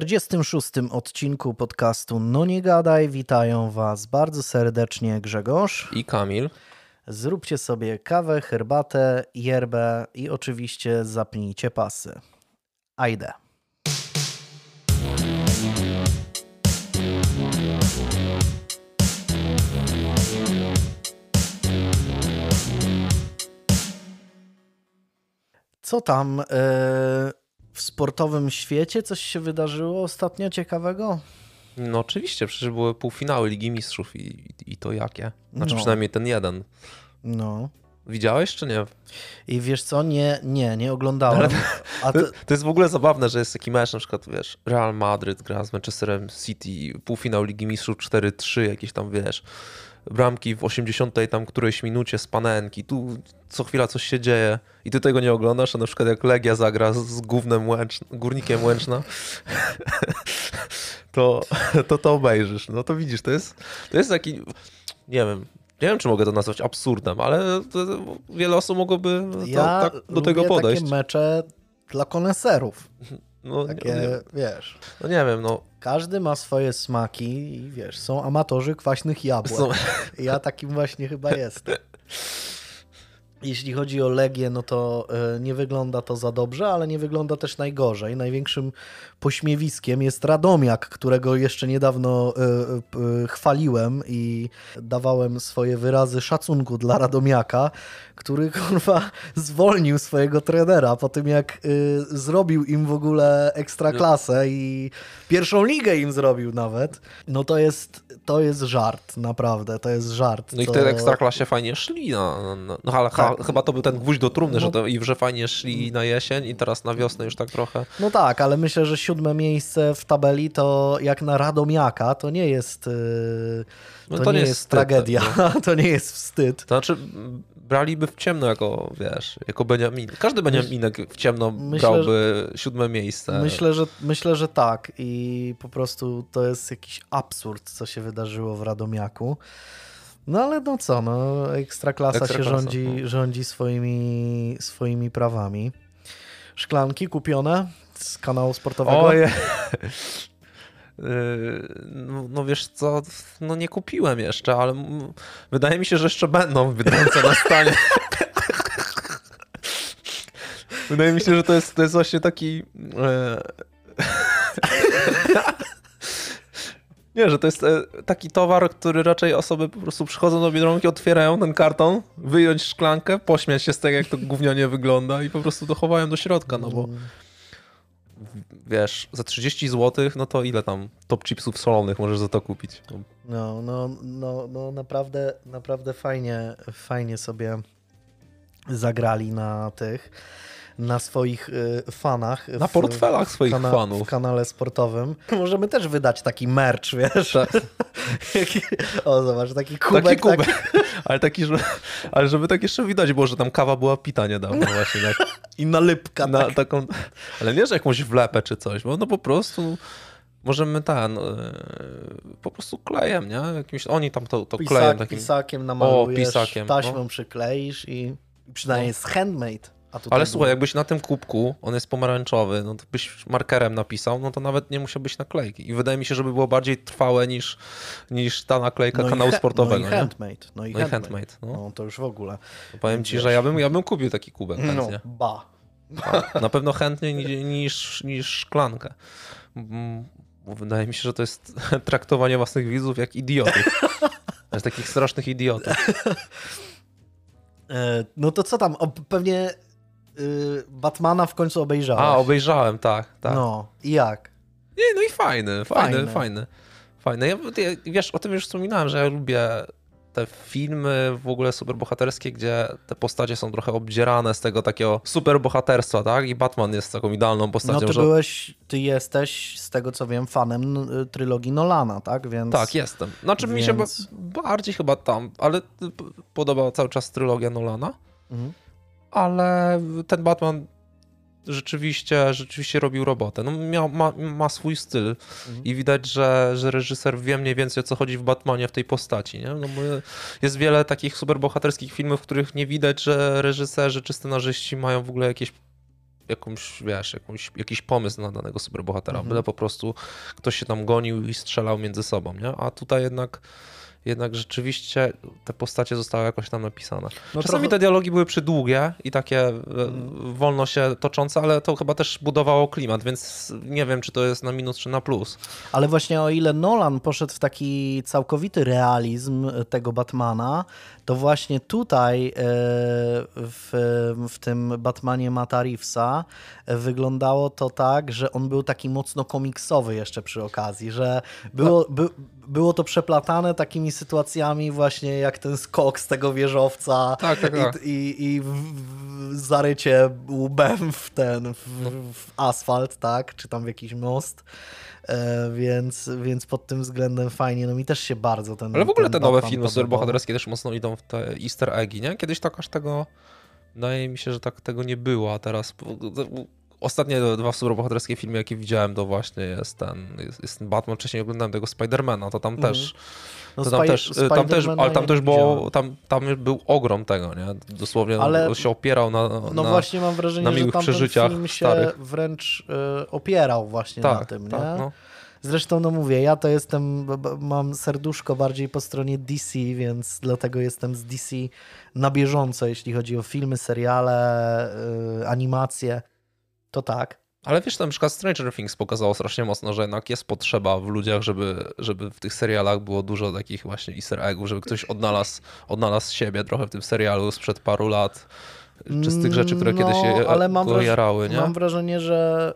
46. odcinku podcastu No Nie Gadaj witają Was bardzo serdecznie Grzegorz i Kamil. Zróbcie sobie kawę, herbatę, yerbę i oczywiście zapnijcie pasy. Ajde. Co tam yy, w sportowym świecie? Coś się wydarzyło ostatnio ciekawego? No oczywiście, przecież były półfinały Ligi Mistrzów i, i to jakie? Znaczy no. przynajmniej ten jeden. No. Widziałeś czy nie? I wiesz co, nie, nie, nie oglądałem. To, to... to, jest w ogóle zabawne, że jest taki mecz, na przykład wiesz, Real Madrid gra z Manchesterem City, półfinał Ligi Mistrzów 4-3, jakieś tam wiesz, bramki w 80 tam którejś minucie z panenki, tu co chwila coś się dzieje i ty tego nie oglądasz, a na przykład jak Legia zagra z głównym Łęcz, Górnikiem Łęczna, to, to to obejrzysz. No to widzisz, to jest, to jest taki, nie wiem, nie wiem, czy mogę to nazwać absurdem, ale wiele osób mogłoby to, ja tak do tego podejść. takie mecze dla koneserów. No, takie, nie, wiesz. No nie wiem, no. Każdy ma swoje smaki i wiesz, są amatorzy kwaśnych jabłek. Są... Ja takim właśnie chyba jestem. Jeśli chodzi o Legię, no to e, nie wygląda to za dobrze, ale nie wygląda też najgorzej. Największym pośmiewiskiem jest Radomiak, którego jeszcze niedawno e, chwaliłem i dawałem swoje wyrazy szacunku dla Radomiaka, który kurwa zwolnił swojego trenera po tym, jak y, zrobił im w ogóle ekstraklasę i pierwszą ligę im zrobił nawet. No to jest, to jest żart, naprawdę, to jest żart. No i w tej ekstraklasie fajnie szli, no, no, no ale tak. chyba to był ten gwóźdź do trumny, no. że to, i że fajnie szli na jesień i teraz na wiosnę już tak trochę. No tak, ale myślę, że siódme miejsce w tabeli to jak na Radomiaka to nie jest... Y, to, no to nie, jest, jest tragedia, no. to nie jest wstyd. To znaczy, braliby w ciemno jako, wiesz, jako Beniamin. Każdy Beniaminek w ciemno myślę, brałby siódme miejsce. Myślę że, myślę, że tak i po prostu to jest jakiś absurd, co się wydarzyło w Radomiaku. No ale no co, no Ekstraklasa, Ekstraklasa się rządzi, no. rządzi swoimi, swoimi prawami. Szklanki kupione z kanału sportowego? Oje. No, no, wiesz co, no nie kupiłem jeszcze, ale wydaje mi się, że jeszcze będą w Biedronce na stanie. wydaje mi się, że to jest, to jest właśnie taki... E, nie, że to jest e, taki towar, który raczej osoby po prostu przychodzą do Biedronki, otwierają ten karton, wyjąć szklankę, pośmiać się z tego, jak to gównianie wygląda i po prostu dochowają do środka, no bo wiesz, za 30 zł, no to ile tam top chipsów solonych możesz za to kupić? No, no, no, no naprawdę, naprawdę fajnie, fajnie sobie zagrali na tych na swoich y, fanach. Na w, portfelach swoich kana fanów. W kanale sportowym. Możemy też wydać taki merch, wiesz? Tak. o, zobacz, taki kubek. Taki kubek. Taki... ale, taki, że, ale żeby tak jeszcze widać było, że tam kawa była pita niedawno właśnie. Tak. I. Na, tak. taką, ale nie, że jakąś wlepę czy coś, bo no po prostu możemy ten, yy, po prostu klejem, nie? Jakimś, oni tam to, to Pisak, klejem takim. Pisakiem namalujesz, o, pisakiem, taśmą no. przykleisz i przynajmniej no. jest handmade. Ale słuchaj, jakbyś na tym kubku, on jest pomarańczowy, no to byś markerem napisał, no to nawet nie musiałbyś naklejki. I wydaje mi się, że by było bardziej trwałe niż, niż ta naklejka no kanału sportowego. No i handmade. No i, no handmade. handmade no. no. to już w ogóle. Powiem ci, że ja bym, ja bym kupił taki kubek chętnie. No, ba. ba. Na pewno chętniej niż, niż, niż szklankę. Bo wydaje mi się, że to jest traktowanie własnych widzów jak idiotów. takich strasznych idiotów. E, no to co tam? O, pewnie Batmana w końcu obejrzałeś. A, obejrzałem, tak. tak. No, i jak? Nie, no i fajny, fajny, fajny. fajny. fajny. Ja, wiesz, o tym już wspominałem, że ja lubię te filmy w ogóle superbohaterskie, gdzie te postacie są trochę obdzierane z tego takiego superbohaterstwa, tak? I Batman jest taką idealną postacią. No ty że... byłeś, ty jesteś, z tego co wiem, fanem trylogii Nolana, tak? Więc... Tak, jestem. Znaczy Więc... mi się bardziej chyba tam, ale podoba cały czas trylogia Nolana. Mhm ale ten Batman rzeczywiście, rzeczywiście robił robotę. No miał, ma, ma swój styl mhm. i widać, że, że reżyser wie mniej więcej o co chodzi w Batmanie w tej postaci. Nie? No jest wiele takich superbohaterskich filmów, w których nie widać, że reżyserzy czy scenarzyści mają w ogóle jakieś jakąś, wiesz, jakąś, jakiś pomysł na danego superbohatera, mhm. byle po prostu ktoś się tam gonił i strzelał między sobą, nie? A tutaj jednak jednak rzeczywiście te postacie zostały jakoś tam napisane. No Czasami trochę... te dialogi były przydługie i takie hmm. wolno się toczące, ale to chyba też budowało klimat, więc nie wiem, czy to jest na minus, czy na plus. Ale właśnie o ile Nolan poszedł w taki całkowity realizm tego Batmana, to właśnie tutaj e, w, w tym Batmanie Mata Reevesa wyglądało to tak, że on był taki mocno komiksowy jeszcze przy okazji, że było, by, było to przeplatane takimi sytuacjami właśnie jak ten skok z tego wieżowca tak, tak, tak. i, i, i w, w zarycie łbem w ten, w, w asfalt, tak, czy tam w jakiś most. E, więc, więc pod tym względem fajnie. No mi też się bardzo ten. Ale w ogóle ten te nowe filmy superbohaterskie też mocno idą w te easter eggi, nie? Kiedyś tak aż tego. Wydaje mi się, że tak tego nie było, a teraz. Ostatnie dwa superbohaterskie filmy, jakie widziałem, to właśnie jest ten, jest, jest ten Batman. Wcześniej oglądałem tego Spidermana, to tam mm. też. No, to tam, też, tam też, ale tam też było, tam, tam był ogrom tego, nie? Dosłownie ale, się opierał na, No na, właśnie mam wrażenie, że tam przeżyciach film się starych. wręcz y, opierał właśnie tak, na tym, tak, nie? No. Zresztą, no mówię, ja to jestem, mam serduszko bardziej po stronie DC, więc dlatego jestem z DC na bieżąco, jeśli chodzi o filmy, seriale, yy, animacje. To tak. Ale wiesz, na przykład Stranger Things pokazało strasznie mocno, że jednak jest potrzeba w ludziach, żeby, żeby w tych serialach było dużo takich właśnie easter eggów, żeby ktoś odnalazł, odnalazł siebie trochę w tym serialu sprzed paru lat, czy z tych rzeczy, które no, kiedyś się ale mam go jarały, nie? Mam wrażenie, że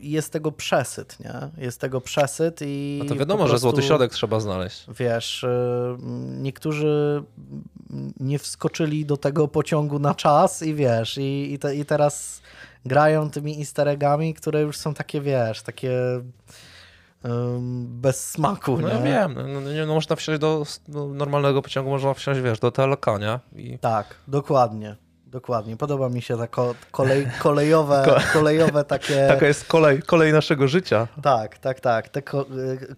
jest tego przesyt, nie? Jest tego przesyt i. No to wiadomo, prostu, że złoty środek trzeba znaleźć. Wiesz, y, niektórzy nie wskoczyli do tego pociągu na czas i wiesz, i, i, te, i teraz grają tymi easter eggami, które już są takie, wiesz, takie um, bez smaku. No nie? ja wiem, no, no, no, można wsiąść do, do, normalnego pociągu, można wsiąść, wiesz, do TLK, nie? I... Tak, dokładnie. Dokładnie, podoba mi się takie kolej, kolejowe, kolejowe takie... Taka jest kolej, kolej naszego życia. Tak, tak, tak. Te ko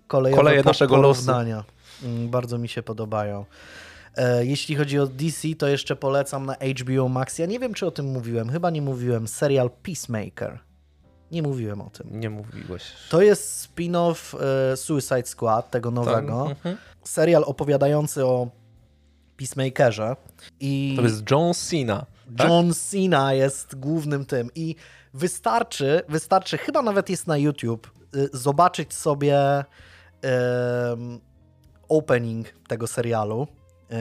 kolejowe Koleje naszego porównania. losu. Mm, bardzo mi się podobają. E, jeśli chodzi o DC, to jeszcze polecam na HBO Max. Ja nie wiem, czy o tym mówiłem. Chyba nie mówiłem. Serial Peacemaker. Nie mówiłem o tym. Nie mówiłeś. To jest spin-off e, Suicide Squad, tego nowego. Tak. Mhm. Serial opowiadający o Peacemakerze. I to jest John Cena. Tak? John Cena jest głównym tym. I wystarczy, wystarczy, chyba nawet jest na YouTube, y, zobaczyć sobie um, opening tego serialu,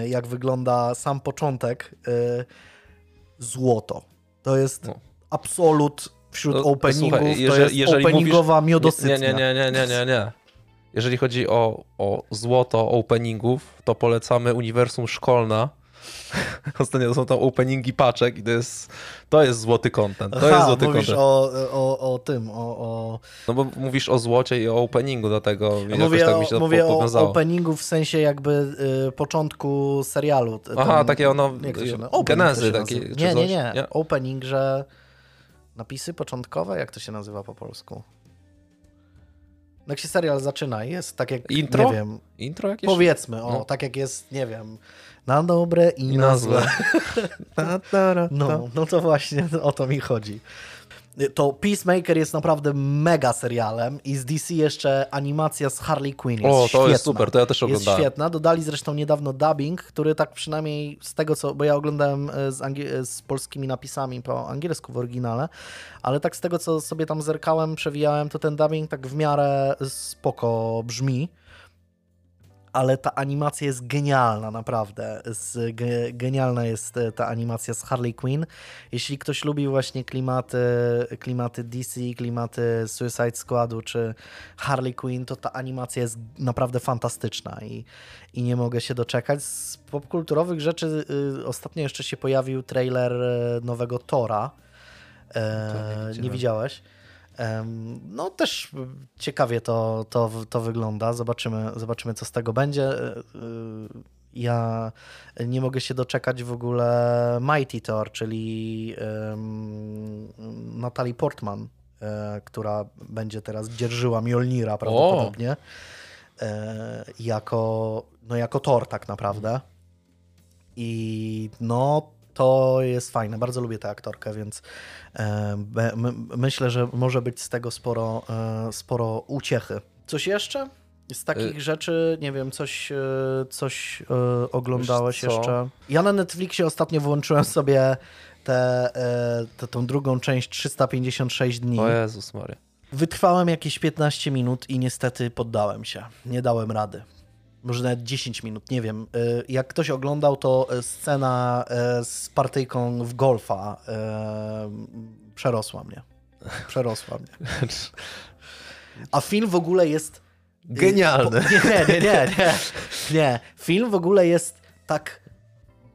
jak wygląda sam początek. Y, złoto. To jest no. absolut wśród no, openingów, słuchaj, jeżeli, to jest jeżeli openingowa mówisz, miodosytnia. Nie, nie, nie, nie, nie, nie. Jeżeli chodzi o, o złoto openingów, to polecamy Uniwersum Szkolna Ostatnio są tam openingi paczek i to jest, to jest złoty content. To Aha, jest złoty mówisz content. O, o, o tym, o, o... No bo mówisz o złocie i o openingu do tego. Ja mówię tak mi się mówię o openingu w sensie jakby y, początku serialu. Aha, takie ono, genezy takie. Nie, nie, nie, nie. Opening, że napisy początkowe, jak to się nazywa po polsku? No jak się serial zaczyna, jest tak jak, Intro? nie wiem... Intro jakieś? Powiedzmy, o, no. tak jak jest, nie wiem, na dobre i, I na złe. no, no to właśnie o to mi chodzi. To Peacemaker jest naprawdę mega serialem i z DC jeszcze animacja z Harley Quinn jest O, to świetna. jest super, to ja też oglądałem. Jest świetna. Dodali zresztą niedawno dubbing, który tak przynajmniej z tego co, bo ja oglądałem e, z, e, z polskimi napisami po angielsku w oryginale, ale tak z tego co sobie tam zerkałem, przewijałem, to ten dubbing tak w miarę spoko brzmi ale ta animacja jest genialna, naprawdę. Z, ge, genialna jest e, ta animacja z Harley Quinn. Jeśli ktoś lubi właśnie klimaty, klimaty DC, klimaty Suicide Squadu czy Harley Quinn, to ta animacja jest naprawdę fantastyczna i, i nie mogę się doczekać. Z popkulturowych rzeczy y, ostatnio jeszcze się pojawił trailer e, nowego Tora. E, nie, nie widziałeś? No też ciekawie to, to, to wygląda. Zobaczymy, zobaczymy, co z tego będzie. E, e, ja nie mogę się doczekać w ogóle Mighty Thor, czyli Natalie Portman, e, która będzie teraz dzierżyła Mjolnira prawdopodobnie. E, jako, no jako Thor tak naprawdę. I no To jest fajne, bardzo lubię tę aktorkę, więc e, myślę, że może być z tego sporo, e, sporo uciechy. Coś jeszcze? Z takich y rzeczy, nie wiem, coś, e, coś oglądałeś jeszcze? Ja na Netflixie ostatnio włączyłem sobie tę tą drugą część 356 dni. O Jezus Maria. Wytrwałem jakieś 15 minut i niestety poddałem się. Nie dałem rady. Może nawet 10 minut, nie wiem. Y, jak ktoś oglądał, to scena y, z partyjką w golfa y, przerosła mnie. Przerosła mnie. A film w ogóle jest... Genialny. Nie, nie, nie, nie. Nie. Film w ogóle jest tak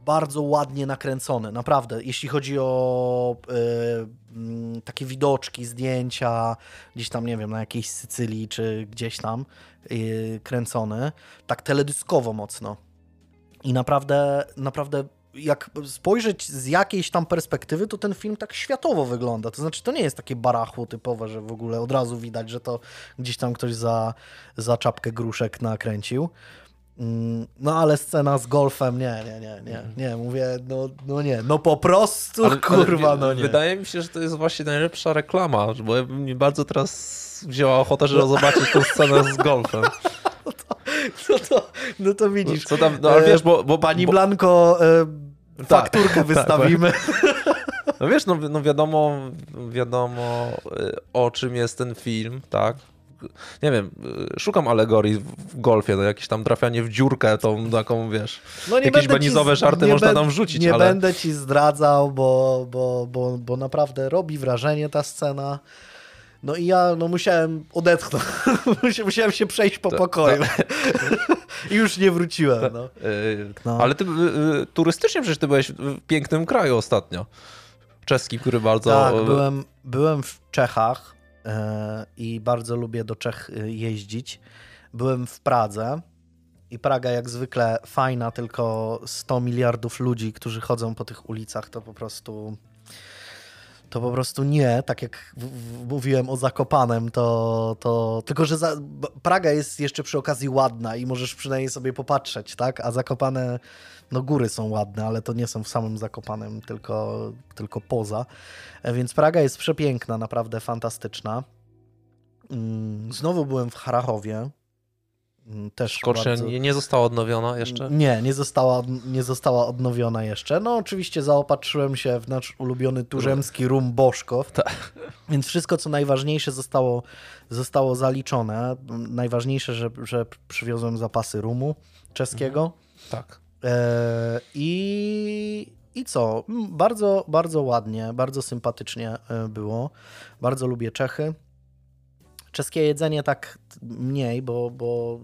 bardzo ładnie nakręcony, naprawdę. Jeśli chodzi o y, takie widoczki, zdjęcia, gdzieś tam, nie wiem, na jakiejś Sycylii czy gdzieś tam y, kręcony, tak teledyskowo mocno. I naprawdę, naprawdę jak spojrzeć z jakiejś tam perspektywy, to ten film tak światowo wygląda. To znaczy, to nie jest takie barachło typowe, że w ogóle od razu widać, że to gdzieś tam ktoś za, za czapkę gruszek nakręcił. Mm, no ale scena z golfem, nie, nie, nie, nie, mhm. nie, mówię, no, no nie, no po prostu, ale, kurwa, ale, no nie. Wydaje mi się, że to jest właśnie najlepsza reklama, bo mi bardzo teraz wzięła ochota, żeby zobaczyć tę scenę z golfem. No to, no to, no to widzisz. Co tam, no ale wiesz, bo... bo Pani bo... Blanko, e, tak, fakturkę tak, wystawimy. Tak, no wiesz, no, no wiadomo, wiadomo e, o czym jest ten film, tak? Nie wiem, szukam alegorii w golfie, no jakieś tam trafianie w dziurkę, tą taką, wiesz, no jakieś benizowe żarty można tam wrzucić, Nie ale... będę ci zdradzał, bo, bo, bo, bo naprawdę robi wrażenie ta scena. No i ja no, musiałem odetchnąć, musiałem się przejść po pokoju i już nie wróciłem. No. no. Ale ty y, turystycznie przecież ty byłeś w pięknym kraju ostatnio. Czeski, który bardzo... Tak, byłem, byłem w Czechach E, i bardzo lubię do Czech e, jeździć. Byłem w Pradze i Praga jak zwykle fajna, tylko 100 miliardów ludzi, którzy chodzą po tych ulicach, to po prostu to po prostu nie, tak jak mówiłem o Zakopanem, to, to tylko, że za, Praga jest jeszcze przy okazji ładna i możesz przynajmniej sobie popatrzeć, tak, a Zakopane, no góry są ładne, ale to nie są w samym Zakopanem, tylko, tylko poza, e, więc Praga jest przepiękna, naprawdę fantastyczna. Mm, znowu byłem w Harachowie, Mm, też Skocznie bardzo... nie, nie została odnowiona jeszcze? Nie, nie została, nie została odnowiona jeszcze. No oczywiście zaopatrzyłem się w nasz ulubiony turzemski rum Boszkow, tak. więc wszystko co najważniejsze zostało, zostało zaliczone. Najważniejsze, że, że przywiozłem zapasy rumu czeskiego. Mhm. Tak. E, I, I co? Bardzo, bardzo ładnie, bardzo sympatycznie e, było. Bardzo lubię Czechy. Czeskie jedzenie tak mniej, bo, bo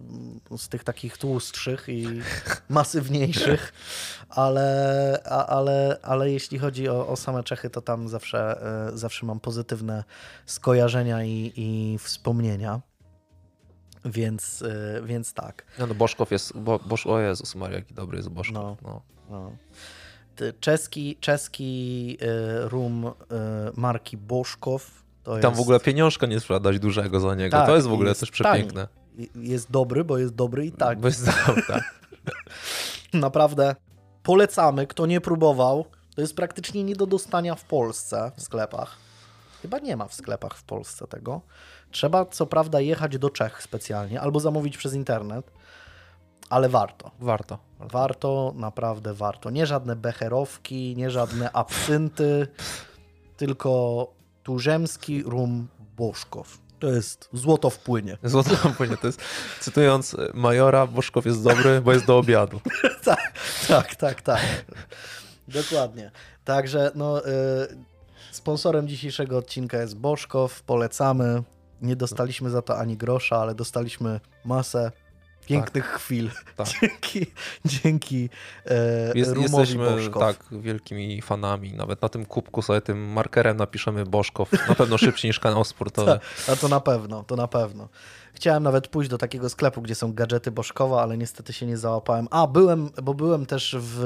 z tych takich tłustszych i masywniejszych, ale, ale, ale jeśli chodzi o, o same Czechy, to tam zawsze, e, zawsze mam pozytywne skojarzenia i, i wspomnienia. Więc, e, więc tak. No, no Boszkow jest, bo, Bosz, o Jezus Maria, jaki dobry jest Boszkow. No, no. no. Czeski, czeski e, rum marki Boszkow to Tam jest... w ogóle pieniążka nie sprzedać dużego za niego. Tak, to jest w ogóle jest też przepiękne. Tani. Jest dobry, bo jest dobry i tak. Bo jest dobry, tak. Naprawdę polecamy. Kto nie próbował, to jest praktycznie nie do dostania w Polsce w sklepach. Chyba nie ma w sklepach w Polsce tego. Trzeba co prawda jechać do Czech specjalnie albo zamówić przez internet, ale warto. Warto. Warto, naprawdę warto. Nie żadne becherowki, nie żadne absynty, tylko Turzemski rum Boszkow. To jest złoto w płynie. Złoto w płynie. To jest, cytując Majora, Boszkow jest dobry, bo jest do obiadu. tak, tak, tak, tak. Dokładnie. Także no, y, sponsorem dzisiejszego odcinka jest Boszkow. Polecamy. Nie dostaliśmy za to ani grosza, ale dostaliśmy masę pięknych tak. chwil. Tak. Dzięki, dzięki e, Jest, Rumowi Jesteśmy Boszkow. tak wielkimi fanami. Nawet na tym kubku sobie tym markerem napiszemy Boszkow. Na pewno szybciej niż kanał sportowy. Tak, a to na pewno, to na pewno. Chciałem nawet pójść do takiego sklepu, gdzie są gadżety Boszkowa, ale niestety się nie załapałem. A, byłem, bo byłem też w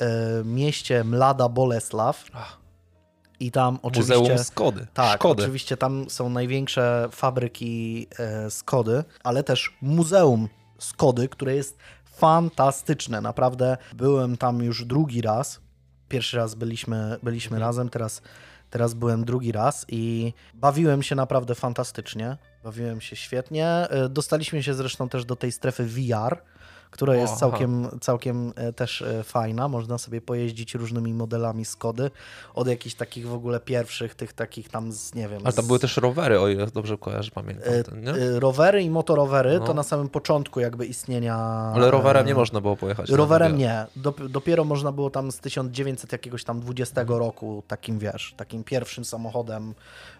e, mieście Mlada Bolesław. Ach i tam oczywiście... Muzeum Skody. Tak, Szkody. oczywiście tam są największe fabryki e, Skody, ale też Muzeum Skody, które jest fantastyczne. Naprawdę byłem tam już drugi raz. pierwszy raz byliśmy, byliśmy mhm. razem, teraz, teraz byłem drugi raz i bawiłem się naprawdę fantastycznie. Bawiłem się świetnie. Dostaliśmy się zresztą też do tej strefy VR która jest całkiem, całkiem e, też e, fajna. Można sobie pojeździć różnymi modelami Skody, od jakichś takich w ogóle pierwszych, tych takich tam z, nie wiem... Ale tam z... były też rowery, o ile dobrze kojarzę, pamiętam. E, ten, nie? Rowery i motorowery no. to na samym początku jakby istnienia... Ale rowerem nie można było pojechać. Rowerem nie. Dopiero można było tam z 1900 jakiegoś tam 20 mhm. roku takim, wiesz, takim pierwszym samochodem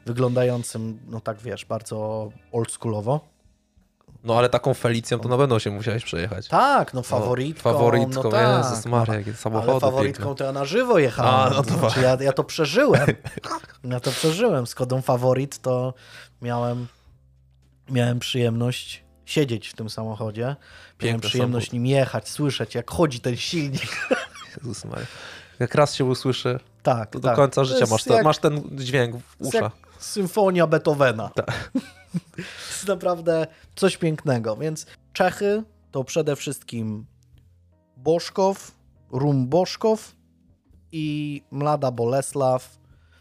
wyglądającym, no tak wiesz, bardzo oldschoolowo. No ale taką Felicją to na pewno się musiałeś przejechać. Tak, no faworitką. No, faworitką, no tak, Jezus Maria, jakie samochody Ale faworitką piękne. to ja na żywo jechałem. A, no to znaczy, ja, ja to przeżyłem. Ja to przeżyłem. Z kodą faworit to miałem, miałem przyjemność siedzieć w tym samochodzie. Miałem Piękny przyjemność samochód. nim jechać, słyszeć jak chodzi ten silnik. Jezus Maria. Jak raz się usłyszy, tak, to tak. do końca życia masz, jak, masz ten dźwięk w uszach. Symfonia Beethovena. Tak. jest naprawdę coś pięknego. Więc Czechy to przede wszystkim Boszkow, Rum Boszkow i Mlada Bolesław.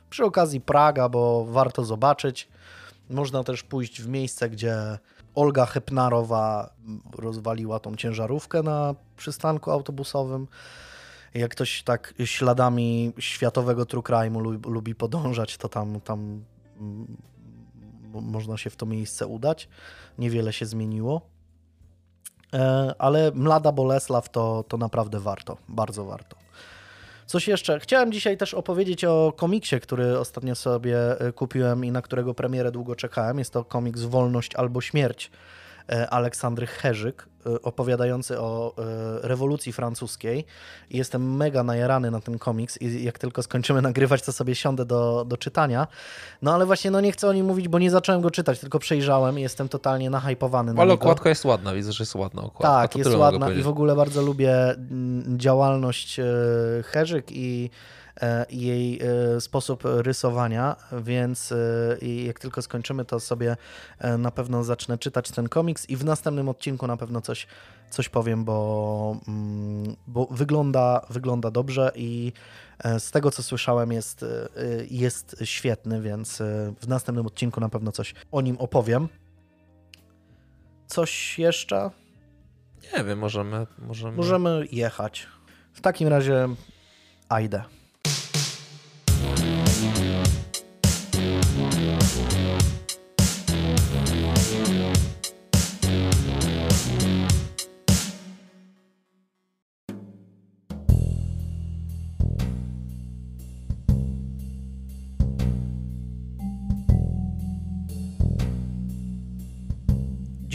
Przy okazji Praga, bo warto zobaczyć. Można też pójść w miejsce, gdzie Olga Hepnarowa rozwaliła tą ciężarówkę na przystanku autobusowym. Jak ktoś tak śladami światowego true crime'u lubi podążać, to tam, tam można się w to miejsce udać. Niewiele się zmieniło. E, ale Mlada Bolesław to, to naprawdę warto, bardzo warto. Coś jeszcze. Chciałem dzisiaj też opowiedzieć o komiksie, który ostatnio sobie e, kupiłem i na którego premierę długo czekałem. Jest to komiks Wolność albo Śmierć Aleksandry Herzyk, e, opowiadający o e, rewolucji francuskiej. I jestem mega najarany na ten komiks i jak tylko skończymy nagrywać, to sobie siądę do, do czytania. No ale właśnie no nie chcę o nim mówić, bo nie zacząłem go czytać, tylko przejrzałem i jestem totalnie nahypowany na Ale niego. okładka jest ładna, widzę, że jest ładna okładka. Tak, jest ładna i w ogóle bardzo lubię mm, działalność Herzyk i E, jej e, sposób rysowania, więc e, jak tylko skończymy, to sobie na pewno zacznę czytać ten komiks i w następnym odcinku na pewno coś, coś powiem, bo, mm, bo wygląda, wygląda dobrze i z tego, co słyszałem, jest, jest świetny, więc w następnym odcinku na pewno coś o nim opowiem. Coś jeszcze? Nie wiem, możemy... Możemy, możemy jechać. W takim razie, ajdę.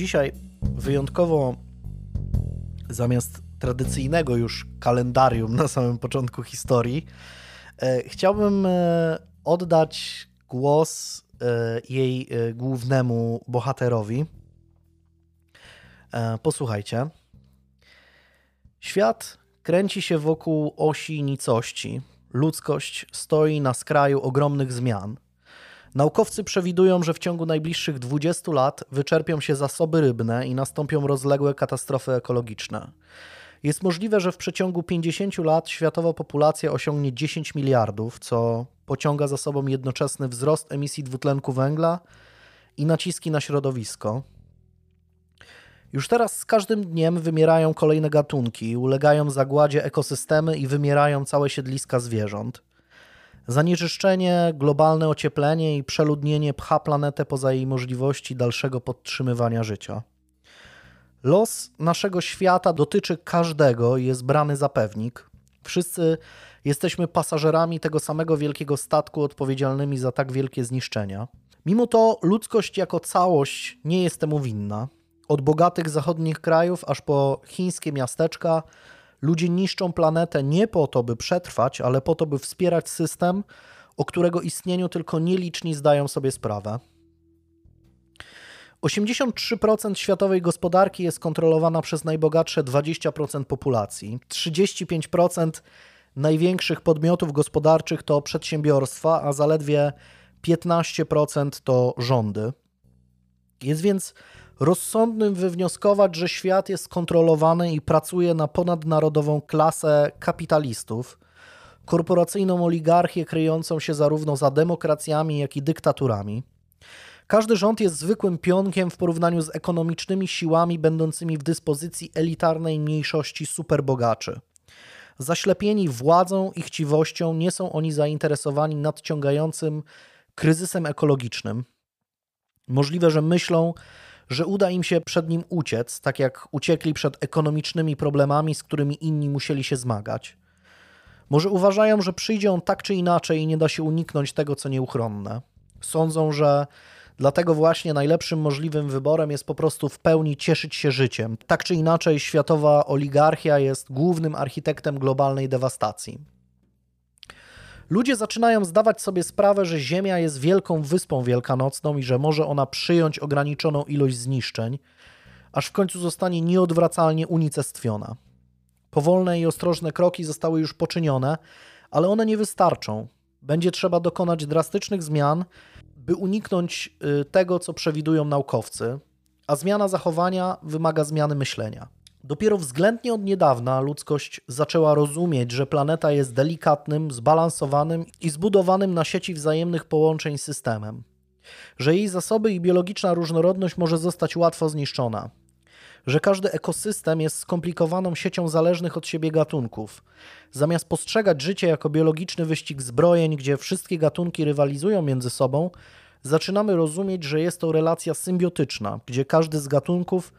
Dzisiaj wyjątkowo zamiast tradycyjnego już kalendarium na samym początku historii, e, chciałbym e, oddać głos e, jej głównemu bohaterowi. Posłuchajcie. Świat kręci się wokół osi nicości. Ludzkość stoi na skraju ogromnych zmian – Naukowcy przewidują, że w ciągu najbliższych 20 lat wyczerpią się zasoby rybne i nastąpią rozległe katastrofy ekologiczne. Jest możliwe, że w przeciągu 50 lat światowa populacja osiągnie 10 miliardów, co pociąga za sobą jednoczesny wzrost emisji dwutlenku węgla i naciski na środowisko. Już teraz z każdym dniem wymierają kolejne gatunki, ulegają zagładzie ekosystemy i wymierają całe siedliska zwierząt. Zanieczyszczenie, globalne ocieplenie i przeludnienie pcha planetę poza jej możliwości dalszego podtrzymywania życia. Los naszego świata dotyczy każdego i jest brany za pewnik. Wszyscy jesteśmy pasażerami tego samego wielkiego statku odpowiedzialnymi za tak wielkie zniszczenia. Mimo to ludzkość jako całość nie jest temu winna. Od bogatych zachodnich krajów aż po chińskie miasteczka Ludzie niszczą planetę nie po to, by przetrwać, ale po to, by wspierać system, o którego istnieniu tylko nieliczni zdają sobie sprawę. 83% światowej gospodarki jest kontrolowana przez najbogatsze 20% populacji. 35% największych podmiotów gospodarczych to przedsiębiorstwa, a zaledwie 15% to rządy. Jest więc rozsądnym wywnioskować, że świat jest kontrolowany i pracuje na ponadnarodową klasę kapitalistów, korporacyjną oligarchię kryjącą się zarówno za demokracjami, jak i dyktaturami. Każdy rząd jest zwykłym pionkiem w porównaniu z ekonomicznymi siłami będącymi w dyspozycji elitarnej mniejszości superbogaczy. Zaślepieni władzą i chciwością nie są oni zainteresowani nadciągającym kryzysem ekologicznym. Możliwe, że myślą, że uda im się przed nim uciec, tak jak uciekli przed ekonomicznymi problemami, z którymi inni musieli się zmagać. Może uważają, że przyjdzie on tak czy inaczej i nie da się uniknąć tego, co nieuchronne. Sądzą, że dlatego właśnie najlepszym możliwym wyborem jest po prostu w pełni cieszyć się życiem. Tak czy inaczej, światowa oligarchia jest głównym architektem globalnej dewastacji. Ludzie zaczynają zdawać sobie sprawę, że Ziemia jest wielką wyspą wielkanocną i że może ona przyjąć ograniczoną ilość zniszczeń, aż w końcu zostanie nieodwracalnie unicestwiona. Powolne i ostrożne kroki zostały już poczynione, ale one nie wystarczą. Będzie trzeba dokonać drastycznych zmian, by uniknąć y, tego, co przewidują naukowcy, a zmiana zachowania wymaga zmiany myślenia. Dopiero względnie od niedawna ludzkość zaczęła rozumieć, że planeta jest delikatnym, zbalansowanym i zbudowanym na sieci wzajemnych połączeń systemem, że jej zasoby i biologiczna różnorodność może zostać łatwo zniszczona, że każdy ekosystem jest skomplikowaną siecią zależnych od siebie gatunków. Zamiast postrzegać życie jako biologiczny wyścig zbrojeń, gdzie wszystkie gatunki rywalizują między sobą, zaczynamy rozumieć, że jest to relacja symbiotyczna, gdzie każdy z gatunków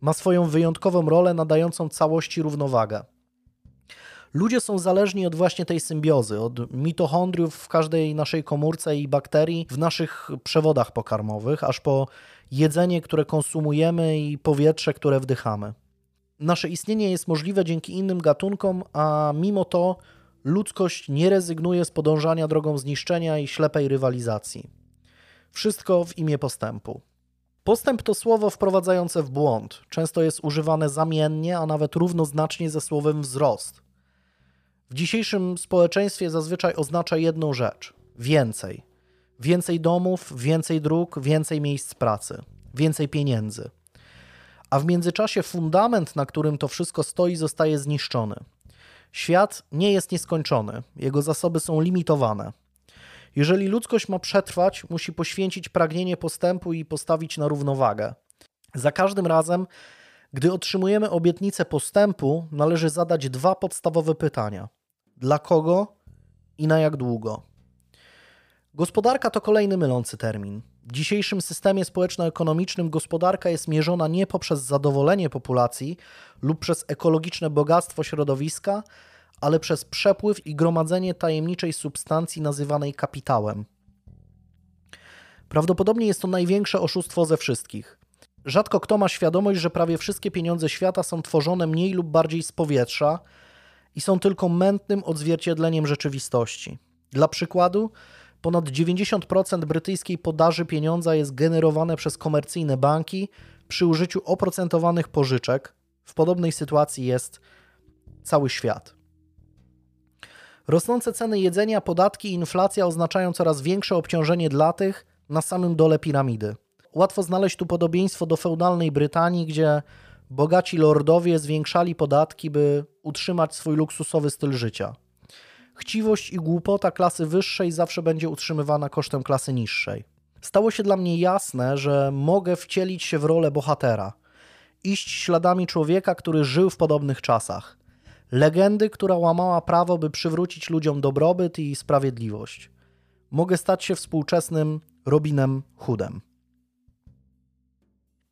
ma swoją wyjątkową rolę nadającą całości równowagę. Ludzie są zależni od właśnie tej symbiozy, od mitochondriów w każdej naszej komórce i bakterii w naszych przewodach pokarmowych, aż po jedzenie, które konsumujemy i powietrze, które wdychamy. Nasze istnienie jest możliwe dzięki innym gatunkom, a mimo to ludzkość nie rezygnuje z podążania drogą zniszczenia i ślepej rywalizacji. Wszystko w imię postępu. Postęp to słowo wprowadzające w błąd. Często jest używane zamiennie, a nawet równoznacznie ze słowem wzrost. W dzisiejszym społeczeństwie zazwyczaj oznacza jedną rzecz: więcej. Więcej domów, więcej dróg, więcej miejsc pracy, więcej pieniędzy. A w międzyczasie fundament, na którym to wszystko stoi, zostaje zniszczony. Świat nie jest nieskończony, jego zasoby są limitowane. Jeżeli ludzkość ma przetrwać, musi poświęcić pragnienie postępu i postawić na równowagę. Za każdym razem, gdy otrzymujemy obietnicę postępu, należy zadać dwa podstawowe pytania: dla kogo i na jak długo? Gospodarka to kolejny mylący termin. W dzisiejszym systemie społeczno-ekonomicznym gospodarka jest mierzona nie poprzez zadowolenie populacji lub przez ekologiczne bogactwo środowiska, ale przez przepływ i gromadzenie tajemniczej substancji nazywanej kapitałem. Prawdopodobnie jest to największe oszustwo ze wszystkich. Rzadko kto ma świadomość, że prawie wszystkie pieniądze świata są tworzone mniej lub bardziej z powietrza i są tylko mętnym odzwierciedleniem rzeczywistości. Dla przykładu, ponad 90% brytyjskiej podaży pieniądza jest generowane przez komercyjne banki przy użyciu oprocentowanych pożyczek. W podobnej sytuacji jest cały świat. Rosnące ceny jedzenia, podatki i inflacja oznaczają coraz większe obciążenie dla tych na samym dole piramidy. Łatwo znaleźć tu podobieństwo do feudalnej Brytanii, gdzie bogaci lordowie zwiększali podatki, by utrzymać swój luksusowy styl życia. Chciwość i głupota klasy wyższej zawsze będzie utrzymywana kosztem klasy niższej. Stało się dla mnie jasne, że mogę wcielić się w rolę bohatera, iść śladami człowieka, który żył w podobnych czasach legendy, która łamała prawo, by przywrócić ludziom dobrobyt i sprawiedliwość. Mogę stać się współczesnym Robinem Hoodem.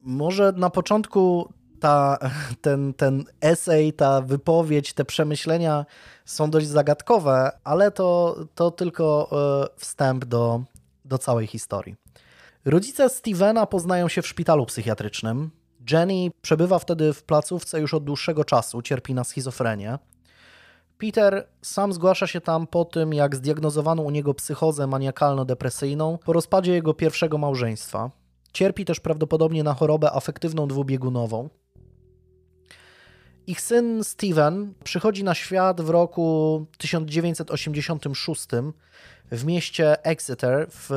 Może na początku ta, ten, ten esej, ta wypowiedź, te przemyślenia są dość zagadkowe, ale to, to tylko e, wstęp do, do całej historii. Rodzice Stevena poznają się w szpitalu psychiatrycznym. Jenny przebywa wtedy w placówce już od dłuższego czasu, cierpi na schizofrenię. Peter sam zgłasza się tam po tym, jak zdiagnozowano u niego psychozę maniakalno-depresyjną po rozpadzie jego pierwszego małżeństwa. Cierpi też prawdopodobnie na chorobę afektywną dwubiegunową. Ich syn Steven przychodzi na świat w roku 1986 w mieście Exeter w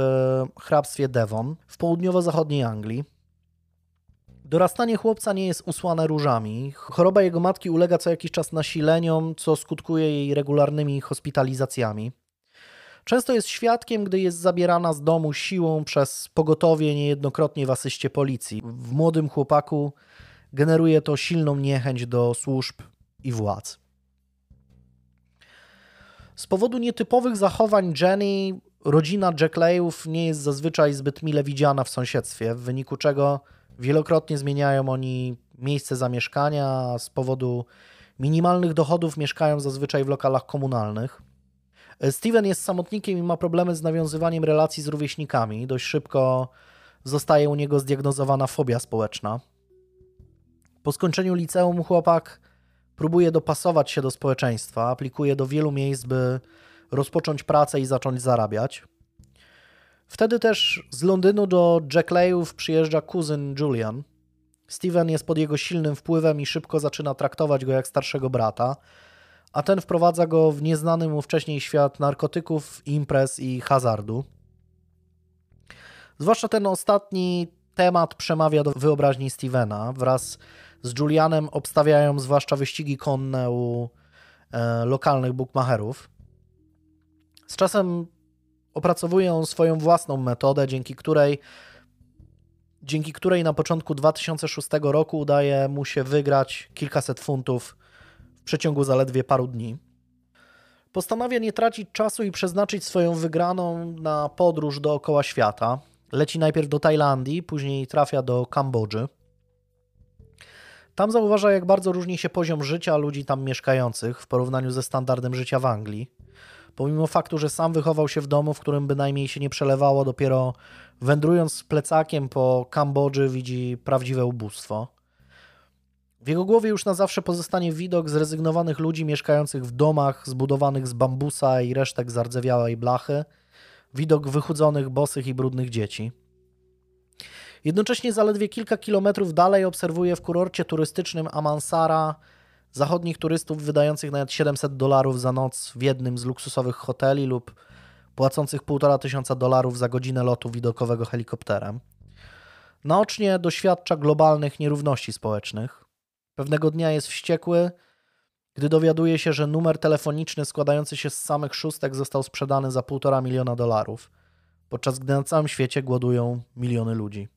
hrabstwie Devon w południowo-zachodniej Anglii. Dorastanie chłopca nie jest usłane różami. Choroba jego matki ulega co jakiś czas nasileniom, co skutkuje jej regularnymi hospitalizacjami. Często jest świadkiem, gdy jest zabierana z domu siłą przez pogotowie, niejednokrotnie w asyście policji. W młodym chłopaku generuje to silną niechęć do służb i władz. Z powodu nietypowych zachowań Jenny, rodzina Jackleyów nie jest zazwyczaj zbyt mile widziana w sąsiedztwie, w wyniku czego wielokrotnie zmieniają oni miejsce zamieszkania, z powodu minimalnych dochodów mieszkają zazwyczaj w lokalach komunalnych. Steven jest samotnikiem i ma problemy z nawiązywaniem relacji z rówieśnikami. Dość szybko zostaje u niego zdiagnozowana fobia społeczna. Po skończeniu liceum chłopak próbuje dopasować się do społeczeństwa, aplikuje do wielu miejsc, by rozpocząć pracę i zacząć zarabiać. Wtedy też z Londynu do Jack Layów przyjeżdża kuzyn Julian. Steven jest pod jego silnym wpływem i szybko zaczyna traktować go jak starszego brata, a ten wprowadza go w nieznany mu wcześniej świat narkotyków, imprez i hazardu. Zwłaszcza ten ostatni temat przemawia do wyobraźni Stevena. Wraz z Julianem obstawiają zwłaszcza wyścigi konne u e, lokalnych bookmacherów. Z czasem opracowuje on swoją własną metodę, dzięki której dzięki której na początku 2006 roku udaje mu się wygrać kilkaset funtów w przeciągu zaledwie paru dni. Postanawia nie tracić czasu i przeznaczyć swoją wygraną na podróż dookoła świata. Leci najpierw do Tajlandii, później trafia do Kambodży. Tam zauważa, jak bardzo różni się poziom życia ludzi tam mieszkających w porównaniu ze standardem życia w Anglii. Pomimo faktu, że sam wychował się w domu, w którym bynajmniej się nie przelewało, dopiero wędrując z plecakiem po Kambodży widzi prawdziwe ubóstwo. W jego głowie już na zawsze pozostanie widok zrezygnowanych ludzi mieszkających w domach zbudowanych z bambusa i resztek zardzewiałej blachy, widok wychudzonych, bosych i brudnych dzieci. Jednocześnie zaledwie kilka kilometrów dalej obserwuje w kurorcie turystycznym Amansara zachodnich turystów wydających nawet 700 dolarów za noc w jednym z luksusowych hoteli lub płacących 1,5 tysiąca dolarów za godzinę lotu widokowego helikopterem. Naocznie doświadcza globalnych nierówności społecznych. Pewnego dnia jest wściekły, gdy dowiaduje się, że numer telefoniczny składający się z samych szóstek został sprzedany za 1,5 miliona dolarów, podczas gdy na całym świecie głodują miliony ludzi.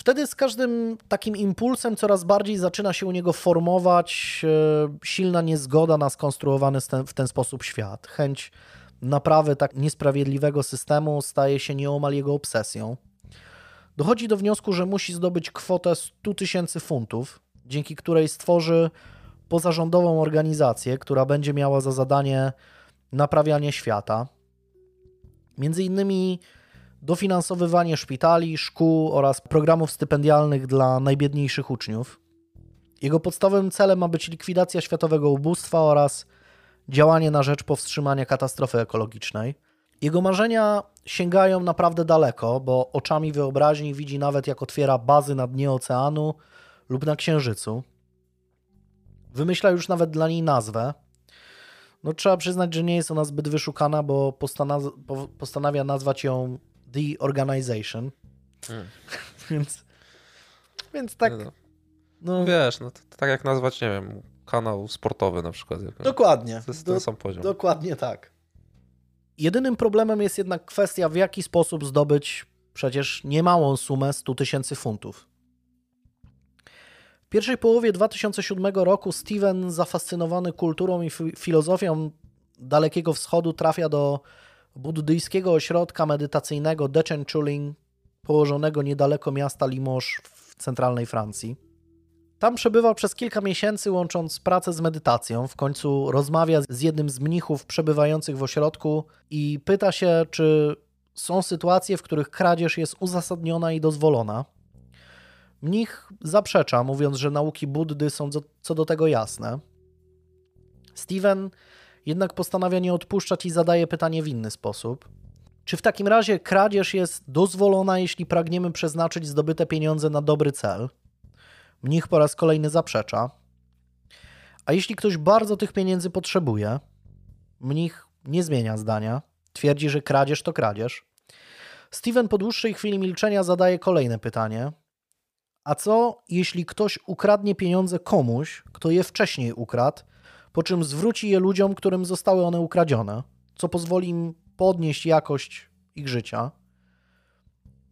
Wtedy z każdym takim impulsem coraz bardziej zaczyna się u niego formować e, silna niezgoda na skonstruowany w ten sposób świat. Chęć naprawy tak niesprawiedliwego systemu staje się nieomal jego obsesją. Dochodzi do wniosku, że musi zdobyć kwotę 100 tysięcy funtów, dzięki której stworzy pozarządową organizację, która będzie miała za zadanie naprawianie świata. Między innymi dofinansowywanie szpitali, szkół oraz programów stypendialnych dla najbiedniejszych uczniów. Jego podstawowym celem ma być likwidacja światowego ubóstwa oraz działanie na rzecz powstrzymania katastrofy ekologicznej. Jego marzenia sięgają naprawdę daleko, bo oczami wyobraźni widzi nawet jak otwiera bazy na dnie oceanu lub na Księżycu. Wymyśla już nawet dla niej nazwę. No, trzeba przyznać, że nie jest ona zbyt wyszukana, bo postanawia nazwać ją The Organization. Hmm. więc, więc tak. No, no. Wiesz, no to, to, tak jak nazwać, nie wiem, kanał sportowy na przykład. Dokładnie. To jest ten sam poziom. Dokładnie tak. Jedynym problemem jest jednak kwestia, w jaki sposób zdobyć przecież niemałą sumę 100 tysięcy funtów. W pierwszej połowie 2007 roku Steven, zafascynowany kulturą i filozofią Dalekiego Wschodu, trafia do buddyjskiego ośrodka medytacyjnego Dechenchuling, położonego niedaleko miasta Limoges w centralnej Francji. Tam przebywał przez kilka miesięcy, łącząc pracę z medytacją. W końcu rozmawia z jednym z mnichów przebywających w ośrodku i pyta się, czy są sytuacje, w których kradzież jest uzasadniona i dozwolona. Mnich zaprzecza, mówiąc, że nauki Buddy są co do tego jasne. Steven jednak postanawia nie odpuszczać i zadaje pytanie w inny sposób. Czy w takim razie kradzież jest dozwolona, jeśli pragniemy przeznaczyć zdobyte pieniądze na dobry cel? Mnich po raz kolejny zaprzecza. A jeśli ktoś bardzo tych pieniędzy potrzebuje, mnich nie zmienia zdania, twierdzi, że kradzież to kradzież. Steven po dłuższej chwili milczenia zadaje kolejne pytanie. A co jeśli ktoś ukradnie pieniądze komuś, kto je wcześniej ukradł, po czym zwróci je ludziom, którym zostały one ukradzione, co pozwoli im podnieść jakość ich życia?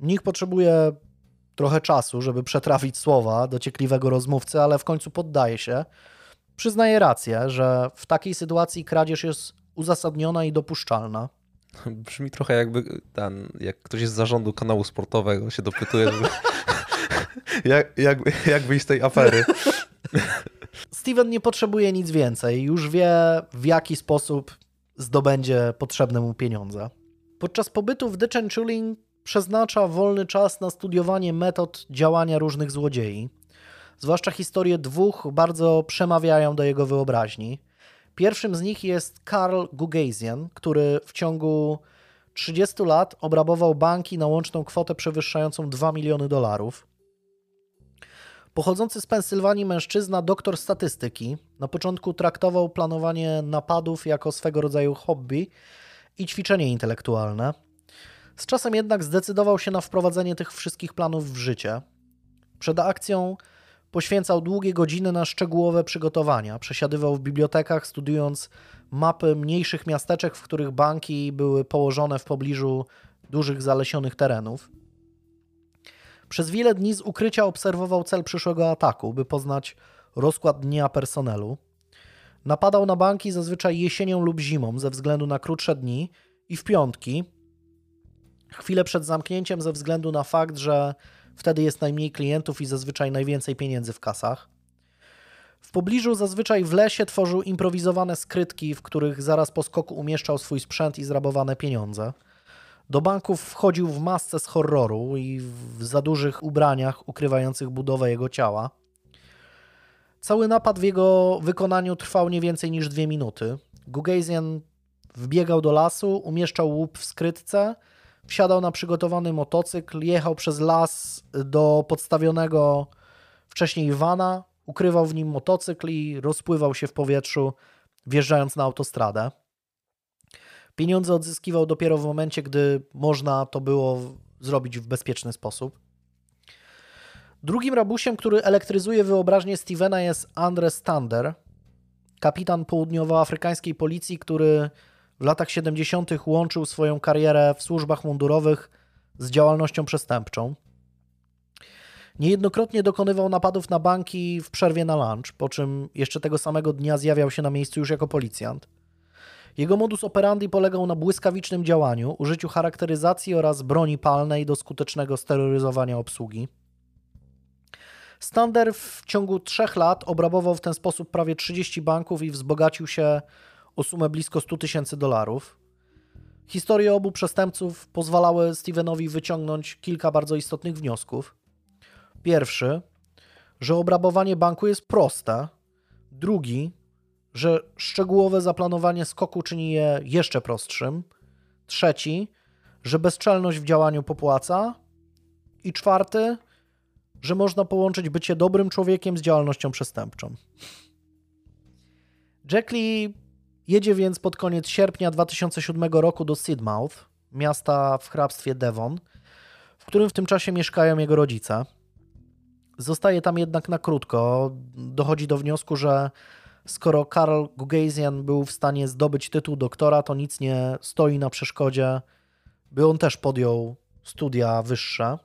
Nikt potrzebuje trochę czasu, żeby przetrafić słowa dociekliwego rozmówcy, ale w końcu poddaje się. Przyznaje rację, że w takiej sytuacji kradzież jest uzasadniona i dopuszczalna. Brzmi trochę jakby ten, jak ktoś z zarządu kanału sportowego się dopytuje, żeby, jak, jak, jak wyjść z tej afery. Steven nie potrzebuje nic więcej, już wie w jaki sposób zdobędzie potrzebne mu pieniądze. Podczas pobytu w Dechenchuling przeznacza wolny czas na studiowanie metod działania różnych złodziei. Zwłaszcza historie dwóch bardzo przemawiają do jego wyobraźni. Pierwszym z nich jest Karl Gugasian, który w ciągu 30 lat obrabował banki na łączną kwotę przewyższającą 2 miliony dolarów. Pochodzący z Pensylwanii mężczyzna, doktor statystyki, na początku traktował planowanie napadów jako swego rodzaju hobby i ćwiczenie intelektualne. Z czasem jednak zdecydował się na wprowadzenie tych wszystkich planów w życie. Przed akcją poświęcał długie godziny na szczegółowe przygotowania. Przesiadywał w bibliotekach, studiując mapy mniejszych miasteczek, w których banki były położone w pobliżu dużych zalesionych terenów. Przez wiele dni z ukrycia obserwował cel przyszłego ataku, by poznać rozkład dnia personelu. Napadał na banki zazwyczaj jesienią lub zimą ze względu na krótsze dni i w piątki, chwilę przed zamknięciem ze względu na fakt, że wtedy jest najmniej klientów i zazwyczaj najwięcej pieniędzy w kasach. W pobliżu zazwyczaj w lesie tworzył improwizowane skrytki, w których zaraz po skoku umieszczał swój sprzęt i zrabowane pieniądze. Do banków wchodził w masce z horroru i w za dużych ubraniach ukrywających budowę jego ciała. Cały napad w jego wykonaniu trwał nie więcej niż dwie minuty. Gugasian wbiegał do lasu, umieszczał łup w skrytce, wsiadał na przygotowany motocykl, jechał przez las do podstawionego wcześniej vana, ukrywał w nim motocykl i rozpływał się w powietrzu, wjeżdżając na autostradę. Pieniądze odzyskiwał dopiero w momencie, gdy można to było zrobić w bezpieczny sposób. Drugim rabusiem, który elektryzuje wyobraźnię Stevena jest Andre Stander, kapitan południowoafrykańskiej policji, który w latach 70. łączył swoją karierę w służbach mundurowych z działalnością przestępczą. Niejednokrotnie dokonywał napadów na banki w przerwie na lunch, po czym jeszcze tego samego dnia zjawiał się na miejscu już jako policjant. Jego modus operandi polegał na błyskawicznym działaniu, użyciu charakteryzacji oraz broni palnej do skutecznego steroryzowania obsługi. Stander w ciągu trzech lat obrabował w ten sposób prawie 30 banków i wzbogacił się o sumę blisko 100 tysięcy dolarów. Historie obu przestępców pozwalały Stevenowi wyciągnąć kilka bardzo istotnych wniosków. Pierwszy, że obrabowanie banku jest proste. Drugi, że szczegółowe zaplanowanie skoku czyni je jeszcze prostszym. Trzeci, że bezczelność w działaniu popłaca. I czwarty, że można połączyć bycie dobrym człowiekiem z działalnością przestępczą. Jack Lee jedzie więc pod koniec sierpnia 2007 roku do Sidmouth, miasta w hrabstwie Devon, w którym w tym czasie mieszkają jego rodzice. Zostaje tam jednak na krótko. Dochodzi do wniosku, że skoro Karl Gugasian był w stanie zdobyć tytuł doktora, to nic nie stoi na przeszkodzie, by on też podjął studia wyższe.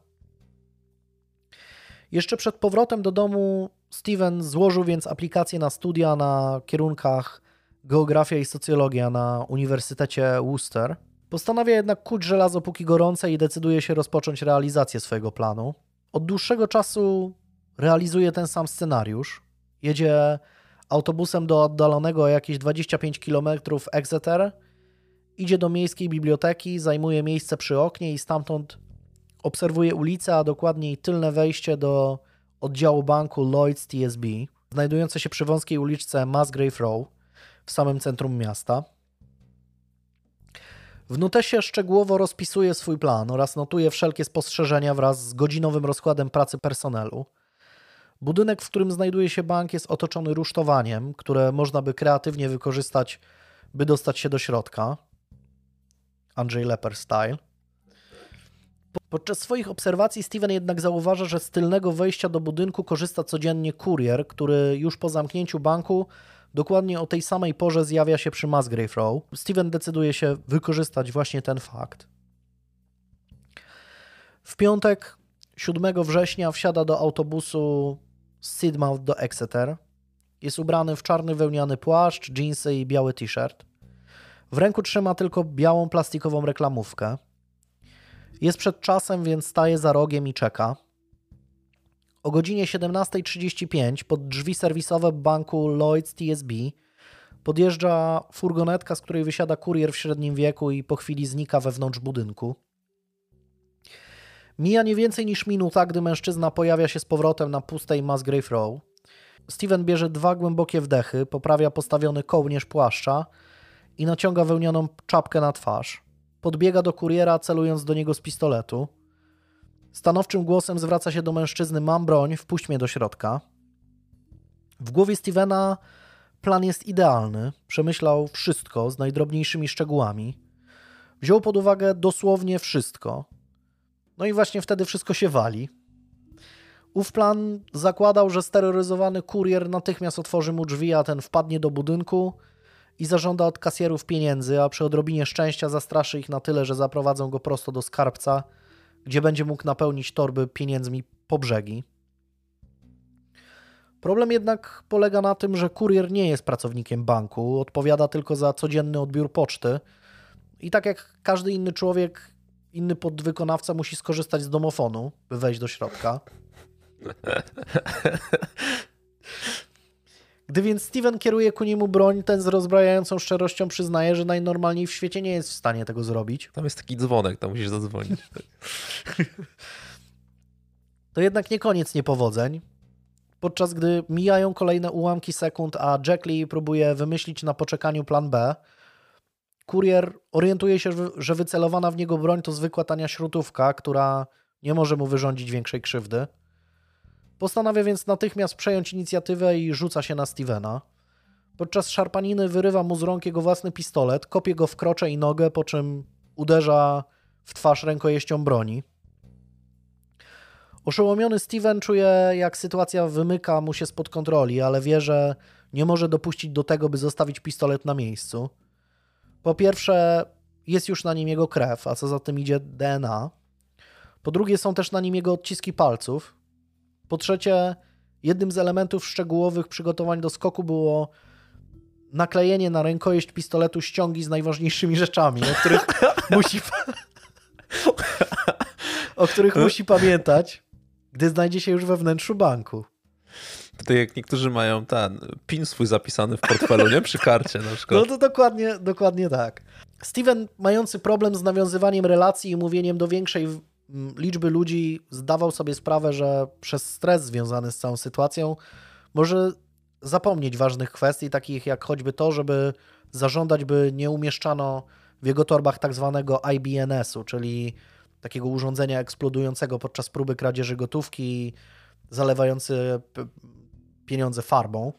Jeszcze przed powrotem do domu Steven złożył więc aplikację na studia na kierunkach geografia i socjologia na Uniwersytecie Worcester. Postanawia jednak kuć żelazo póki gorące i decyduje się rozpocząć realizację swojego planu. Od dłuższego czasu realizuje ten sam scenariusz. Jedzie autobusem do oddalonego jakieś 25 km Exeter, idzie do miejskiej biblioteki, zajmuje miejsce przy oknie i stamtąd obserwuje ulicę, a dokładniej tylne wejście do oddziału banku Lloyds TSB, znajdujące się przy wąskiej uliczce Musgrave Row w samym centrum miasta. W notesie szczegółowo rozpisuje swój plan oraz notuje wszelkie spostrzeżenia wraz z godzinowym rozkładem pracy personelu. Budynek, w którym znajduje się bank, jest otoczony rusztowaniem, które można by kreatywnie wykorzystać, by dostać się do środka. Andrzej Leper style. Podczas swoich obserwacji Steven jednak zauważa, że z tylnego wejścia do budynku korzysta codziennie kurier, który już po zamknięciu banku dokładnie o tej samej porze zjawia się przy Musgrave Row. Steven decyduje się wykorzystać właśnie ten fakt. W piątek 7 września wsiada do autobusu z Sidmouth do Exeter. Jest ubrany w czarny wełniany płaszcz, dżinsy i biały t-shirt. W ręku trzyma tylko białą plastikową reklamówkę. Jest przed czasem, więc staje za rogiem i czeka. O godzinie 17.35 pod drzwi serwisowe banku Lloyds TSB podjeżdża furgonetka, z której wysiada kurier w średnim wieku i po chwili znika wewnątrz budynku. Mija nie więcej niż minuta, gdy mężczyzna pojawia się z powrotem na pustej Musgrave Row. Steven bierze dwa głębokie wdechy, poprawia postawiony kołnierz płaszcza i naciąga wełnioną czapkę na twarz. Podbiega do kuriera, celując do niego z pistoletu. Stanowczym głosem zwraca się do mężczyzny: Mam broń, wpuść mnie do środka. W głowie Stevena plan jest idealny. Przemyślał wszystko z najdrobniejszymi szczegółami. Wziął pod uwagę dosłownie wszystko. No i właśnie wtedy wszystko się wali. Ów plan zakładał, że steroryzowany kurier natychmiast otworzy mu drzwi, a ten wpadnie do budynku i zażąda od kasjerów pieniędzy, a przy odrobinie szczęścia zastraszy ich na tyle, że zaprowadzą go prosto do skarbca, gdzie będzie mógł napełnić torby pieniędzmi po brzegi. Problem jednak polega na tym, że kurier nie jest pracownikiem banku, odpowiada tylko za codzienny odbiór poczty i tak jak każdy inny człowiek, inny podwykonawca musi skorzystać z domofonu, by wejść do środka. Gdy więc Steven kieruje ku niemu broń, ten z rozbrajającą szczerością przyznaje, że najnormalniej w świecie nie jest w stanie tego zrobić. Tam jest taki dzwonek, tam musisz zadzwonić. to jednak nie koniec niepowodzeń. Podczas gdy mijają kolejne ułamki sekund, a Jack Lee próbuje wymyślić na poczekaniu plan B, kurier orientuje się, że wycelowana w niego broń to zwykła tania śrutówka, która nie może mu wyrządzić większej krzywdy. Postanawia więc natychmiast przejąć inicjatywę i rzuca się na Stevena. Podczas szarpaniny wyrywa mu z rąk jego własny pistolet, kopie go w krocze i nogę, po czym uderza w twarz rękojeścią broni. Oszołomiony Steven czuje, jak sytuacja wymyka mu się spod kontroli, ale wie, że nie może dopuścić do tego, by zostawić pistolet na miejscu. Po pierwsze, jest już na nim jego krew, a co za tym idzie DNA. Po drugie, są też na nim jego odciski palców, po trzecie, jednym z elementów szczegółowych przygotowań do skoku było naklejenie na rękojeść pistoletu ściągi z najważniejszymi rzeczami, o których musi o których musi pamiętać, gdy znajdzie się już we wnętrzu banku. Tutaj jak niektórzy mają ten pin swój zapisany w portfelu, nie? Przy karcie na przykład. No to dokładnie, dokładnie tak. Steven, mający problem z nawiązywaniem relacji i mówieniem do większej liczby ludzi zdawał sobie sprawę, że przez stres związany z całą sytuacją może zapomnieć ważnych kwestii, takich jak choćby to, żeby zażądać, by nie umieszczano w jego torbach tak zwanego IBNS-u, czyli takiego urządzenia eksplodującego podczas próby kradzieży gotówki, zalewający pieniądze farbą.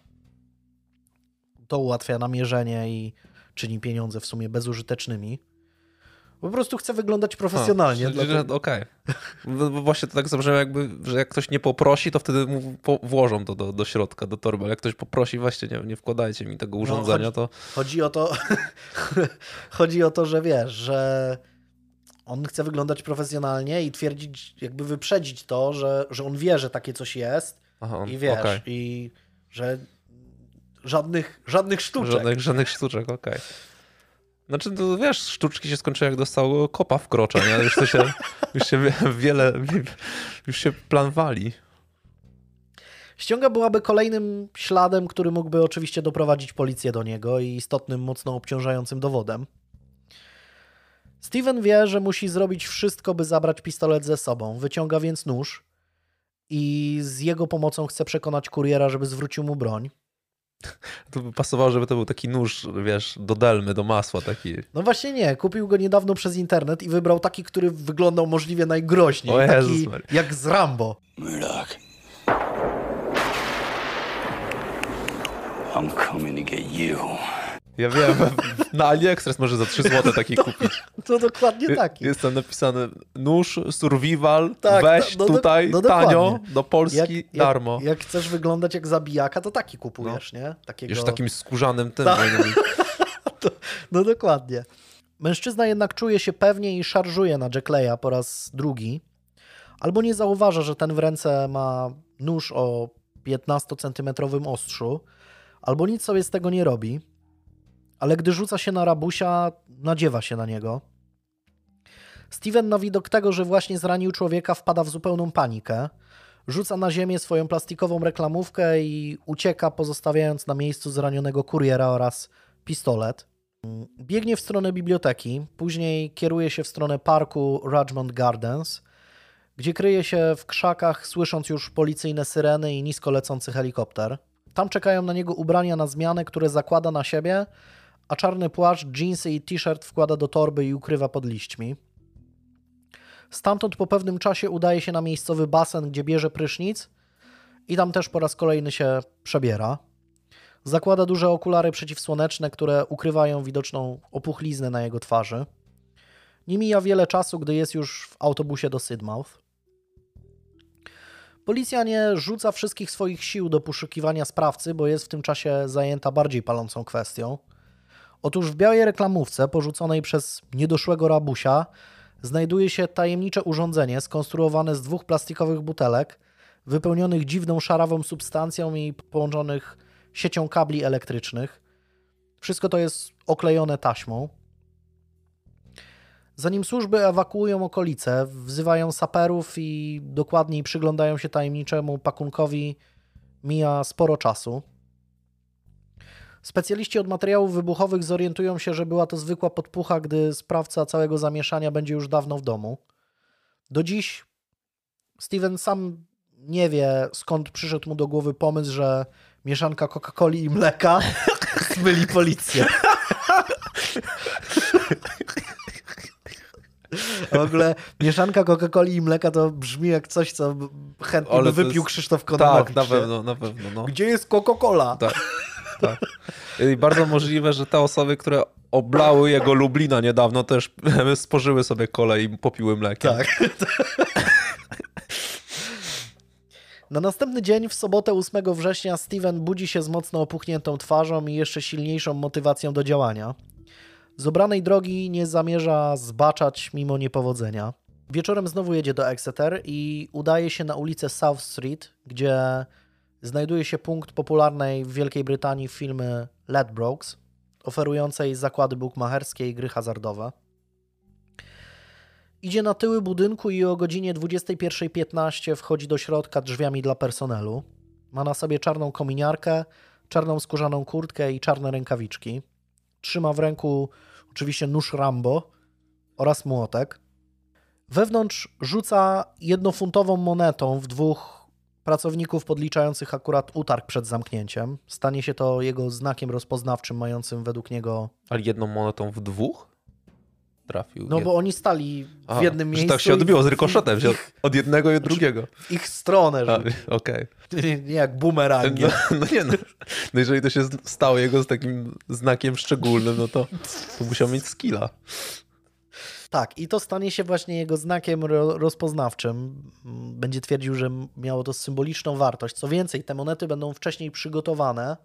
To ułatwia namierzenie i czyni pieniądze w sumie bezużytecznymi. Po prostu chcę wyglądać profesjonalnie. Okej. Okay. Właśnie to tak zabrzmiało jakby, że jak ktoś nie poprosi, to wtedy mu włożą to do, do środka, do torby. Ale jak ktoś poprosi, właśnie nie, nie wkładajcie mi tego no, urządzenia, no, chodzi, to... Chodzi o to, chodzi o to, że wiesz, że on chce wyglądać profesjonalnie i twierdzić, jakby wyprzedzić to, że, że on wie, że takie coś jest Aha, on, i wiesz, okay. i że żadnych, żadnych sztuczek. Żadnych, żadnych sztuczek, okej. Okay. Znaczy, to wiesz, sztuczki się skończyły, jak dostał kopa w krocza, nie? Już, to się, już się wiele, już się plan wali. Ściąga byłaby kolejnym śladem, który mógłby oczywiście doprowadzić policję do niego i istotnym, mocno obciążającym dowodem. Steven wie, że musi zrobić wszystko, by zabrać pistolet ze sobą. Wyciąga więc nóż i z jego pomocą chce przekonać kuriera, żeby zwrócił mu broń. To by pasowało, żeby to był taki nóż, wiesz, do delmy, do masła taki. No właśnie nie, kupił go niedawno przez internet i wybrał taki, który wyglądał możliwie najgroźniej. O taki jak z Rambo. Murdoch. I'm coming to get you. Ja wiem, na AliExpress może za 3 zł taki to, kupić. To dokładnie taki. Jest tam napisane nóż, survival, tak, weź no, no tutaj no, tanio, do Polski jak, darmo. Jak, chcesz wyglądać jak zabijaka, to taki kupujesz, no. nie? Takiego... Już takim skórzanym tym. Ta... to, no dokładnie. Mężczyzna jednak czuje się pewnie i szarżuje na Jackleya po raz drugi, albo nie zauważa, że ten w ręce ma nóż o 15-centymetrowym ostrzu, albo nic sobie z tego nie robi, ale gdy rzuca się na rabusia, nadziewa się na niego. Steven na widok tego, że właśnie zranił człowieka, wpada w zupełną panikę. Rzuca na ziemię swoją plastikową reklamówkę i ucieka, pozostawiając na miejscu zranionego kuriera oraz pistolet. Biegnie w stronę biblioteki, później kieruje się w stronę parku Rajmond Gardens, gdzie kryje się w krzakach, słysząc już policyjne syreny i nisko lecący helikopter. Tam czekają na niego ubrania na zmianę, które zakłada na siebie, a czarny płaszcz, dżinsy i t-shirt wkłada do torby i ukrywa pod liśćmi. Stamtąd po pewnym czasie udaje się na miejscowy basen, gdzie bierze prysznic i tam też po raz kolejny się przebiera. Zakłada duże okulary przeciwsłoneczne, które ukrywają widoczną opuchliznę na jego twarzy. Nie mija wiele czasu, gdy jest już w autobusie do Sidmouth. Policja nie rzuca wszystkich swoich sił do poszukiwania sprawcy, bo jest w tym czasie zajęta bardziej palącą kwestią. Otóż w białej reklamówce porzuconej przez niedoszłego rabusia znajduje się tajemnicze urządzenie skonstruowane z dwóch plastikowych butelek, wypełnionych dziwną szarawą substancją i połączonych siecią kabli elektrycznych. Wszystko to jest oklejone taśmą. Zanim służby ewakuują okolice, wzywają saperów i dokładniej przyglądają się tajemniczemu pakunkowi, mija sporo czasu. Specjaliści od materiałów wybuchowych zorientują się, że była to zwykła podpucha, gdy sprawca całego zamieszania będzie już dawno w domu. Do dziś Steven sam nie wie, skąd przyszedł mu do głowy pomysł, że mieszanka Coca-Coli i mleka zmyli policję. W ogóle mieszanka Coca-Coli i mleka to brzmi jak coś, co chętnie by wypił jest... Krzysztof Kononowicz. Tak, na pewno, na pewno. No. Gdzie jest Coca-Cola? Tak, tak. I bardzo możliwe, że te osoby, które oblały jego Lublina niedawno też spożyły sobie kolej i popiły mlekiem. Tak. Na następny dzień, w sobotę 8 września, Steven budzi się z mocno opuchniętą twarzą i jeszcze silniejszą motywacją do działania. Z obranej drogi nie zamierza zbaczać mimo niepowodzenia. Wieczorem znowu jedzie do Exeter i udaje się na ulicę South Street, gdzie znajduje się punkt popularnej w Wielkiej Brytanii filmy Ladbrokes, oferującej zakłady bukmacherskie i gry hazardowe. Idzie na tyły budynku i o godzinie 21.15 wchodzi do środka drzwiami dla personelu. Ma na sobie czarną kominiarkę, czarną skórzaną kurtkę i czarne rękawiczki. Trzyma w ręku oczywiście nóż Rambo oraz młotek. Wewnątrz rzuca jednofuntową monetą w dwóch pracowników podliczających akurat utarg przed zamknięciem. Stanie się to jego znakiem rozpoznawczym, mającym według niego. Ale jedną monetą w dwóch? Trafił. No bo oni stali w jednym miejscu. tak się odbiło z rykoszetem, ich, od jednego i od drugiego. W ich stronę. Okej. Okay. Nie, jak bumerang. No, no, nie no. no. jeżeli to się stało jego z takim znakiem szczególnym, no to, to musiał mieć skilla. Tak, i to stanie się właśnie jego znakiem rozpoznawczym. Będzie twierdził, że miało to symboliczną wartość. Co więcej, te monety będą wcześniej przygotowane,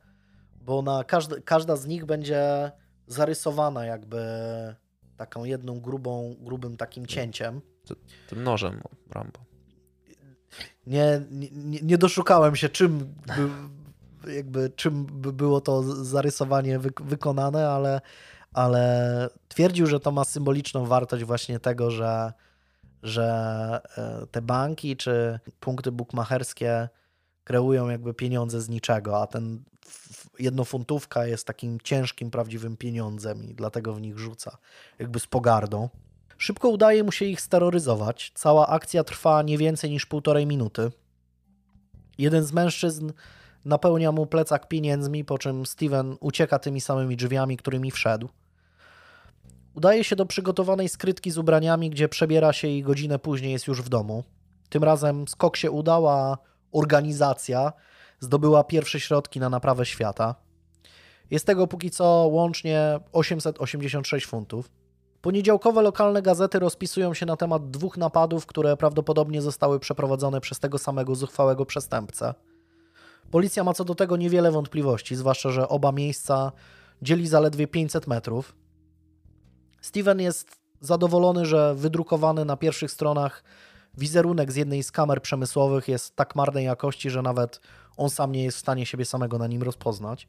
bo na każda, każda z nich będzie zarysowana jakby taką jedną grubą, grubym takim cięciem. Tym nożem Rambo. Nie, nie, nie doszukałem się, czym by, jakby, czym by było to zarysowanie wy, wykonane, ale ale twierdził, że to ma symboliczną wartość właśnie tego, że, że e, te banki czy punkty bukmacherskie kreują jakby pieniądze z niczego, a ten jednofuntówka jest takim ciężkim, prawdziwym pieniądzem i dlatego w nich rzuca, jakby z pogardą. Szybko udaje mu się ich steroryzować. Cała akcja trwa nie więcej niż półtorej minuty. Jeden z mężczyzn napełnia mu plecak pieniędzmi, po czym Steven ucieka tymi samymi drzwiami, którymi wszedł. Udaje się do przygotowanej skrytki z ubraniami, gdzie przebiera się i godzinę później jest już w domu. Tym razem skok się udał, a organizacja zdobyła pierwsze środki na naprawę świata. Jest tego póki co łącznie 886 funtów. Poniedziałkowe lokalne gazety rozpisują się na temat dwóch napadów, które prawdopodobnie zostały przeprowadzone przez tego samego zuchwałego przestępcę. Policja ma co do tego niewiele wątpliwości, zwłaszcza, że oba miejsca dzieli zaledwie 500 metrów. Steven jest zadowolony, że wydrukowany na pierwszych stronach wizerunek z jednej z kamer przemysłowych jest tak marnej jakości, że nawet on sam nie jest w stanie siebie samego na nim rozpoznać.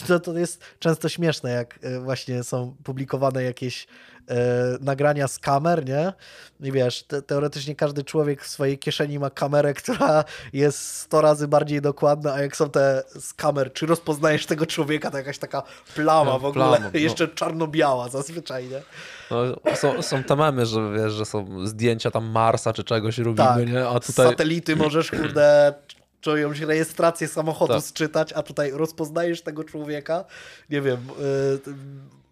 To, to jest często śmieszne, jak e, właśnie są publikowane jakieś e, nagrania z kamer, nie? I wiesz, te, teoretycznie każdy człowiek w swojej kieszeni ma kamerę, która jest 100 razy bardziej dokładna, a jak są te z kamer, czy rozpoznajesz tego człowieka, to jakaś taka plama w ogóle, plama, no. jeszcze czarno-biała zazwyczaj, nie? No, są, są te memy, że wiesz, że są zdjęcia tam Marsa czy czegoś robimy, tak. nie? A tutaj... satelity możesz, kurde, czują się rejestrację samochodu tak. sczytać, a tutaj rozpoznajesz tego człowieka, nie wiem,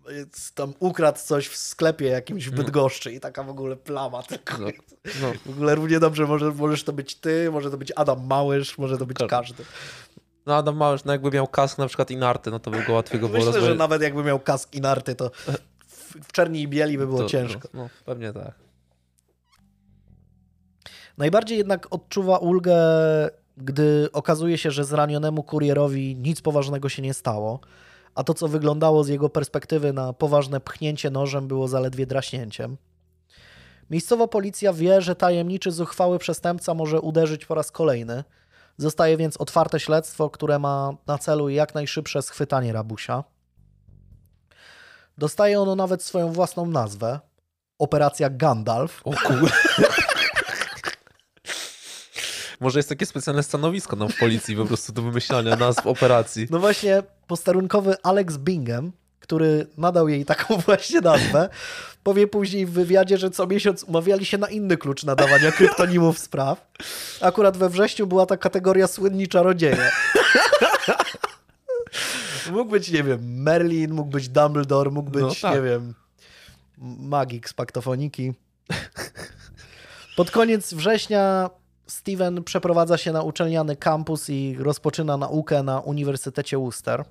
yy, tam ukradł coś w sklepie jakimś w no. Bydgoszczy i taka w ogóle plama tylko. No. No. W ogóle równie dobrze może, możesz to być ty, może to być Adam Małysz, może to być każdy. każdy. No Adam Małysz, no jakby miał kask na przykład Inarty, no to by go łatwiej go było Myślę, że nawet jakby miał kask Inarty, to w, w czerni i bieli by było to, ciężko. No, pewnie tak. Najbardziej jednak odczuwa ulgę gdy okazuje się, że zranionemu kurierowi nic poważnego się nie stało, a to, co wyglądało z jego perspektywy na poważne pchnięcie nożem, było zaledwie draśnięciem. Miejscowa policja wie, że tajemniczy, zuchwały przestępca może uderzyć po raz kolejny. Zostaje więc otwarte śledztwo, które ma na celu jak najszybsze schwytanie rabusia. Dostaje ono nawet swoją własną nazwę. Operacja Gandalf. O kur... Może jest takie specjalne stanowisko nam w policji po prostu do wymyślania nazw operacji. No właśnie posterunkowy Alex Bingham, który nadał jej taką właśnie nazwę, powie później w wywiadzie, że co miesiąc umawiali się na inny klucz nadawania kryptonimów spraw. Akurat we wrześniu była ta kategoria słynni czarodzieje. mógł być, nie wiem, Merlin, mógł być Dumbledore, mógł być, no, tak. nie wiem, magik z paktofoniki. Pod koniec września Steven przeprowadza się na uczelniany kampus i rozpoczyna naukę na Uniwersytecie Worcester.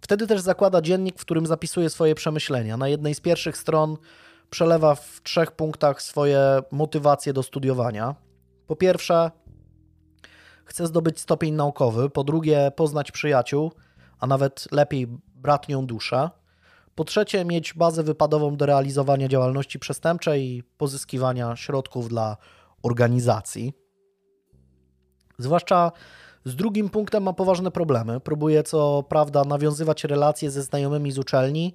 Wtedy też zakłada dziennik, w którym zapisuje swoje przemyślenia. Na jednej z pierwszych stron przelewa w trzech punktach swoje motywacje do studiowania. Po pierwsze, chce zdobyć stopień naukowy, po drugie, poznać przyjaciół, a nawet lepiej bratnią duszę. Po trzecie, mieć bazę wypadową do realizowania działalności przestępczej i pozyskiwania środków dla organizacji. Zwłaszcza z drugim punktem ma poważne problemy. Próbuje co prawda nawiązywać relacje ze znajomymi z uczelni,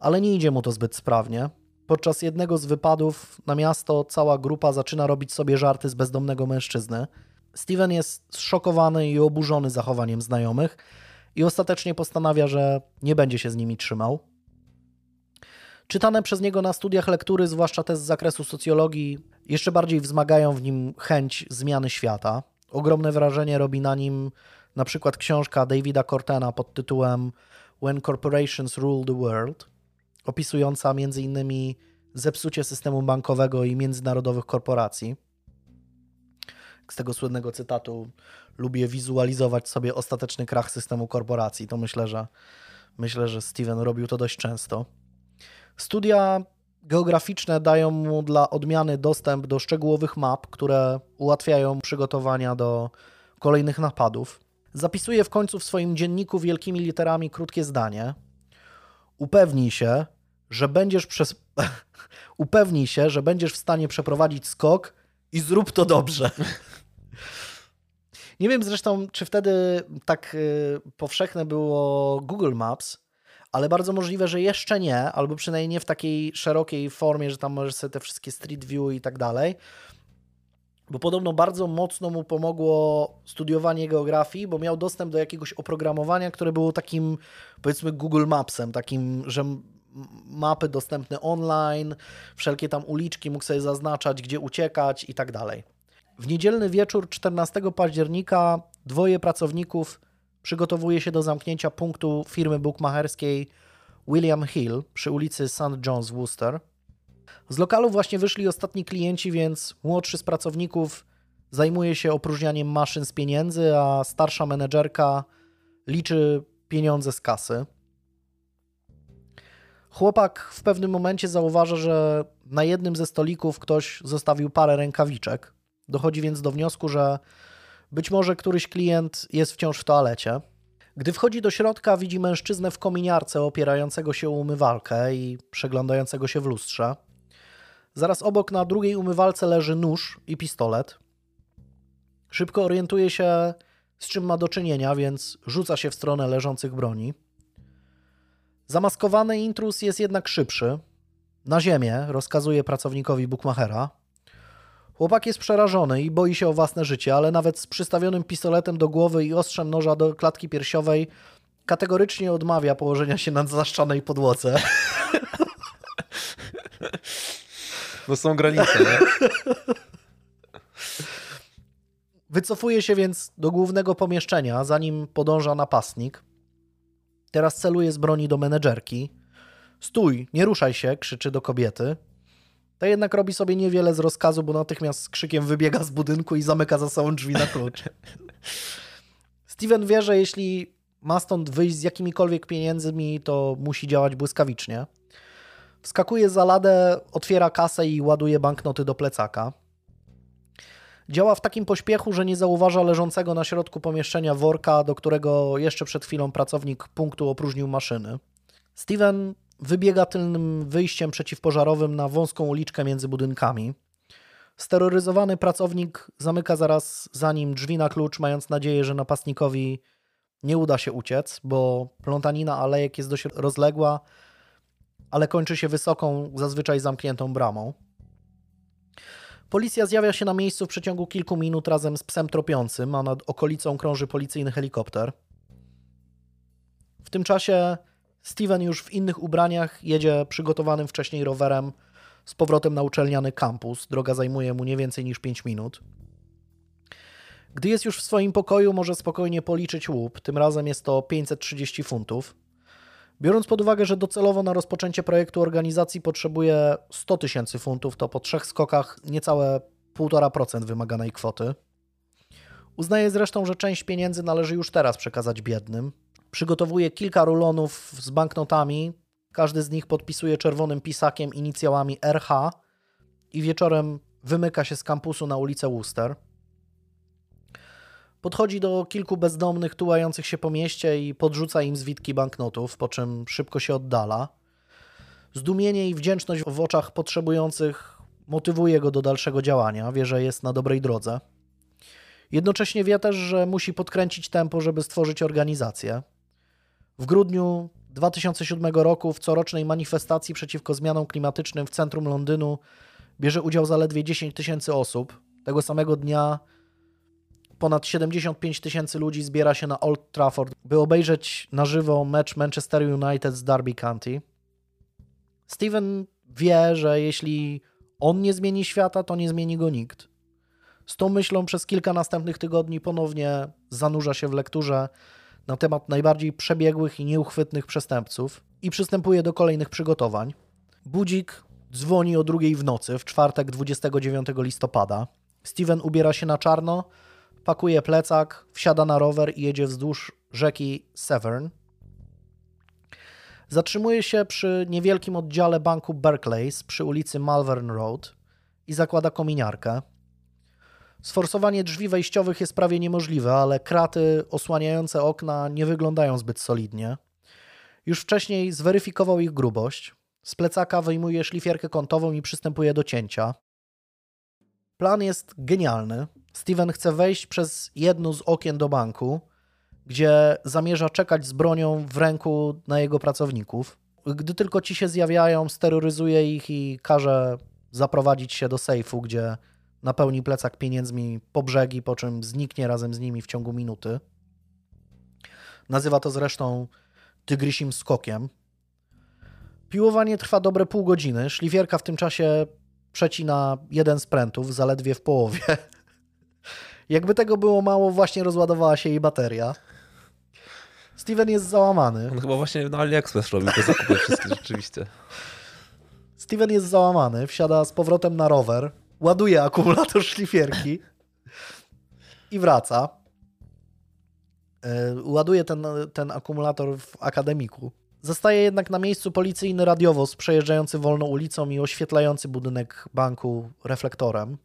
ale nie idzie mu to zbyt sprawnie. Podczas jednego z wypadów na miasto cała grupa zaczyna robić sobie żarty z bezdomnego mężczyzny. Steven jest zszokowany i oburzony zachowaniem znajomych i ostatecznie postanawia, że nie będzie się z nimi trzymał. Czytane przez niego na studiach lektury, zwłaszcza te z zakresu socjologii, jeszcze bardziej wzmagają w nim chęć zmiany świata. Ogromne wrażenie robi na nim na przykład książka Davida Cortena pod tytułem When Corporations Rule the World, opisująca m.in. zepsucie systemu bankowego i międzynarodowych korporacji. Z tego słynnego cytatu lubię wizualizować sobie ostateczny krach systemu korporacji. To myślę, że myślę, że Steven robił to dość często. Studia geograficzne dają mu dla odmiany dostęp do szczegółowych map, które ułatwiają przygotowania do kolejnych napadów. Zapisuje w końcu w swoim dzienniku wielkimi literami krótkie zdanie. Upewnij się, że będziesz przez... Upewnij się, że będziesz w stanie przeprowadzić skok i zrób to dobrze. Nie wiem zresztą, czy wtedy tak y, powszechne było Google Maps, ale bardzo możliwe, że jeszcze nie, albo przynajmniej nie w takiej szerokiej formie, że tam możesz sobie te wszystkie Street View i tak dalej. Bo podobno bardzo mocno mu pomogło studiowanie geografii, bo miał dostęp do jakiegoś oprogramowania, które było takim, powiedzmy, Google Mapsem, takim, że mapy dostępne online, wszelkie tam uliczki mógł sobie zaznaczać, gdzie uciekać i tak dalej. W niedzielny wieczór 14 października dwoje pracowników przygotowuje się do zamknięcia punktu firmy bukmacherskiej William Hill przy ulicy St. John's Worcester. Z lokalu właśnie wyszli ostatni klienci, więc młodszy z pracowników zajmuje się opróżnianiem maszyn z pieniędzy, a starsza menedżerka liczy pieniądze z kasy. Chłopak w pewnym momencie zauważa, że na jednym ze stolików ktoś zostawił parę rękawiczek. Dochodzi więc do wniosku, że być może któryś klient jest wciąż w toalecie. Gdy wchodzi do środka, widzi mężczyznę w kominiarce opierającego się o umywalkę i przeglądającego się w lustrze. Zaraz obok na drugiej umywalce leży nóż i pistolet. Szybko orientuje się, z czym ma do czynienia, więc rzuca się w stronę leżących broni. Zamaskowany intrus jest jednak szybszy. Na ziemię rozkazuje pracownikowi Bukmachera. Chłopak jest przerażony i boi się o własne życie, ale nawet z przystawionym pistoletem do głowy i ostrzem noża do klatki piersiowej kategorycznie odmawia położenia się na zaszczanej podłodze. To są granice, nie? Wycofuje się więc do głównego pomieszczenia, zanim podąża napastnik. Teraz celuje z broni do menedżerki. Stój, nie ruszaj się, krzyczy do kobiety. Ta jednak robi sobie niewiele z rozkazu, bo natychmiast z krzykiem wybiega z budynku i zamyka za sobą drzwi na klucz. Steven wie, że jeśli ma stąd wyjść z jakimikolwiek pieniędzmi, to musi działać błyskawicznie. Wskakuje za ladę, otwiera kasę i ładuje banknoty do plecaka. Działa w takim pośpiechu, że nie zauważa leżącego na środku pomieszczenia worka, do którego jeszcze przed chwilą pracownik punktu opróżnił maszyny. Steven wybiega tylnym wyjściem przeciwpożarowym na wąską uliczkę między budynkami. Steroryzowany pracownik zamyka zaraz za nim drzwi na klucz, mając nadzieję, że napastnikowi nie uda się uciec, bo plątanina alejek jest dość rozległa, ale kończy się wysoką, zazwyczaj zamkniętą bramą. Policja zjawia się na miejscu w przeciągu kilku minut razem z psem tropiącym, a nad okolicą krąży policyjny helikopter. W tym czasie Steven już w innych ubraniach jedzie przygotowanym wcześniej rowerem z powrotem na uczelniany kampus. Droga zajmuje mu nie więcej niż 5 minut. Gdy jest już w swoim pokoju, może spokojnie policzyć łup. Tym razem jest to 530 funtów. Biorąc pod uwagę, że docelowo na rozpoczęcie projektu organizacji potrzebuje 100 tysięcy funtów, to po trzech skokach niecałe 1,5% wymaganej kwoty. Uznaje zresztą, że część pieniędzy należy już teraz przekazać biednym. Przygotowuje kilka rulonów z banknotami. Każdy z nich podpisuje czerwonym pisakiem inicjałami RH i wieczorem wymyka się z kampusu na ulicę Worcester. Podchodzi do kilku bezdomnych tułających się po mieście i podrzuca im zwitki banknotów, po czym szybko się oddala. Zdumienie i wdzięczność w oczach potrzebujących motywuje go do dalszego działania, wie, że jest na dobrej drodze. Jednocześnie wie też, że musi podkręcić tempo, żeby stworzyć organizację. W grudniu 2007 roku w corocznej manifestacji przeciwko zmianom klimatycznym w centrum Londynu bierze udział zaledwie 10 tysięcy osób. Tego samego dnia ponad 75 tysięcy ludzi zbiera się na Old Trafford, by obejrzeć na żywo mecz Manchester United z Derby County. Steven wie, że jeśli on nie zmieni świata, to nie zmieni go nikt. Z tą myślą przez kilka następnych tygodni ponownie zanurza się w lekturze na temat najbardziej przebiegłych i nieuchwytnych przestępców i przystępuje do kolejnych przygotowań. Budzik dzwoni o drugiej w nocy, w czwartek 29 listopada. Steven ubiera się na czarno, pakuje plecak, wsiada na rower i jedzie wzdłuż rzeki Severn. Zatrzymuje się przy niewielkim oddziale banku Barclays przy ulicy Malvern Road i zakłada kominiarkę. Sforsowanie drzwi wejściowych jest prawie niemożliwe, ale kraty osłaniające okna nie wyglądają zbyt solidnie. Już wcześniej zweryfikował ich grubość. Z plecaka wyjmuje szlifierkę kątową i przystępuje do cięcia. Plan jest genialny. Steven chce wejść przez jedno z okien do banku, gdzie zamierza czekać z bronią w ręku na jego pracowników. Gdy tylko ci się zjawiają, steroryzuje ich i każe zaprowadzić się do sejfu, gdzie napełni plecak pieniędzmi po brzegi, po czym zniknie razem z nimi w ciągu minuty. Nazywa to zresztą tygrysim skokiem. Piłowanie trwa dobre pół godziny. Szlifierka w tym czasie przecina jeden z prętów, zaledwie w połowie. Jakby tego było mało, właśnie rozładowała się jej bateria. Steven jest załamany. On chyba właśnie na AliExpress robił te zakupy wszystkie rzeczywiście. Steven jest załamany, wsiada z powrotem na rower, ładuje akumulator szlifierki i wraca. E, ładuje ten, ten akumulator w akademiku. Zostaje jednak na miejscu policyjny radiowóz przejeżdżający wolną ulicą i oświetlający budynek banku reflektorem.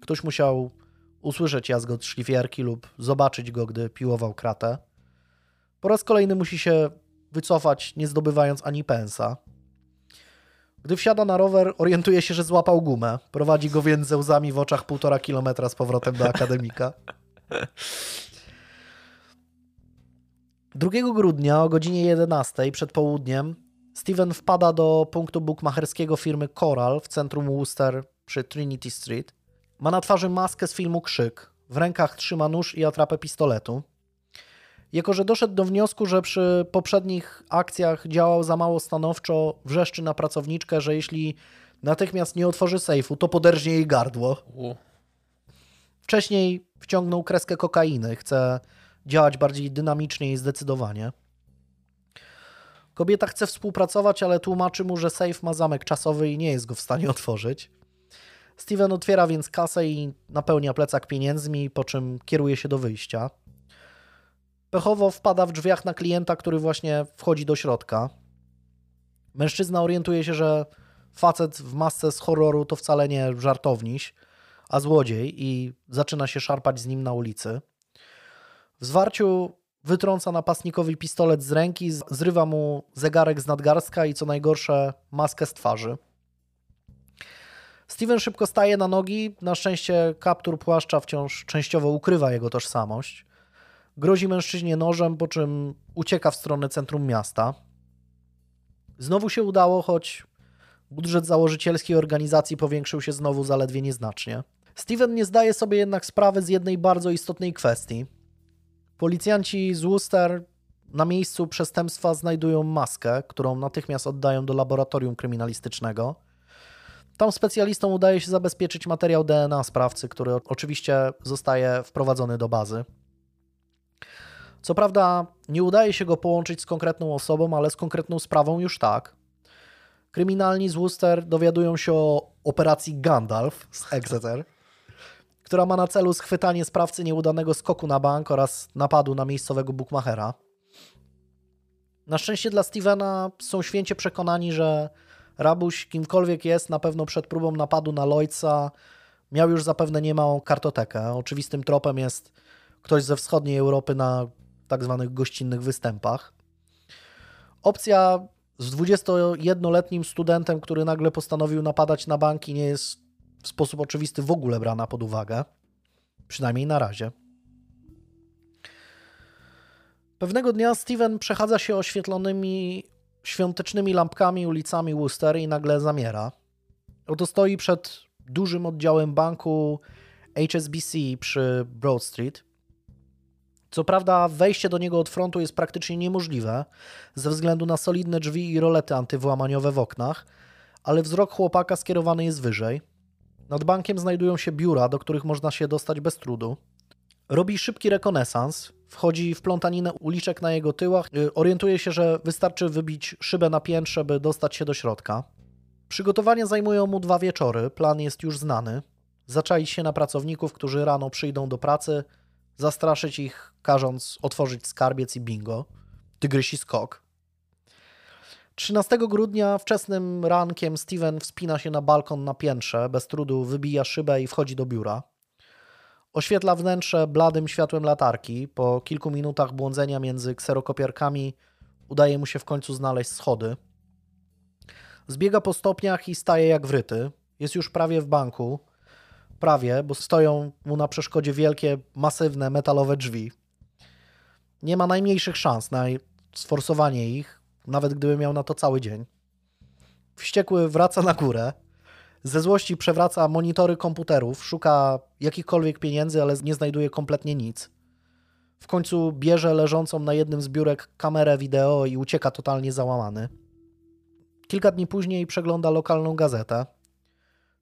Ktoś musiał usłyszeć jazgot szlifierki lub zobaczyć go, gdy piłował kratę. Po raz kolejny musi się wycofać, nie zdobywając ani pensa. Gdy wsiada na rower, orientuje się, że złapał gumę. Prowadzi go więc ze łzami w oczach półtora kilometra z powrotem do akademika. 2 grudnia o godzinie 11 przed południem Steven wpada do punktu bukmacherskiego firmy Coral w centrum Worcester przy Trinity Street. Ma na twarzy maskę z filmu Krzyk. W rękach trzyma nóż i atrapę pistoletu. Jako, że doszedł do wniosku, że przy poprzednich akcjach działał za mało stanowczo, wrzeszczy na pracowniczkę, że jeśli natychmiast nie otworzy sejfu, to poderżnie jej gardło. Wcześniej wciągnął kreskę kokainy, chce działać bardziej dynamicznie i zdecydowanie. Kobieta chce współpracować, ale tłumaczy mu, że safe ma zamek czasowy i nie jest go w stanie otworzyć. Steven otwiera więc kasę i napełnia plecak pieniędzmi, po czym kieruje się do wyjścia. Pechowo wpada w drzwiach na klienta, który właśnie wchodzi do środka. Mężczyzna orientuje się, że facet w masce z horroru to wcale nie żartowniś, a złodziej i zaczyna się szarpać z nim na ulicy. W zwarciu wytrąca napastnikowi pistolet z ręki, zrywa mu zegarek z nadgarstka i co najgorsze maskę z twarzy. Steven szybko staje na nogi. Na szczęście kaptur płaszcza wciąż częściowo ukrywa jego tożsamość. Grozi mężczyźnie nożem, po czym ucieka w stronę centrum miasta. Znowu się udało, choć budżet założycielskiej organizacji powiększył się znowu zaledwie nieznacznie. Steven nie zdaje sobie jednak sprawy z jednej bardzo istotnej kwestii. Policjanci z Worcester na miejscu przestępstwa znajdują maskę, którą natychmiast oddają do laboratorium kryminalistycznego. Tam specjalistom udaje się zabezpieczyć materiał DNA sprawcy, który oczywiście zostaje wprowadzony do bazy. Co prawda, nie udaje się go połączyć z konkretną osobą, ale z konkretną sprawą już tak. Kryminalni z Worcester dowiadują się o operacji Gandalf z Exeter która ma na celu schwytanie sprawcy nieudanego skoku na bank oraz napadu na miejscowego bookmachera. Na szczęście dla Stevena są święcie przekonani, że Rabuś, kimkolwiek jest, na pewno przed próbą napadu na Lloydsa miał już zapewne niemałą kartotekę. Oczywistym tropem jest ktoś ze wschodniej Europy na tak zwanych gościnnych występach. Opcja z 21-letnim studentem, który nagle postanowił napadać na banki, nie jest w sposób oczywisty w ogóle brana pod uwagę. Przynajmniej na razie. Pewnego dnia Steven przechadza się oświetlonymi świątecznymi lampkami ulicami Worcester i nagle zamiera. Oto stoi przed dużym oddziałem banku HSBC przy Broad Street. Co prawda, wejście do niego od frontu jest praktycznie niemożliwe ze względu na solidne drzwi i rolety antywłamaniowe w oknach, ale wzrok chłopaka skierowany jest wyżej. Nad bankiem znajdują się biura, do których można się dostać bez trudu. Robi szybki rekonesans, wchodzi w plątaninę uliczek na jego tyłach, y, orientuje się, że wystarczy wybić szybę na piętrze, by dostać się do środka. Przygotowania zajmują mu dwa wieczory, plan jest już znany. Zaczaić się na pracowników, którzy rano przyjdą do pracy, zastraszyć ich, każąc otworzyć skarbiec i bingo. Tygrysi skok. 13 grudnia wczesnym rankiem Steven wspina się na balkon na piętrze, bez trudu wybija szybę i wchodzi do biura. Oświetla wnętrze bladym światłem latarki. Po kilku minutach błądzenia między kserokopiarkami udaje mu się w końcu znaleźć schody. Zbiega po stopniach i staje jak wryty. Jest już prawie w banku. Prawie, bo stoją mu na przeszkodzie wielkie, masywne, metalowe drzwi. Nie ma najmniejszych szans na sforsowanie ich nawet gdyby miał na to cały dzień. Wściekły wraca na górę, ze złości przewraca monitory komputerów, szuka jakichkolwiek pieniędzy, ale nie znajduje kompletnie nic. W końcu bierze leżącą na jednym z biurek kamerę wideo i ucieka totalnie załamany. Kilka dni później przegląda lokalną gazetę.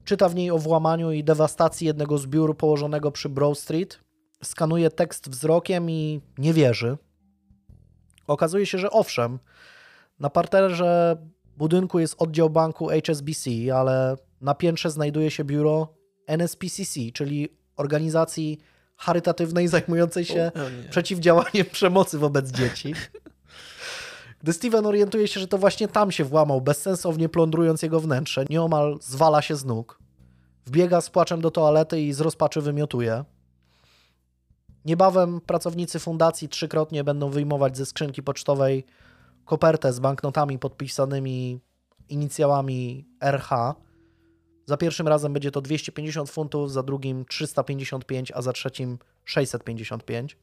Czyta w niej o włamaniu i dewastacji jednego z biur położonego przy Broad Street. Skanuje tekst wzrokiem i nie wierzy. Okazuje się, że owszem, na parterze budynku jest oddział banku HSBC, ale na piętrze znajduje się biuro NSPCC, czyli organizacji charytatywnej zajmującej się o, przeciwdziałaniem przemocy wobec dzieci. Gdy Steven orientuje się, że to właśnie tam się włamał, bezsensownie plądrując jego wnętrze, nieomal zwala się z nóg. Wbiega z płaczem do toalety i z rozpaczy wymiotuje. Niebawem pracownicy fundacji trzykrotnie będą wyjmować ze skrzynki pocztowej kopertę z banknotami podpisanymi inicjałami RH. Za pierwszym razem będzie to 250 funtów, za drugim 355, a za trzecim 655.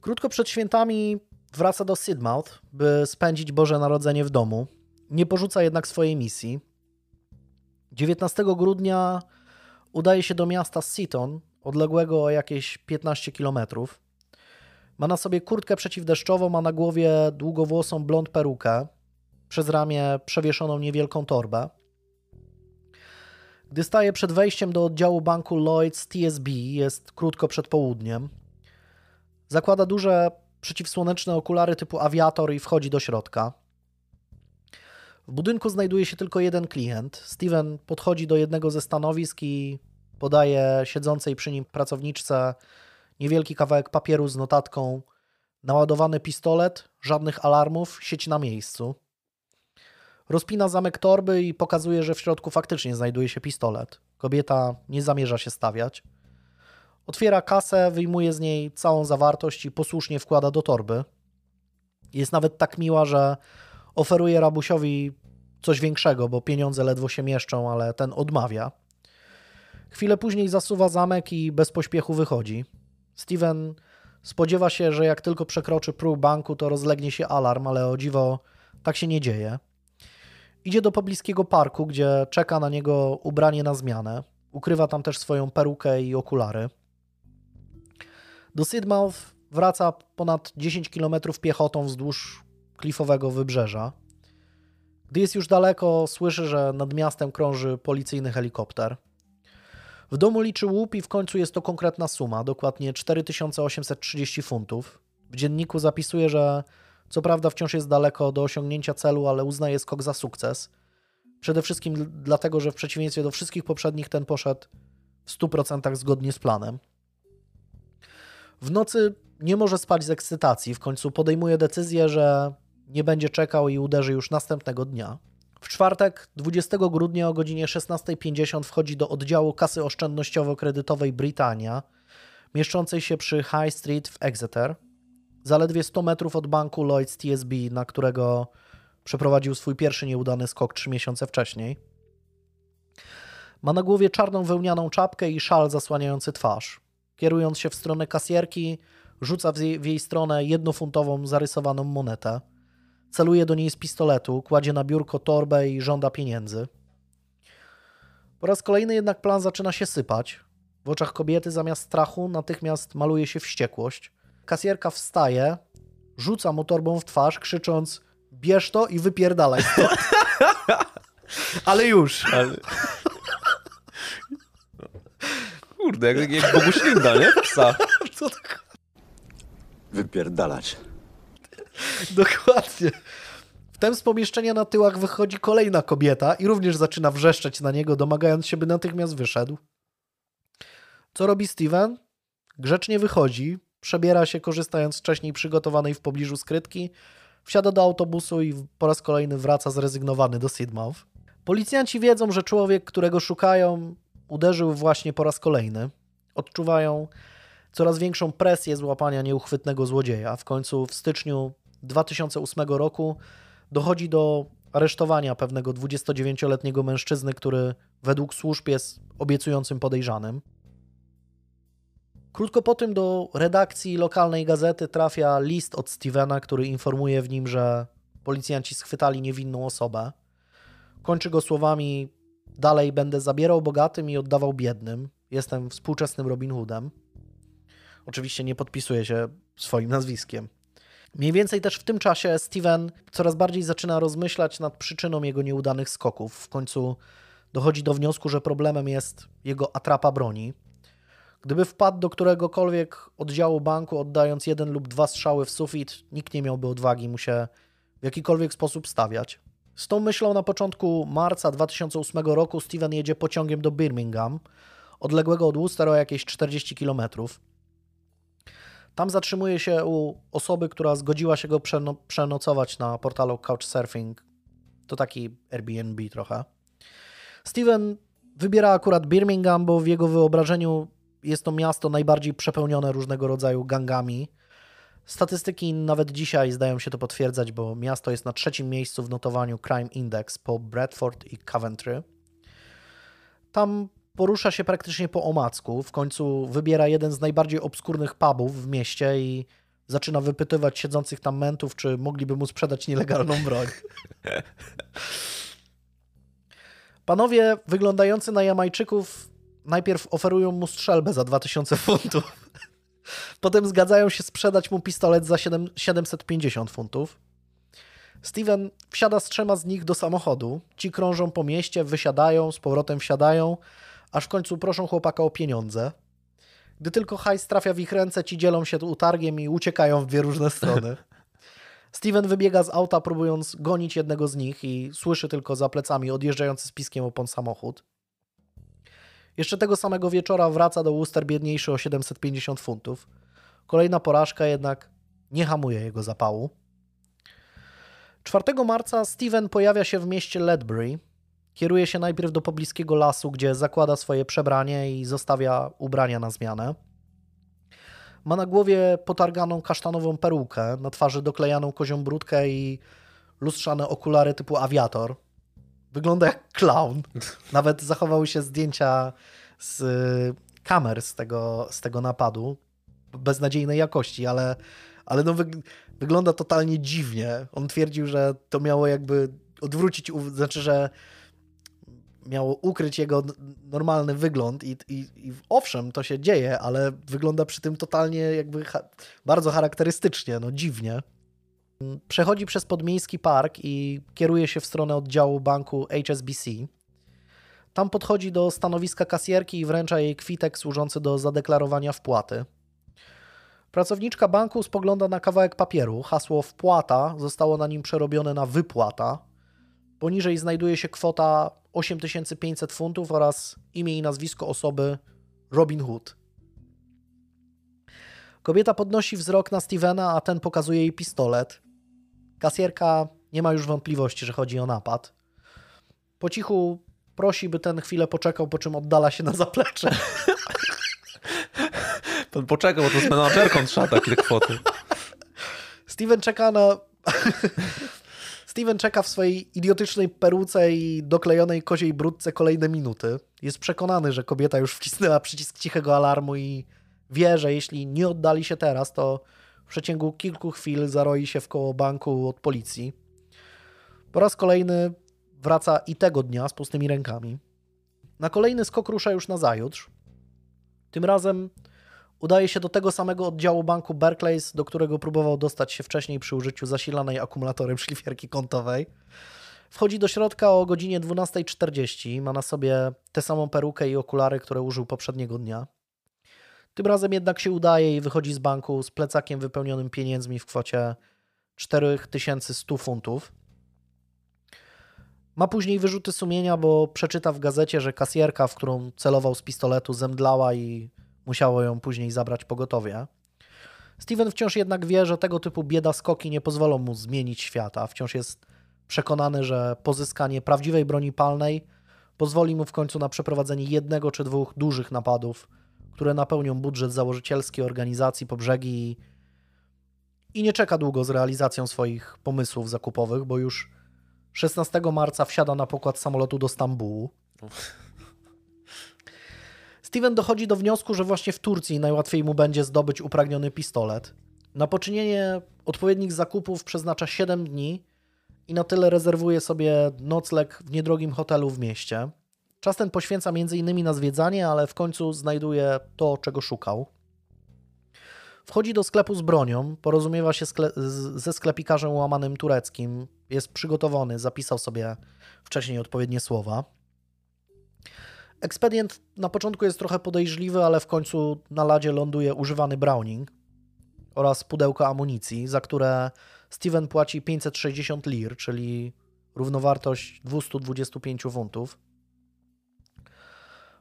Krótko przed świętami wraca do Sidmouth, by spędzić Boże Narodzenie w domu. Nie porzuca jednak swojej misji. 19 grudnia udaje się do miasta Seaton, odległego o jakieś 15 kilometrów. Ma na sobie kurtkę przeciwdeszczową, ma na głowie długowłosą blond perukę, przez ramię przewieszoną niewielką torbę. Gdy staje przed wejściem do oddziału banku Lloyds TSB, jest krótko przed południem. Zakłada duże przeciwsłoneczne okulary typu awiator i wchodzi do środka. W budynku znajduje się tylko jeden klient. Steven podchodzi do jednego ze stanowisk i podaje siedzącej przy nim pracowniczce niewielki kawałek papieru z notatką naładowany pistolet, żadnych alarmów, sieć na miejscu. Rozpina zamek torby i pokazuje, że w środku faktycznie znajduje się pistolet. Kobieta nie zamierza się stawiać. Otwiera kasę, wyjmuje z niej całą zawartość i posłusznie wkłada do torby. Jest nawet tak miła, że oferuje rabusiowi coś większego, bo pieniądze ledwo się mieszczą, ale ten odmawia. Chwilę później zasuwa zamek i bez pośpiechu wychodzi. Steven spodziewa się, że jak tylko przekroczy próg banku, to rozlegnie się alarm, ale o dziwo tak się nie dzieje. Idzie do pobliskiego parku, gdzie czeka na niego ubranie na zmianę. Ukrywa tam też swoją perukę i okulary. Do Sidmouth wraca ponad 10 km piechotą wzdłuż klifowego wybrzeża. Gdy jest już daleko, słyszy, że nad miastem krąży policyjny helikopter. W domu liczy łup i w końcu jest to konkretna suma, dokładnie 4830 funtów. W dzienniku zapisuje, że co prawda wciąż jest daleko do osiągnięcia celu, ale uznaje skok za sukces. Przede wszystkim dlatego, że w przeciwieństwie do wszystkich poprzednich ten poszedł w 100% zgodnie z planem. W nocy nie może spać z ekscytacji, w końcu podejmuje decyzję, że nie będzie czekał i uderzy już następnego dnia. W czwartek, 20 grudnia o godzinie 16.50 wchodzi do oddziału kasy oszczędnościowo-kredytowej Britannia, mieszczącej się przy High Street w Exeter, zaledwie 100 metrów od banku Lloyds TSB, na którego przeprowadził swój pierwszy nieudany skok 3 miesiące wcześniej. Ma na głowie czarną wełnianą czapkę i szal zasłaniający twarz. Kierując się w stronę kasjerki, rzuca w jej, w jej stronę jednofuntową zarysowaną monetę. Celuje do niej z pistoletu, kładzie na biurko torbę i żąda pieniędzy. Po raz kolejny jednak plan zaczyna się sypać. W oczach kobiety zamiast strachu natychmiast maluje się wściekłość. Kasjerka wstaje, rzuca mu torbą w twarz, krzycząc bierz to i wypierdalaj stąd. Ale już. Ale... Kurde, jak, jak Boguślinda, nie? Psa. Co to... Wypierdalać. Dokładnie. Wtem z pomieszczenia na tyłach wychodzi kolejna kobieta i również zaczyna wrzeszczeć na niego, domagając się, by natychmiast wyszedł. Co robi Steven? Grzecznie wychodzi, przebiera się, korzystając z wcześniej przygotowanej w pobliżu skrytki, wsiada do autobusu i po raz kolejny wraca zrezygnowany do Sidmouth. Policjanci wiedzą, że człowiek, którego szukają, uderzył właśnie po raz kolejny. Odczuwają coraz większą presję złapania nieuchwytnego złodzieja. W końcu w styczniu 2008 roku dochodzi do aresztowania pewnego 29-letniego mężczyzny, który według służb jest obiecującym podejrzanym. Krótko po tym do redakcji lokalnej gazety trafia list od Stevena, który informuje w nim, że policjanci schwytali niewinną osobę. Kończy go słowami: Dalej będę zabierał bogatym i oddawał biednym. Jestem współczesnym Robin Hoodem. Oczywiście nie podpisuje się swoim nazwiskiem. Mniej więcej też w tym czasie Steven coraz bardziej zaczyna rozmyślać nad przyczyną jego nieudanych skoków. W końcu dochodzi do wniosku, że problemem jest jego atrapa broni. Gdyby wpadł do któregokolwiek oddziału banku, oddając jeden lub dwa strzały w sufit, nikt nie miałby odwagi mu się w jakikolwiek sposób stawiać. Z tą myślą na początku marca 2008 roku Steven jedzie pociągiem do Birmingham, odległego od Worcester o jakieś 40 kilometrów. Tam zatrzymuje się u osoby, która zgodziła się go przeno przenocować na portalu Couchsurfing. To taki Airbnb trochę. Steven wybiera akurat Birmingham, bo w jego wyobrażeniu jest to miasto najbardziej przepełnione różnego rodzaju gangami. Statystyki nawet dzisiaj zdają się to potwierdzać, bo miasto jest na trzecim miejscu w notowaniu Crime Index po Bradford i Coventry. Tam porusza się praktycznie po omacku. W końcu wybiera jeden z najbardziej obskurnych pubów w mieście i zaczyna wypytywać siedzących tam mentów, czy mogliby mu sprzedać nielegalną broń. Panowie wyglądający na Jamajczyków najpierw oferują mu strzelbę za 2000 funtów. Potem zgadzają się sprzedać mu pistolet za 7, 750 funtów. Steven wsiada z trzema z nich do samochodu. Ci krążą po mieście, wysiadają, z powrotem wsiadają, aż w końcu proszą chłopaka o pieniądze. Gdy tylko hajs trafia w ich ręce, ci dzielą się utargiem i uciekają w dwie różne strony. Steven wybiega z auta, próbując gonić jednego z nich i słyszy tylko za plecami odjeżdżający z piskiem opon samochód. Jeszcze tego samego wieczora wraca do Worcester biedniejszy o 750 funtów. Kolejna porażka jednak nie hamuje jego zapału. 4 marca Steven pojawia się w mieście Ledbury. Kieruje się najpierw do pobliskiego lasu, gdzie zakłada swoje przebranie i zostawia ubrania na zmianę. Ma na głowie potarganą kasztanową perukę, na twarzy doklejaną kozią brudkę i lustrzane okulary typu awiator. Wygląda jak clown. Nawet zachowały się zdjęcia z kamer z tego, z tego napadu. Beznadziejnej jakości, ale, ale no wygląda totalnie dziwnie. On twierdził, że to miało jakby odwrócić, znaczy, że miało ukryć jego normalny wygląd i, i, i, owszem, to się dzieje, ale wygląda przy tym totalnie jakby bardzo charakterystycznie, no dziwnie. Przechodzi przez podmiejski park i kieruje się w stronę oddziału banku HSBC. Tam podchodzi do stanowiska kasjerki i wręcza jej kwitek służący do zadeklarowania wpłaty. Pracowniczka banku spogląda na kawałek papieru. Hasło wpłata zostało na nim przerobione na wypłata. Poniżej znajduje się kwota 8500 funtów oraz imię i nazwisko osoby Robin Hood. Kobieta podnosi wzrok na Stevena, a ten pokazuje jej pistolet. Kasjerka nie ma już wątpliwości, że chodzi o napad. Po cichu prosi, by ten chwilę poczekał, po czym oddala się na zaplecze. Pan poczekał, bo to z menadżerką trzeba takie kwoty. Steven czeka na... Steven czeka w swojej idiotycznej peruce i doklejonej koziej brudce kolejne minuty. Jest przekonany, że kobieta już wcisnęła przycisk cichego alarmu i wie, że jeśli nie oddali się teraz, to w przeciągu kilku chwil zaroi się w koło banku od policji. Po raz kolejny wraca i tego dnia z pustymi rękami. Na kolejny skok rusza już na zajutrz. Tym razem udaje się do tego samego oddziału banku Barclays, do którego próbował dostać się wcześniej przy użyciu zasilanej akumulatorem szlifierki kątowej. Wchodzi do środka o godzinie 12.40. Ma na sobie tę samą perukę i okulary, które użył poprzedniego dnia. Tym razem jednak się udaje i wychodzi z banku z plecakiem wypełnionym pieniędzmi w kwocie 4100 funtów. Ma później wyrzuty sumienia, bo przeczyta w gazecie, że kasjerka, w którą celował z pistoletu, zemdlała i musiało ją później zabrać pogotowie. Steven wciąż jednak wie, że tego typu bieda skoki nie pozwolą mu zmienić świata. Wciąż jest przekonany, że pozyskanie prawdziwej broni palnej pozwoli mu w końcu na przeprowadzenie jednego czy dwóch dużych napadów, które napełnią budżet założycielski organizacji po brzegi i, nie czeka długo z realizacją swoich pomysłów zakupowych, bo już 16 marca wsiada na pokład samolotu do Stambułu. Steven dochodzi do wniosku, że właśnie w Turcji najłatwiej mu będzie zdobyć upragniony pistolet. Na poczynienie odpowiednich zakupów przeznacza 7 dni i na tyle rezerwuje sobie nocleg w niedrogim hotelu w mieście. Czas ten poświęca m.in. na zwiedzanie, ale w końcu znajduje to, czego szukał. Wchodzi do sklepu z bronią, porozumiewa się skle ze sklepikarzem łamanym tureckim, jest przygotowany, zapisał sobie wcześniej odpowiednie słowa. Ekspedient na początku jest trochę podejrzliwy, ale w końcu na ladzie ląduje używany Browning oraz pudełko amunicji, za które Steven płaci 560 lir, czyli równowartość 225 funtów.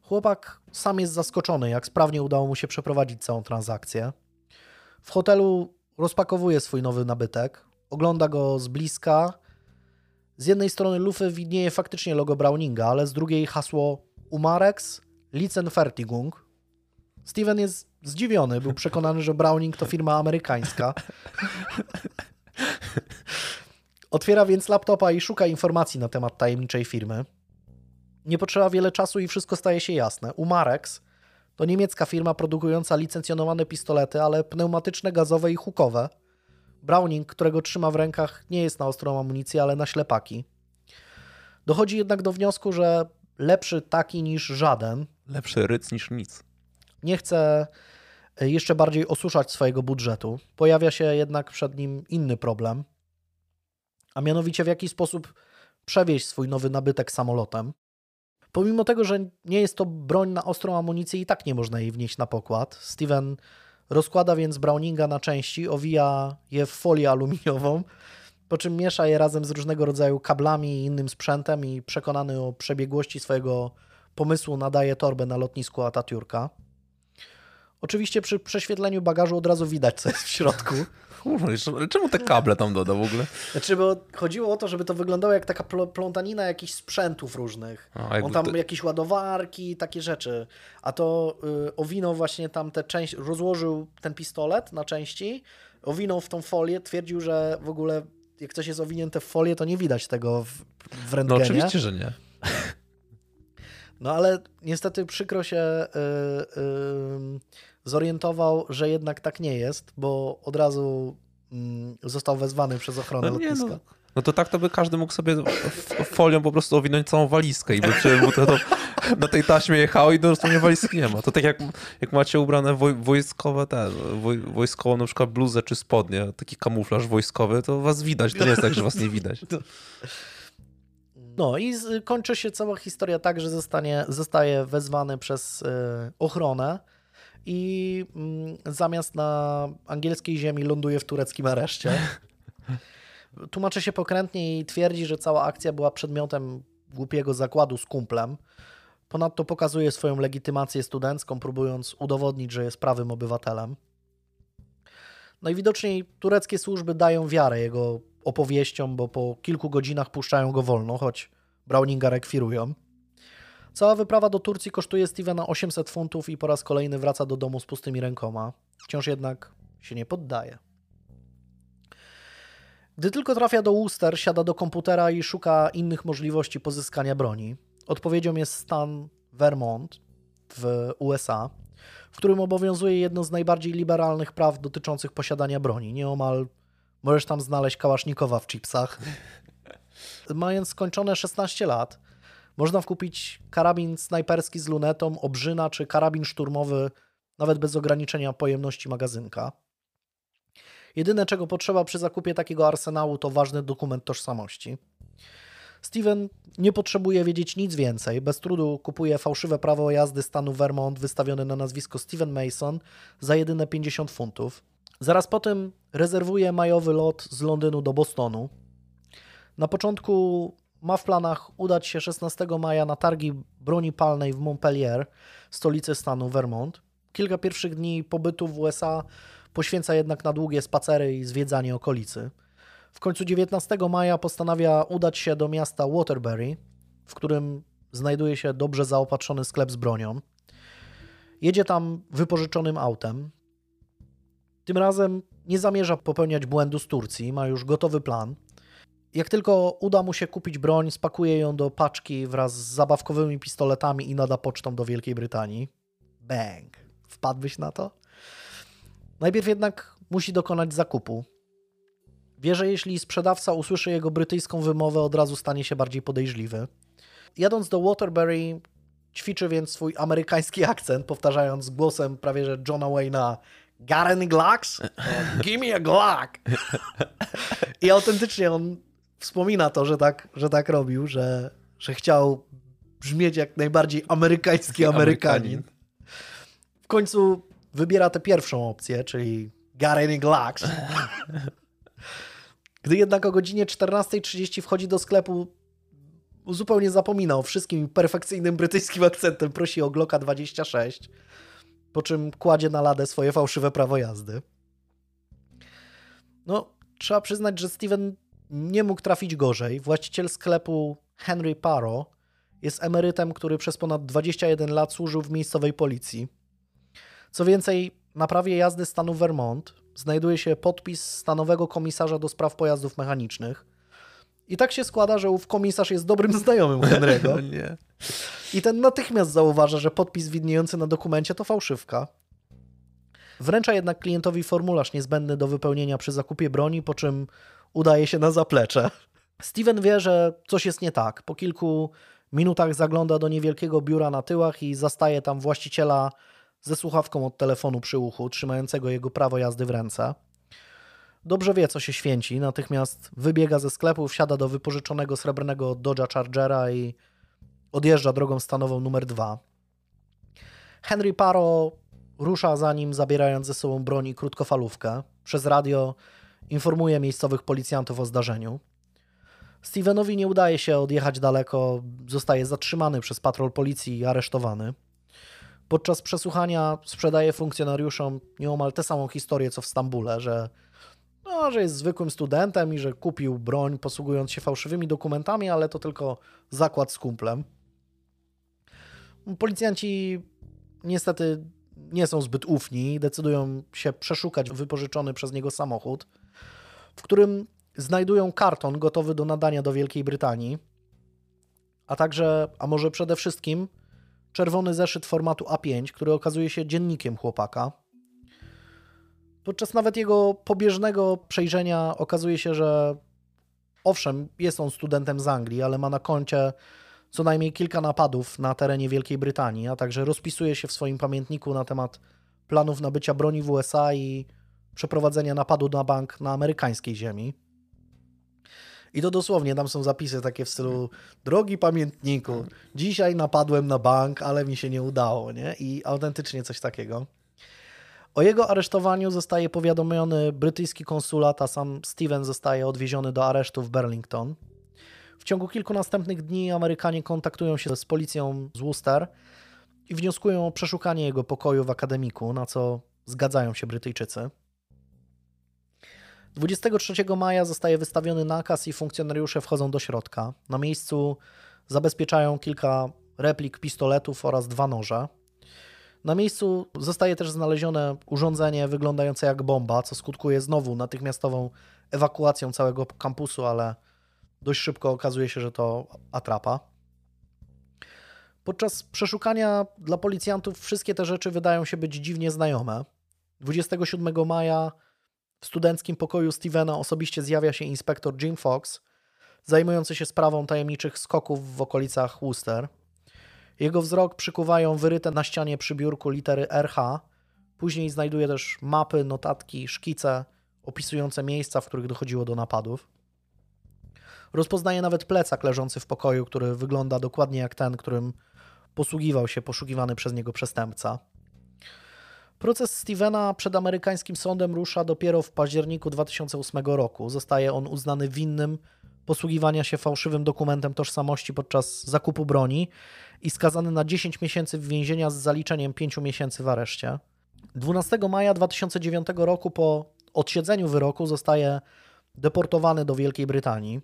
Chłopak sam jest zaskoczony, jak sprawnie udało mu się przeprowadzić całą transakcję. W hotelu rozpakowuje swój nowy nabytek, ogląda go z bliska. Z jednej strony lufy widnieje faktycznie logo Browninga, ale z drugiej hasło Umarex Licenfertigung. Steven jest zdziwiony, był przekonany, że Browning to firma amerykańska. Otwiera więc laptopa i szuka informacji na temat tajemniczej firmy. Nie potrzeba wiele czasu i wszystko staje się jasne. Umarex to niemiecka firma produkująca licencjonowane pistolety, ale pneumatyczne, gazowe i hukowe. Browning, którego trzyma w rękach, nie jest na ostrą amunicję, ale na ślepaki. Dochodzi jednak do wniosku, że lepszy taki niż żaden. Lepszy ryc niż nic. Nie chce jeszcze bardziej osuszać swojego budżetu. Pojawia się jednak przed nim inny problem, a mianowicie w jaki sposób przewieźć swój nowy nabytek samolotem. Pomimo tego, że nie jest to broń na ostrą amunicję, i tak nie można jej wnieść na pokład. Steven rozkłada więc Browninga na części, owija je w folię aluminiową, po czym miesza je razem z różnego rodzaju kablami i innym sprzętem i przekonany o przebiegłości swojego pomysłu nadaje torbę na lotnisku Atatiurka. Oczywiście przy prześwietleniu bagażu od razu widać, co jest w środku. Ale czemu te kable tam doda w ogóle? Znaczy, bo chodziło o to, żeby to wyglądało jak taka plątanina jakichś sprzętów różnych. A, On tam jakieś ładowarki, takie rzeczy. A to y, owinął właśnie tam tę część, rozłożył ten pistolet na części, owinął w tą folię, twierdził, że w ogóle jak coś jest owinięte w folię, to nie widać tego w, w rentgenie. No oczywiście, że nie. No ale niestety przykro się yy, yy, zorientował, że jednak tak nie jest, bo od razu yy, został wezwany przez ochronę no nie, lotniska. No. no. to tak to by każdy mógł sobie folią po prostu owinąć całą walizkę i by to, to na tej taśmie jechało i dosłownie walizki nie ma. To tak jak, jak macie ubrane woj, wojskowe te, woj, wojskową na przykład bluzę czy spodnie, taki kamuflaż wojskowy, to was widać, to nie jest tak, że was nie widać. No i z, kończy się cała historia tak, że zostanie, zostaje wezwany przez y, ochronę i y, zamiast na angielskiej ziemi ląduje w tureckim areszcie. Tłumaczy się pokrętnie i twierdzi, że cała akcja była przedmiotem głupiego zakładu z kumplem. Ponadto pokazuje swoją legitymację studencką, próbując udowodnić, że jest prawym obywatelem. Najwidoczniej tureckie służby dają wiarę jego opowieściom, bo po kilku godzinach puszczają go wolno, choć Browninga rekwirują. Cała wyprawa do Turcji kosztuje Stevena 800 funtów i po raz kolejny wraca do domu z pustymi rękoma. Wciąż jednak się nie poddaje. Gdy tylko trafia do Worcester, siada do komputera i szuka innych możliwości pozyskania broni. Odpowiedzią jest stan Vermont w USA, w którym obowiązuje jedno z najbardziej liberalnych praw dotyczących posiadania broni. Nieomal możesz tam znaleźć kałasznikowa w chipsach. Mając skończone 16 lat, można kupić karabin snajperski z lunetą, obrzyna czy karabin szturmowy, nawet bez ograniczenia pojemności magazynka. Jedyne, czego potrzeba przy zakupie takiego arsenału, to ważny dokument tożsamości. Steven nie potrzebuje wiedzieć nic więcej. Bez trudu kupuje fałszywe prawo jazdy stanu Vermont wystawione na nazwisko Steven Mason za jedyne 50 funtów. Zaraz potem rezerwuje majowy lot z Londynu do Bostonu. Na początku ma w planach udać się 16 maja na targi broni palnej w Montpellier, stolicy stanu Vermont. Kilka pierwszych dni pobytu w USA poświęca jednak na długie spacery i zwiedzanie okolicy. W końcu 19 maja postanawia udać się do miasta Waterbury, w którym znajduje się dobrze zaopatrzony sklep z bronią. Jedzie tam wypożyczonym autem. Tym razem nie zamierza popełniać błędu z Turcji, ma już gotowy plan. Jak tylko uda mu się kupić broń, spakuje ją do paczki wraz z zabawkowymi pistoletami i nada pocztą do Wielkiej Brytanii. Bang! Wpadłbyś na to? Najpierw jednak musi dokonać zakupu. Wie, że jeśli sprzedawca usłyszy jego brytyjską wymowę, od razu stanie się bardziej podejrzliwy. Jadąc do Waterbury, ćwiczy więc swój amerykański akcent, powtarzając głosem prawie że Johna Wayne'a any Glocks? Give me a Glock! I autentycznie on wspomina to, że tak, że tak robił, że, że chciał brzmieć jak najbardziej amerykański Amerykanin. W końcu wybiera tę pierwszą opcję, czyli Got any Glocks? Gdy jednak o godzinie 14.30 wchodzi do sklepu, zupełnie zapomina o wszystkim perfekcyjnym brytyjskim akcentem, prosi o Glocka 26, po czym kładzie na ladę swoje fałszywe prawo jazdy. No, trzeba przyznać, że Steven nie mógł trafić gorzej. Właściciel sklepu Henry Paro jest emerytem, który przez ponad 21 lat służył w miejscowej policji. Co więcej, na prawie jazdy stanu Vermont znajduje się podpis stanowego komisarza do spraw pojazdów mechanicznych. I tak się składa, że ów komisarz jest dobrym znajomym Henry'ego. No nie. I ten natychmiast zauważa, że podpis widniejący na dokumencie to fałszywka. Wręcza jednak klientowi formularz niezbędny do wypełnienia przy zakupie broni, po czym udaje się na zaplecze. Steven wie, że coś jest nie tak. Po kilku minutach zagląda do niewielkiego biura na tyłach i zastaje tam właściciela ze słuchawką od telefonu przy uchu, trzymającego jego prawo jazdy w ręce. Dobrze wie, co się święci, natychmiast wybiega ze sklepu, wsiada do wypożyczonego srebrnego Dodge'a Chargera i odjeżdża drogą stanową numer dwa. Henry Paro rusza za nim, zabierając ze sobą broń i krótkofalówkę. Przez radio informuje miejscowych policjantów o zdarzeniu. Stevenowi nie udaje się odjechać daleko, zostaje zatrzymany przez patrol policji i aresztowany. Podczas przesłuchania sprzedaje funkcjonariuszom nieomal tę samą historię co w Stambule, że, no, że jest zwykłym studentem i że kupił broń posługując się fałszywymi dokumentami, ale to tylko zakład z kumplem. Policjanci niestety nie są zbyt ufni, decydują się przeszukać wypożyczony przez niego samochód, w którym znajdują karton gotowy do nadania do Wielkiej Brytanii, a także, a może przede wszystkim, czerwony zeszyt formatu A5, który okazuje się dziennikiem chłopaka. Podczas nawet jego pobieżnego przejrzenia okazuje się, że owszem, jest on studentem z Anglii, ale ma na koncie co najmniej kilka napadów na terenie Wielkiej Brytanii, a także rozpisuje się w swoim pamiętniku na temat planów nabycia broni w USA i przeprowadzenia napadu na bank na amerykańskiej ziemi. I to dosłownie, tam są zapisy takie w stylu drogi pamiętniku, dzisiaj napadłem na bank, ale mi się nie udało, nie? I autentycznie coś takiego. O jego aresztowaniu zostaje powiadomiony brytyjski konsulat, a sam Steven zostaje odwieziony do aresztu w Burlington. W ciągu kilku następnych dni Amerykanie kontaktują się z policją z Worcester i wnioskują o przeszukanie jego pokoju w akademiku, na co zgadzają się Brytyjczycy. 23 maja zostaje wystawiony nakaz i funkcjonariusze wchodzą do środka. Na miejscu zabezpieczają kilka replik pistoletów oraz dwa noże. Na miejscu zostaje też znalezione urządzenie wyglądające jak bomba, co skutkuje znowu natychmiastową ewakuacją całego kampusu, ale dość szybko okazuje się, że to atrapa. Podczas przeszukania dla policjantów wszystkie te rzeczy wydają się być dziwnie znajome. 27 maja w studenckim pokoju Stevena osobiście zjawia się inspektor Jim Fox, zajmujący się sprawą tajemniczych skoków w okolicach Worcester. Jego wzrok przykuwają wyryte na ścianie przy biurku litery RH. Później znajduje też mapy, notatki, szkice opisujące miejsca, w których dochodziło do napadów. Rozpoznaje nawet plecak leżący w pokoju, który wygląda dokładnie jak ten, którym posługiwał się poszukiwany przez niego przestępca. Proces Stevena przed amerykańskim sądem rusza dopiero w październiku 2008 roku. Zostaje on uznany winnym posługiwania się fałszywym dokumentem tożsamości podczas zakupu broni i skazany na 10 miesięcy więzienia z zaliczeniem 5 miesięcy w areszcie. 12 maja 2009 roku po odsiedzeniu wyroku zostaje deportowany do Wielkiej Brytanii.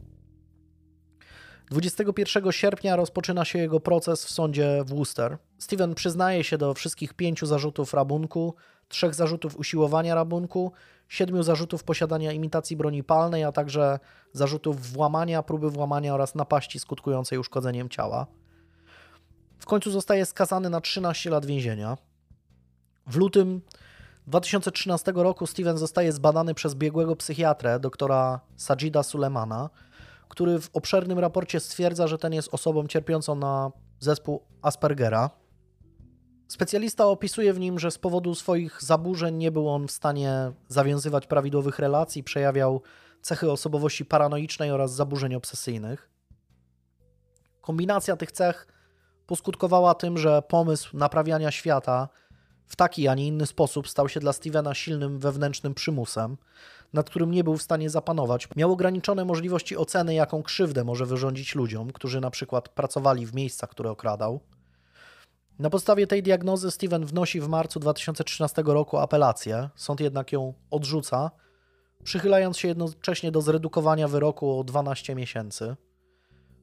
21 sierpnia rozpoczyna się jego proces w sądzie w Worcester. Steven przyznaje się do wszystkich pięciu zarzutów rabunku, trzech zarzutów usiłowania rabunku, siedmiu zarzutów posiadania imitacji broni palnej, a także zarzutów włamania, próby włamania oraz napaści skutkującej uszkodzeniem ciała. W końcu zostaje skazany na 13 lat więzienia. W lutym 2013 roku Steven zostaje zbadany przez biegłego psychiatrę, doktora Sajida Sulemana, który w obszernym raporcie stwierdza, że ten jest osobą cierpiącą na zespół Aspergera. Specjalista opisuje w nim, że z powodu swoich zaburzeń nie był on w stanie zawiązywać prawidłowych relacji, przejawiał cechy osobowości paranoicznej oraz zaburzeń obsesyjnych. Kombinacja tych cech poskutkowała tym, że pomysł naprawiania świata w taki, a nie inny sposób stał się dla Stevena silnym wewnętrznym przymusem, nad którym nie był w stanie zapanować. Miał ograniczone możliwości oceny, jaką krzywdę może wyrządzić ludziom, którzy na przykład pracowali w miejscach, które okradał. Na podstawie tej diagnozy Steven wnosi w marcu 2013 roku apelację, sąd jednak ją odrzuca, przychylając się jednocześnie do zredukowania wyroku o 12 miesięcy.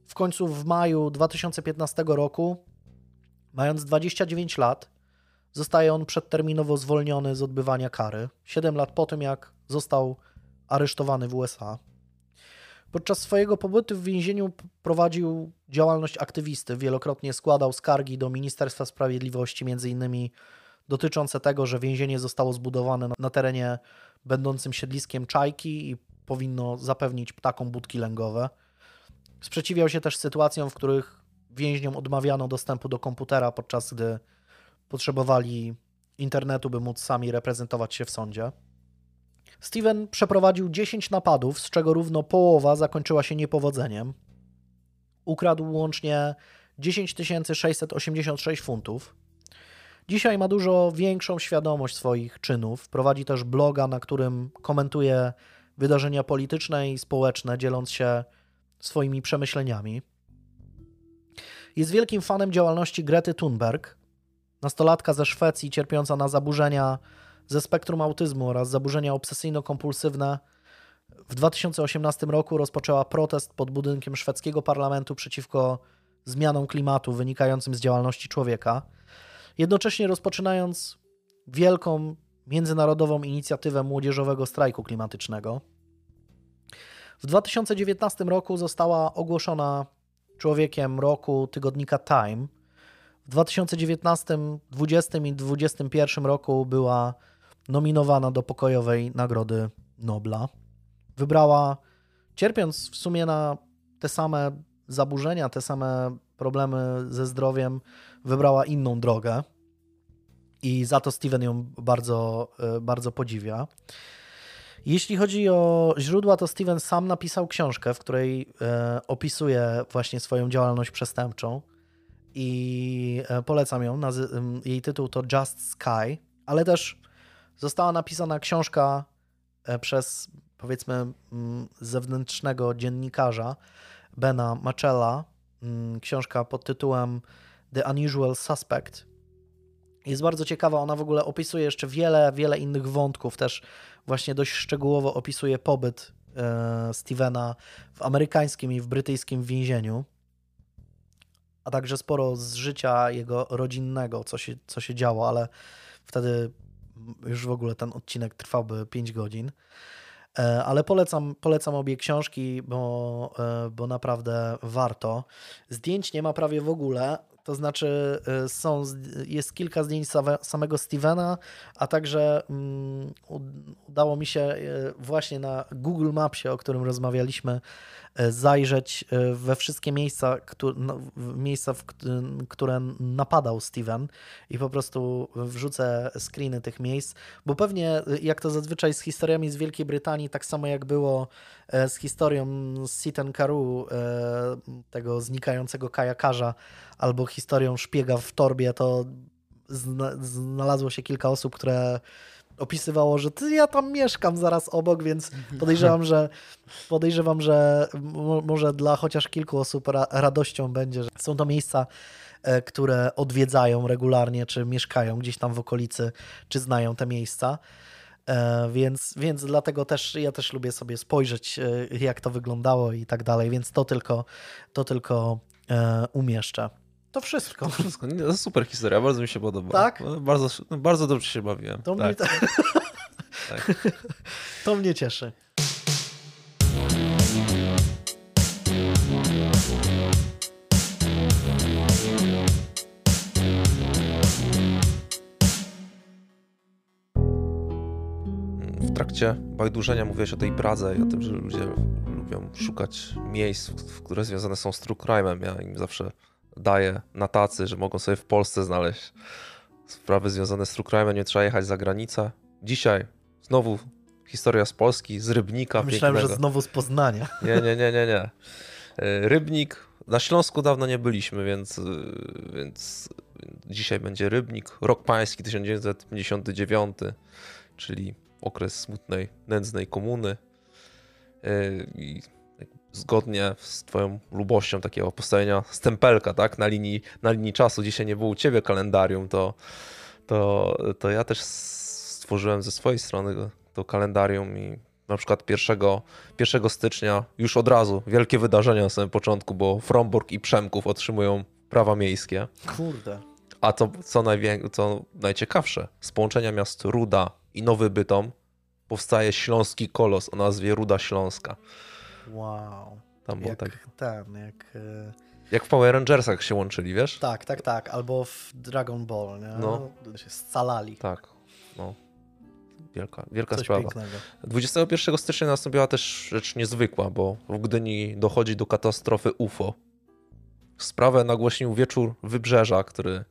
W końcu w maju 2015 roku, mając 29 lat, zostaje on przedterminowo zwolniony z odbywania kary, 7 lat po tym, jak został aresztowany w USA. Podczas swojego pobytu w więzieniu prowadził działalność aktywisty, wielokrotnie składał skargi do Ministerstwa Sprawiedliwości, innymi dotyczące tego, że więzienie zostało zbudowane na terenie będącym siedliskiem czajki i powinno zapewnić ptakom budki lęgowe. Sprzeciwiał się też sytuacjom, w których więźniom odmawiano dostępu do komputera, podczas gdy potrzebowali internetu, by móc sami reprezentować się w sądzie. Steven przeprowadził 10 napadów, z czego równo połowa zakończyła się niepowodzeniem. Ukradł łącznie 10 686 funtów. Dzisiaj ma dużo większą świadomość swoich czynów. Prowadzi też bloga, na którym komentuje wydarzenia polityczne i społeczne, dzieląc się swoimi przemyśleniami. Jest wielkim fanem działalności Grety Thunberg, nastolatka ze Szwecji cierpiąca na zaburzenia ze spektrum autyzmu oraz zaburzenia obsesyjno-kompulsywne. W 2018 roku rozpoczęła protest pod budynkiem szwedzkiego parlamentu przeciwko zmianom klimatu wynikającym z działalności człowieka jednocześnie rozpoczynając wielką międzynarodową inicjatywę młodzieżowego strajku klimatycznego. W 2019 roku została ogłoszona człowiekiem roku tygodnika Time. W 2019, 2020 i 2021 roku była nominowana do pokojowej Nagrody Nobla. Wybrała, cierpiąc w sumie na te same zaburzenia, te same problemy ze zdrowiem, wybrała inną drogę. I za to Steven ją bardzo, e, bardzo podziwia. Jeśli chodzi o źródła, to Steven sam napisał książkę, w której e, opisuje właśnie swoją działalność przestępczą i e, polecam ją. Jej tytuł to Just Sky, ale też została napisana książka przez powiedzmy zewnętrznego dziennikarza Bena Machella, książka pod tytułem The Unusual Suspect. Jest bardzo ciekawa, ona w ogóle opisuje jeszcze wiele, wiele innych wątków, też właśnie dość szczegółowo opisuje pobyt e, Stevena w amerykańskim i w brytyjskim więzieniu, a także sporo z życia jego rodzinnego, co się, co się działo, ale wtedy już w ogóle ten odcinek trwałby 5 godzin. E, ale polecam, polecam obie książki, bo, e, bo naprawdę warto. Zdjęć nie ma prawie w ogóle, to znaczy y, są, jest kilka zdjęć samego Stevena, a także mm, udało mi się właśnie na Google Mapsie, o którym rozmawialiśmy, zajrzeć we wszystkie miejsca, no, miejsca, w które napadał Steven i po prostu wrzucę screeny tych miejsc, bo pewnie jak to zazwyczaj z historiami z Wielkiej Brytanii, tak samo jak było z historią Sitten Carew, tego znikającego kajakarza, albo historią szpiega w torbie, to znalazło się kilka osób, które opisywało, że ty, ja tam mieszkam zaraz obok, więc podejrzewam, że podejrzewam, że może dla chociaż kilku osób ra radością będzie, że są to miejsca, e, które odwiedzają regularnie, czy mieszkają gdzieś tam w okolicy, czy znają te miejsca. E, więc, więc dlatego też ja też lubię sobie spojrzeć, e, jak to wyglądało i tak dalej, więc to tylko, to tylko umieszczę. To wszystko. To wszystko. To super historia, bardzo mi się podoba. Tak? No, bardzo, bardzo dobrze się bawiłem. To, tak. mnie, tak. to mnie cieszy. W trakcie bajdurzenia mówiłeś o tej Pradze i o tym, że ludzie lubią szukać miejsc, które związane są z true crime'em. Ja im zawsze daje na tacy, że mogą sobie w Polsce znaleźć sprawy związane z true nie trzeba jechać za granicę. Dzisiaj znowu historia z Polski, z Rybnika Myślałem, pięknego. że znowu z Poznania. Nie, nie, nie, nie, nie. E, Rybnik, na Śląsku dawno nie byliśmy, więc, e, więc dzisiaj będzie Rybnik. Rok pański 1959, czyli okres smutnej, nędznej komuny. E, I zgodnie z twoją lubością takiego postawienia stempelka, tak, na linii, na linii czasu. Dzisiaj nie było u ciebie kalendarium, to, to, to ja też stworzyłem ze swojej strony to kalendarium i na przykład 1, 1 stycznia już od razu wielkie wydarzenia na samym początku, bo Fromborg i Przemków otrzymują prawa miejskie. Kurde. A to, co, najwię- co najciekawsze, z połączenia miast Ruda i Nowy Bytom powstaje śląski kolos o nazwie Ruda Śląska. Wow. Tam było Jak tak, ten, jak... e, jak w Power Rangersach się łączyli, wiesz? Tak, tak, tak. Albo w Dragon Ball, nie? No. Się scalali. Tak, no. Wielka, wielka Coś sprawa. pięknego. 21 stycznia nastąpiła też rzecz niezwykła, bo w Gdyni dochodzi do katastrofy UFO. Sprawę nagłośnił wieczór Wybrzeża, który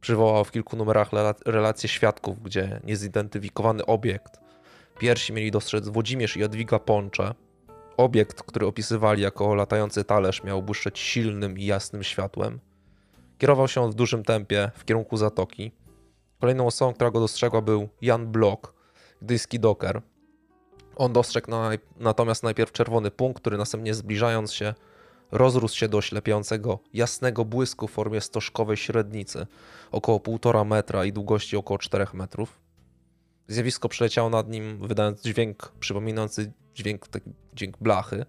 przywołał w kilku numerach rela- relacje świadków, gdzie niezidentyfikowany obiekt pierwsi mieli dostrzec Włodzimierz i Jadwiga Pącze. Obiekt, który opisywali jako latający talerz, miał błyszczeć silnym i jasnym światłem. Kierował się on w dużym tempie w kierunku zatoki. Kolejną osobą, która go dostrzegła, był Jan Blok, gdyjski doker. On dostrzegł naj, natomiast najpierw czerwony punkt, który następnie zbliżając się, rozrósł się do oślepiającego jasnego błysku w formie stożkowej średnicy, około 1,5 metra i długości około 4 metrów. Zjawisko przeleciało nad nim, wydając dźwięk przypominający dźwięk, taki dźwięk blachy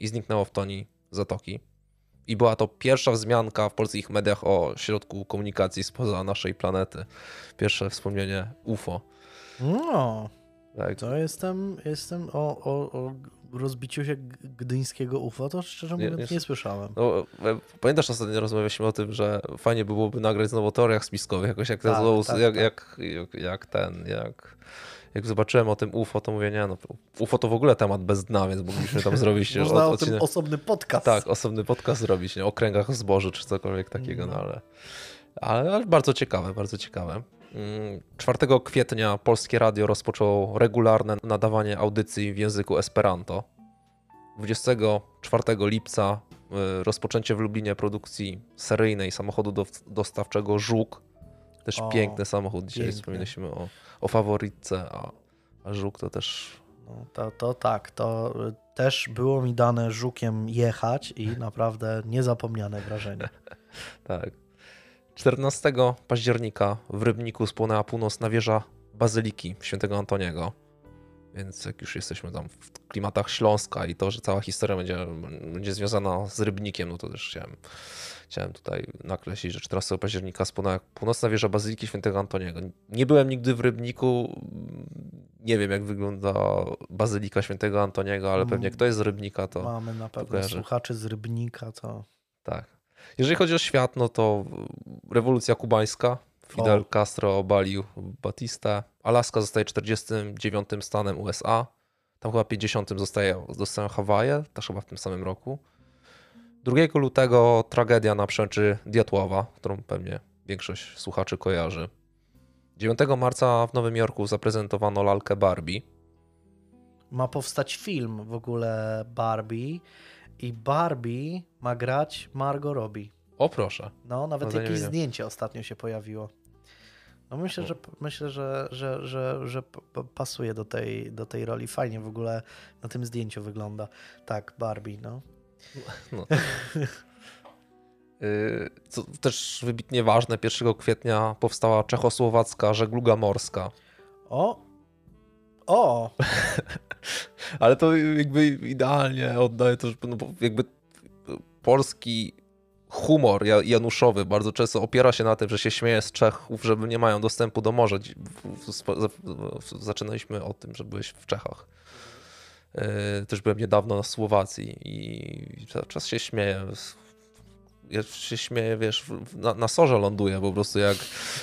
i zniknęło w toni zatoki. I była to pierwsza wzmianka w polskich mediach o środku komunikacji spoza naszej planety. Pierwsze wspomnienie UFO. No, Tak. to jestem, jestem o, o, o rozbiciu się gdyńskiego UFO, to szczerze Nie, mówiąc nie- nie, słyszałem. No, e, pamiętasz ostatnio rozmawialiśmy o tym, że fajnie by byłoby nagrać znowu o teoriach spiskowych, jakoś jak, ten, Tak, znowu- tak, jak, tak. Jak, jak, jak ten, jak, jak zobaczyłem o tym UFO, to mówię, nie no, UFO to w ogóle temat bez dna, więc mogliśmy tam zrobić Można od- o tym osobny podcast. Tak, osobny podcast zrobić, nie? o kręgach zboży czy cokolwiek takiego, no No. ale, ale, ale bardzo ciekawe, bardzo ciekawe. Mm, 4 kwietnia Polskie Radio rozpoczęło regularne nadawanie audycji w języku Esperanto. 24 lipca y, rozpoczęcie w Lublinie produkcji seryjnej samochodu do, dostawczego Żuk. Też O, piękny samochód. Dzisiaj piękny. wspominaliśmy o, o faworytce, a, a Żuk to też No, to, to tak, to y, też było mi dane żukiem jechać i naprawdę niezapomniane wrażenie. Tak. 14 października w Rybniku spłonęła północna wieża Bazyliki Świętego Antoniego. Więc jak już jesteśmy tam w klimatach Śląska i to, że cała historia będzie, będzie związana z Rybnikiem, no to też chciałem, chciałem tutaj nakreślić, że 14 października spłonęła północna wieża Bazyliki Świętego Antoniego. Nie byłem nigdy w Rybniku, nie wiem jak wygląda Bazylika Świętego Antoniego, ale pewnie Mm. kto jest z Rybnika, to... Mamy na pewno słuchaczy z Rybnika, to Tak. Jeżeli chodzi o świat, no to rewolucja kubańska. Fidel O. Castro obalił Batistę. Alaska zostaje 49 stanem USA. Tam chyba 50 zostaje, zostają Hawaje, też chyba w tym samym roku. 2 lutego tragedia na przęczy Diatłowa, którą pewnie większość słuchaczy kojarzy. 9 marca w Nowym Jorku zaprezentowano lalkę Barbie. ma powstać film w ogóle Barbie i Barbie ma grać Margot Robbie. O proszę. No, nawet No jakieś zdjęcie ostatnio się pojawiło. No myślę, że myślę, że, że, że, że pasuje do tej, do tej roli. Fajnie w ogóle na tym zdjęciu wygląda. Tak, Barbie, no. No. Yy, Co też wybitnie ważne, 1 kwietnia powstała czechosłowacka żegluga morska. O! O! Ale to jakby idealnie oddaje to, że no, jakby polski humor ja- januszowy bardzo często opiera się na tym, że się śmieje z Czechów, że nie mają dostępu do morza. Zaczynaliśmy o tym, że byłeś w Czechach. Yy, Też byłem niedawno na Słowacji i cały czas się śmieję. Ja się śmieję, wiesz, na, na sorze ląduję po prostu, jak,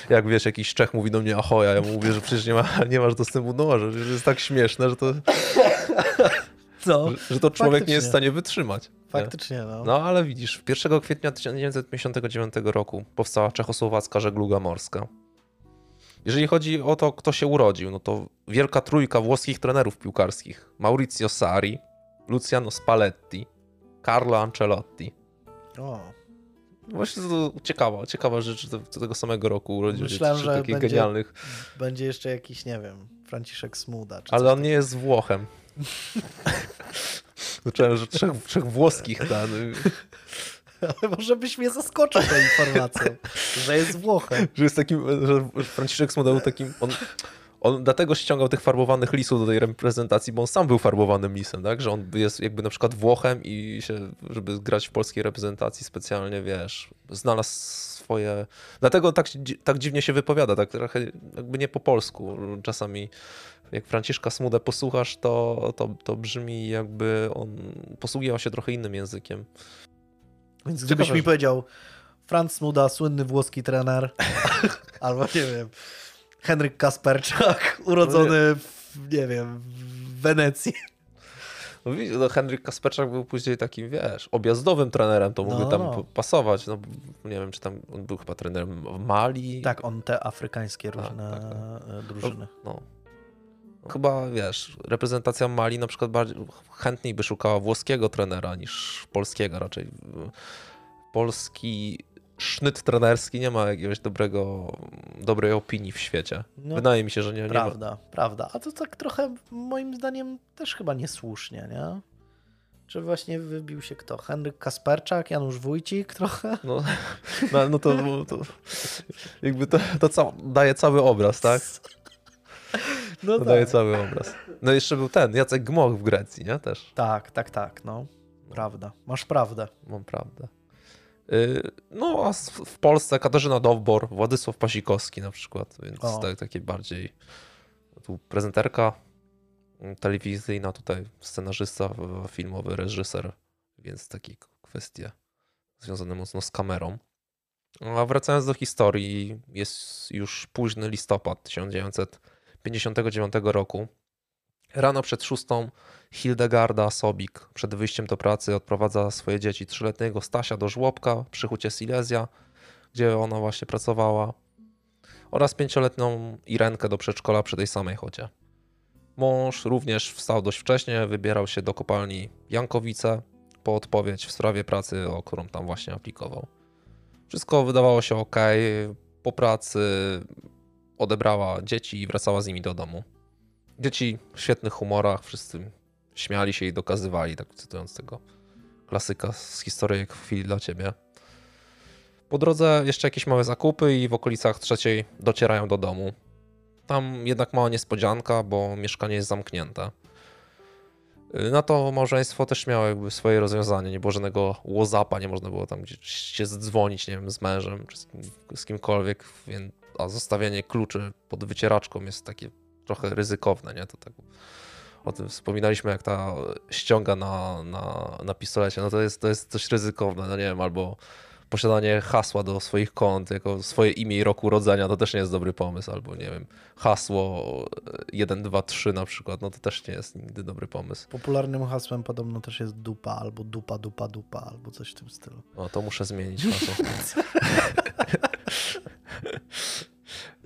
jak wiesz, jakiś Czech mówi do mnie ahoj, a ja mu mówię, że przecież nie, ma, nie masz dostępu do morza, że jest tak śmieszne, że to, Co? że, że to człowiek nie jest Faktycznie. w stanie wytrzymać. nie? Faktycznie, no. No ale widzisz, 1 kwietnia 1959 roku powstała czechosłowacka żegluga morska. Jeżeli chodzi o to, kto się urodził, no to wielka trójka włoskich trenerów piłkarskich. Maurizio Sarri, Luciano Spalletti, Carlo Ancelotti. O. Właśnie to ciekawa, ciekawa rzecz, tego samego roku urodził się Myślałem, że takich będzie- genialnych. Będzie jeszcze jakiś, nie wiem, Franciszek Smuda. Ale on nie jest Włochem. Zacząłem, że trzech, trzech włoskich ten. Ale może byś mnie zaskoczył tą informacją, że jest Włochem. że jest takim, że Franciszek Smoda był takim, on, on dlatego ściągał tych farbowanych lisów do tej reprezentacji, bo on sam był farbowanym lisem, tak? Że on jest jakby na przykład Włochem i się, żeby grać w polskiej reprezentacji specjalnie, wiesz, znalazł swoje... Dlatego tak, tak dziwnie się wypowiada, tak trochę jakby nie po polsku. Czasami jak Franciszka Smudę posłuchasz, to, to, to brzmi jakby on posługiwał się trochę innym językiem. Więc gdybyś mi powiedział Franz Smuda, słynny włoski trener, albo nie wiem, Henryk Kasperczak, urodzony w, nie wiem, w Wenecji. No, no Henryk Kasperczak był później takim, wiesz, objazdowym trenerem, to mógłby no, tam no. pasować. No, nie wiem, czy tam on był chyba trenerem w Mali. Tak, on te afrykańskie różne tak, tak. drużyny. No, no. Chyba, wiesz, reprezentacja Mali na przykład bardziej, chętniej by szukała włoskiego trenera niż polskiego raczej. Polski sznyt trenerski nie ma jakiegoś dobrego, dobrej opinii w świecie. No, Wydaje mi się, że nie, prawda, nie ma. Prawda, A to tak trochę moim zdaniem też chyba niesłusznie, nie? Czy właśnie wybił się kto? Henryk Kasperczak, Janusz Wójcik trochę? No, no, no to, to, jakby to, to ca daje cały obraz, tak? No to tak. daje cały obraz. No jeszcze był ten, Jacek Gmoch w Grecji, nie? Też. Tak, tak, tak, no. Prawda. Masz prawdę. Mam prawdę. Y, no, a w Polsce Katarzyna Dowbor, Władysław Pasikowski na przykład, więc tak, takie bardziej tu prezenterka telewizyjna, tutaj scenarzysta filmowy, reżyser, więc takie kwestie związane mocno z kamerą. A wracając do historii, jest już późny listopad 1959 roku. Rano przed szóstą Hildegarda Sobik przed wyjściem do pracy odprowadza swoje dzieci trzyletniego Stasia do żłobka przy hucie Silesia, gdzie ona właśnie pracowała, oraz pięcioletnią Irenkę do przedszkola przy tej samej chocie. Mąż również wstał dość wcześnie, wybierał się do kopalni Jankowice po odpowiedź w sprawie pracy, o którą tam właśnie aplikował. Wszystko wydawało się ok. Po pracy odebrała dzieci i wracała z nimi do domu. Dzieci w świetnych humorach, wszyscy śmiali się i dokazywali, tak cytując tego klasyka z historii w chwili dla ciebie. Po drodze jeszcze jakieś małe zakupy i w okolicach trzeciej docierają do domu. Tam jednak mała niespodzianka, bo mieszkanie jest zamknięte. Na to małżeństwo też miało jakby swoje rozwiązanie. Nie było żadnego łozapa, nie można było tam gdzieś się zdzwonić, nie wiem, z mężem czy z, kim, z kimkolwiek, więc, a zostawianie kluczy pod wycieraczką jest takie trochę ryzykowne, nie? To tak o tym wspominaliśmy, jak ta ściąga na, na, na pistolecie, no to jest, to jest coś ryzykowne, no nie wiem, albo posiadanie hasła do swoich kont, jako swoje imię i roku urodzenia, to też nie jest dobry pomysł, albo nie wiem, hasło 1, 2, 3 na przykład, no to też nie jest nigdy dobry pomysł. Popularnym hasłem podobno też jest dupa, albo dupa, dupa, dupa, albo coś w tym stylu. No to muszę zmienić hasło.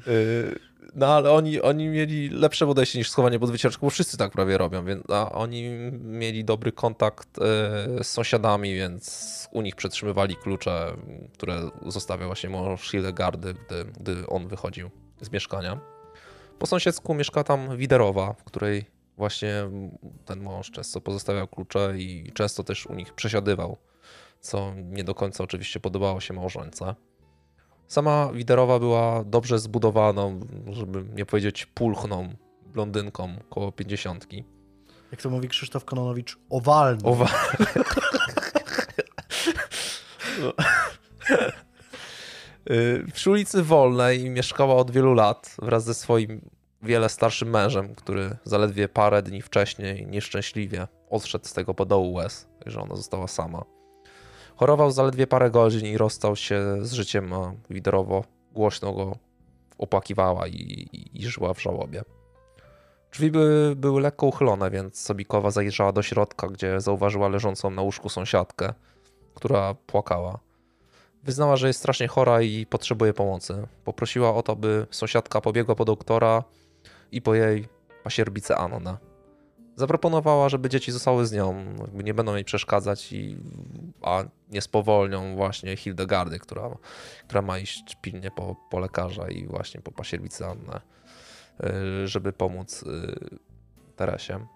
y no ale oni, oni mieli lepsze podejście niż schowanie pod wycieraczką, bo wszyscy tak prawie robią, więc a oni mieli dobry kontakt e, z sąsiadami, więc u nich przetrzymywali klucze, które zostawiał właśnie mąż Hildegardy, gdy, gdy on wychodził z mieszkania. Po sąsiedzku mieszka tam Widerowa, w której właśnie ten mąż często pozostawiał klucze i często też u nich przesiadywał, co nie do końca oczywiście podobało się małżonce. Sama Widerowa była dobrze zbudowaną, żeby nie powiedzieć pulchną blondynką koło pięćdziesiątki. Jak to mówi Krzysztof Kononowicz, owalną. Owalną. no. Przy ulicy Wolnej mieszkała od wielu lat wraz ze swoim wiele starszym mężem, który zaledwie parę dni wcześniej nieszczęśliwie odszedł z tego podołu łez, że ona została sama. Chorował zaledwie parę godzin i rozstał się z życiem, a widerowo głośno go opłakiwała i, i, i żyła w żałobie. Drzwi były, były lekko uchylone, więc Sobikowa zajrzała do środka, gdzie zauważyła leżącą na łóżku sąsiadkę, która płakała. Wyznała, że jest strasznie chora i potrzebuje pomocy. Poprosiła o to, by sąsiadka pobiegła po doktora i po jej pasierbicę Annę. Zaproponowała, żeby dzieci zostały z nią, nie będą jej przeszkadzać, i, a nie spowolnią właśnie Hildegardy, która, która ma iść pilnie po, po lekarza i właśnie po pasierbicy Annę, y, żeby pomóc y, Teresie.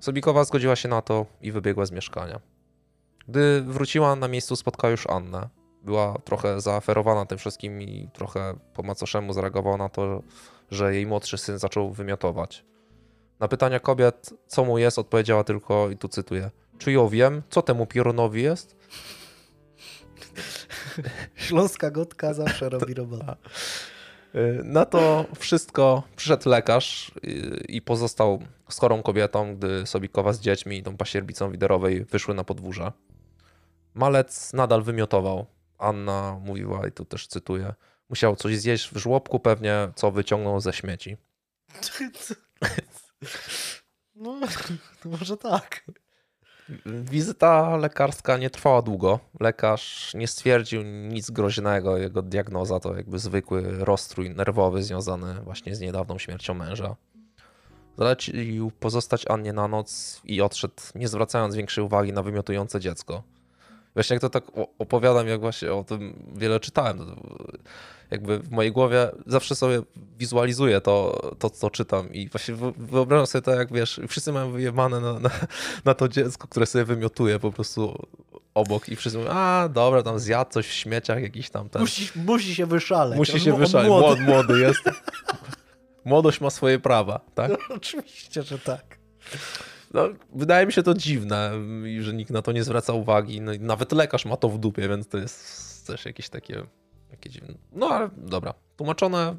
Sobikowa zgodziła się na to i wybiegła z mieszkania. Gdy wróciła na miejscu, spotkała już Annę. była trochę zaaferowana tym wszystkim i trochę po macoszemu zareagowała na to, że jej młodszy syn zaczął wymiotować. Na pytania kobiet, co mu jest, odpowiedziała tylko, i tu cytuję, czy ja wiem, co temu pierunowi jest? Śląska gotka zawsze robi robotę. Y, na to wszystko przyszedł lekarz y, i pozostał z chorą kobietą, gdy Sobikowa z dziećmi i tą pasierbicą widerowej wyszły na podwórze. Malec nadal wymiotował. Anna mówiła, i tu też cytuję, musiał coś zjeść w żłobku pewnie, co wyciągnął ze śmieci. No, może tak. Wizyta lekarska nie trwała długo. Lekarz nie stwierdził nic groźnego. Jego diagnoza to jakby zwykły rozstrój nerwowy związany właśnie z niedawną śmiercią męża. Zalecił pozostać Annie na noc i odszedł, nie zwracając większej uwagi na wymiotujące dziecko. Właśnie jak to tak opowiadam, jak właśnie o tym wiele czytałem, jakby w mojej głowie zawsze sobie wizualizuję to, to co czytam i właśnie wyobrażam sobie to, jak wiesz, wszyscy mają wyjebane na, na, na to dziecko, które sobie wymiotuje po prostu obok i wszyscy mówią, a dobra, tam zjadł coś w śmieciach jakiś tam. Ten. Musi, musi się wyszaleć. Musi się wyszaleć, młody. młody jest. Młodość ma swoje prawa, tak? No, oczywiście, że tak. No, wydaje mi się to dziwne, że nikt na to nie zwraca uwagi. No, nawet lekarz ma to w dupie, więc to jest też jakieś takie, takie dziwne. No ale dobra. Tłumaczone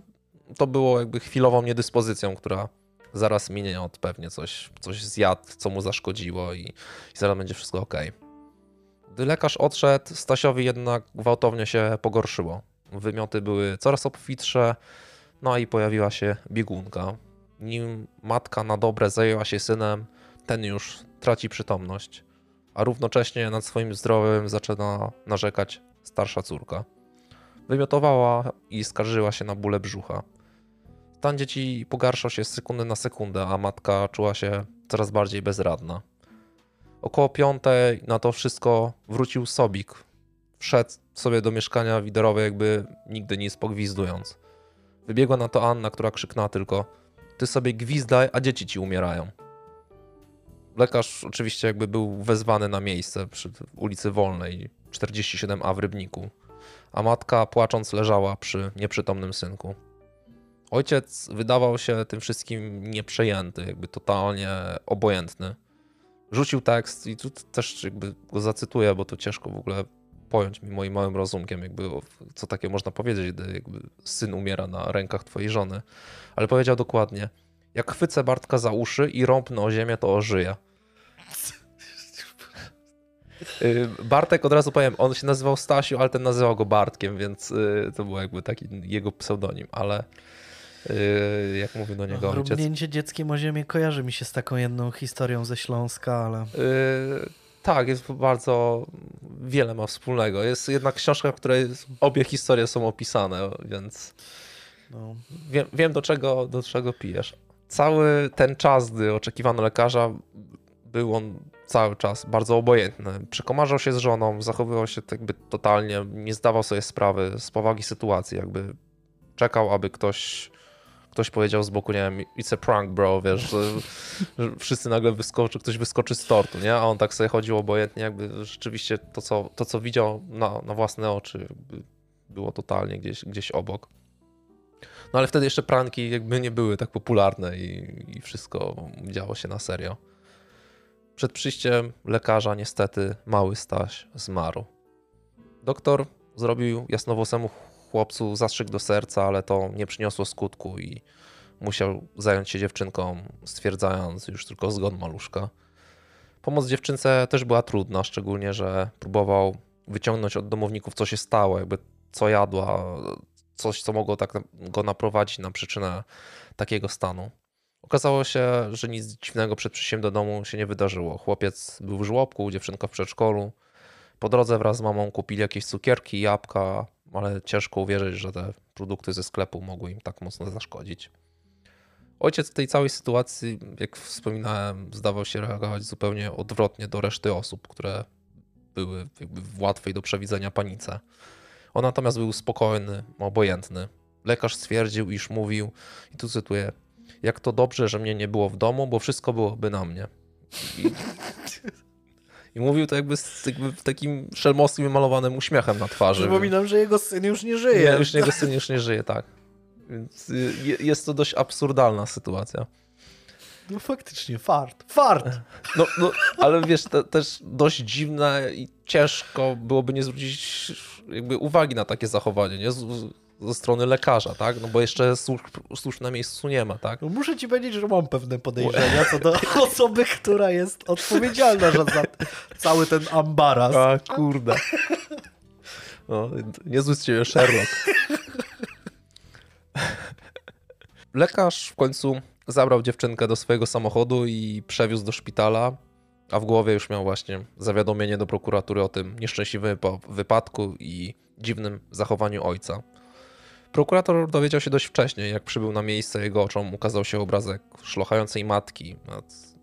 to było jakby chwilową niedyspozycją, która zaraz minie od pewnie coś, coś zjadł, co mu zaszkodziło i, i zaraz będzie wszystko ok. Gdy lekarz odszedł, Stasiowi jednak gwałtownie się pogorszyło. Wymioty były coraz obfitsze, no i pojawiła się biegunka. Nim matka na dobre zajęła się synem, ten już traci przytomność, a równocześnie nad swoim zdrowiem zaczyna narzekać starsza córka. Wymiotowała i skarżyła się na bóle brzucha. Stan dzieci pogarszał się z sekundy na sekundę, a matka czuła się coraz bardziej bezradna. Około piątej na to wszystko wrócił Sobik. Wszedł sobie do mieszkania widerowe, jakby nigdy nic pogwizdując. Wybiegła na to Anna, która krzyknęła tylko: Ty sobie gwizdaj, a dzieci ci umierają. Lekarz oczywiście jakby był wezwany na miejsce przy ulicy Wolnej 47A w Rybniku, a matka płacząc leżała przy nieprzytomnym synku. Ojciec wydawał się tym wszystkim nieprzejęty, jakby totalnie obojętny. Rzucił tekst i tu też jakby go zacytuję, bo to ciężko w ogóle pojąć mi moim małym rozumkiem, jakby co takie można powiedzieć, gdy jakby syn umiera na rękach twojej żony. Ale powiedział dokładnie, jak chwycę Bartka za uszy i rąbnę o ziemię, to ożyje. Y, Bartek, od razu powiem, on się nazywał Stasiu, ale ten nazywał go Bartkiem, więc y, to był jakby taki jego pseudonim, ale y, jak mówił do niego ojciec... Rubnięcie dzieckiem o ziemię kojarzy mi się z taką jedną historią ze Śląska, ale... Tak, jest bardzo wiele ma wspólnego. Jest jedna książka, w której obie historie są opisane, więc no. wiem, wiem do, czego, do czego pijesz. Cały ten czas, gdy oczekiwano lekarza, był on cały czas bardzo obojętny. Przekomarzał się z żoną, zachowywał się jakby totalnie, nie zdawał sobie sprawy z powagi sytuacji, jakby czekał, aby ktoś ktoś powiedział z boku, nie wiem, it's a prank, bro, wiesz, że, że wszyscy nagle wyskoczy, ktoś wyskoczy z tortu, nie? A on tak sobie chodził obojętnie, jakby rzeczywiście to, co, to, co widział na, na własne oczy, było totalnie gdzieś, gdzieś obok. No ale wtedy jeszcze pranki jakby nie były tak popularne i, i wszystko działo się na serio. Przed przyjściem lekarza niestety mały Staś zmarł. Doktor zrobił jasnowłosemu chłopcu zastrzyk do serca, ale to nie przyniosło skutku i musiał zająć się dziewczynką, stwierdzając już tylko zgon maluszka. Pomoc dziewczynce też była trudna, szczególnie, że próbował wyciągnąć od domowników, co się stało, jakby co jadła, coś, co mogło tak go naprowadzić na przyczynę takiego stanu. Okazało się, że nic dziwnego przed przyjściem do domu się nie wydarzyło. Chłopiec był w żłobku, dziewczynka w przedszkolu. Po drodze wraz z mamą kupili jakieś cukierki, jabłka, ale ciężko uwierzyć, że te produkty ze sklepu mogły im tak mocno zaszkodzić. Ojciec w tej całej sytuacji, jak wspominałem, zdawał się reagować zupełnie odwrotnie do reszty osób, które były w łatwej do przewidzenia panice. On natomiast był spokojny, obojętny. Lekarz stwierdził, iż mówił, i tu cytuję, jak to dobrze, że mnie nie było w domu, bo wszystko byłoby na mnie. I, I mówił to jakby z jakby takim szelmowskim malowanym uśmiechem na twarzy. Przypominam, że jego syn już nie żyje. Nie, już jego syn już nie żyje, tak. Więc y, jest to dość absurdalna sytuacja. No faktycznie, fart. Fart! No, no ale wiesz, te, też dość dziwne i ciężko byłoby nie zwrócić jakby uwagi na takie zachowanie, nie? Ze strony lekarza, tak? No bo jeszcze służb, służb na miejscu nie ma, tak? No muszę ci powiedzieć, że mam pewne podejrzenia co do osoby, która jest odpowiedzialna za cały ten ambaras. A kurde. No, niezły z ciebie Sherlock. Lekarz w końcu zabrał dziewczynkę do swojego samochodu i przewiózł do szpitala, a w głowie już miał właśnie zawiadomienie do prokuratury o tym nieszczęśliwym wypadku i dziwnym zachowaniu ojca. Prokurator dowiedział się dość wcześnie, jak przybył na miejsce, jego oczom ukazał się obrazek szlochającej matki nad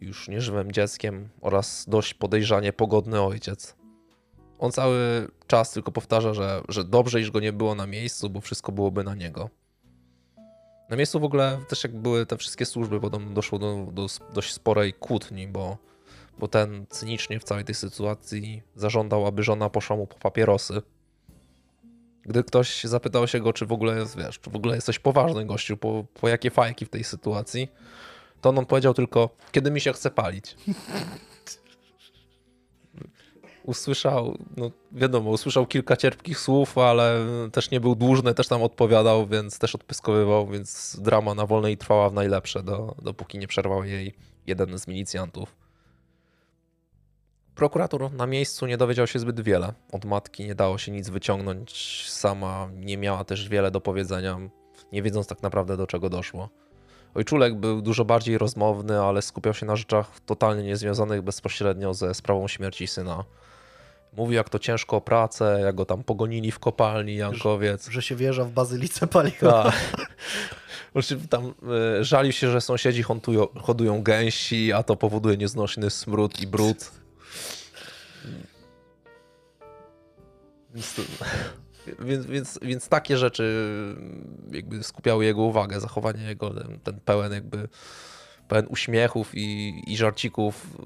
już nieżywym dzieckiem oraz dość podejrzanie pogodny ojciec. On cały czas tylko powtarza, że, że dobrze, iż go nie było na miejscu, bo wszystko byłoby na niego. Na miejscu w ogóle też jak były te wszystkie służby, potem doszło do, do dość sporej kłótni, bo, bo ten cynicznie w całej tej sytuacji zażądał, aby żona poszła mu po papierosy. Gdy ktoś zapytał się go, czy w ogóle jest, wiesz, czy w ogóle jesteś poważny gościu, po, po jakie fajki w tej sytuacji, to on, on powiedział tylko, kiedy mi się chce palić. usłyszał, no wiadomo, usłyszał kilka cierpkich słów, ale też nie był dłużny, też tam odpowiadał, więc też odpyskowywał, więc drama na wolnej trwała w najlepsze, do, dopóki nie przerwał jej jeden z milicjantów. Prokurator na miejscu nie dowiedział się zbyt wiele. Od matki nie dało się nic wyciągnąć, sama nie miała też wiele do powiedzenia, nie wiedząc tak naprawdę do czego doszło. Ojczulek był dużo bardziej rozmowny, ale skupiał się na rzeczach totalnie niezwiązanych bezpośrednio ze sprawą śmierci syna. Mówił, jak to ciężko o pracę, jak go tam pogonili w kopalni Jankowiec. Że, że się wieża w bazylice paliła. Tak. tam y, żalił się, że sąsiedzi hodują, hodują gęsi, a to powoduje nieznośny smród i brud. Więc, więc, więc, więc, takie rzeczy jakby skupiały jego uwagę, zachowanie jego, ten, ten pełen jakby pełen uśmiechów i, i żarcików,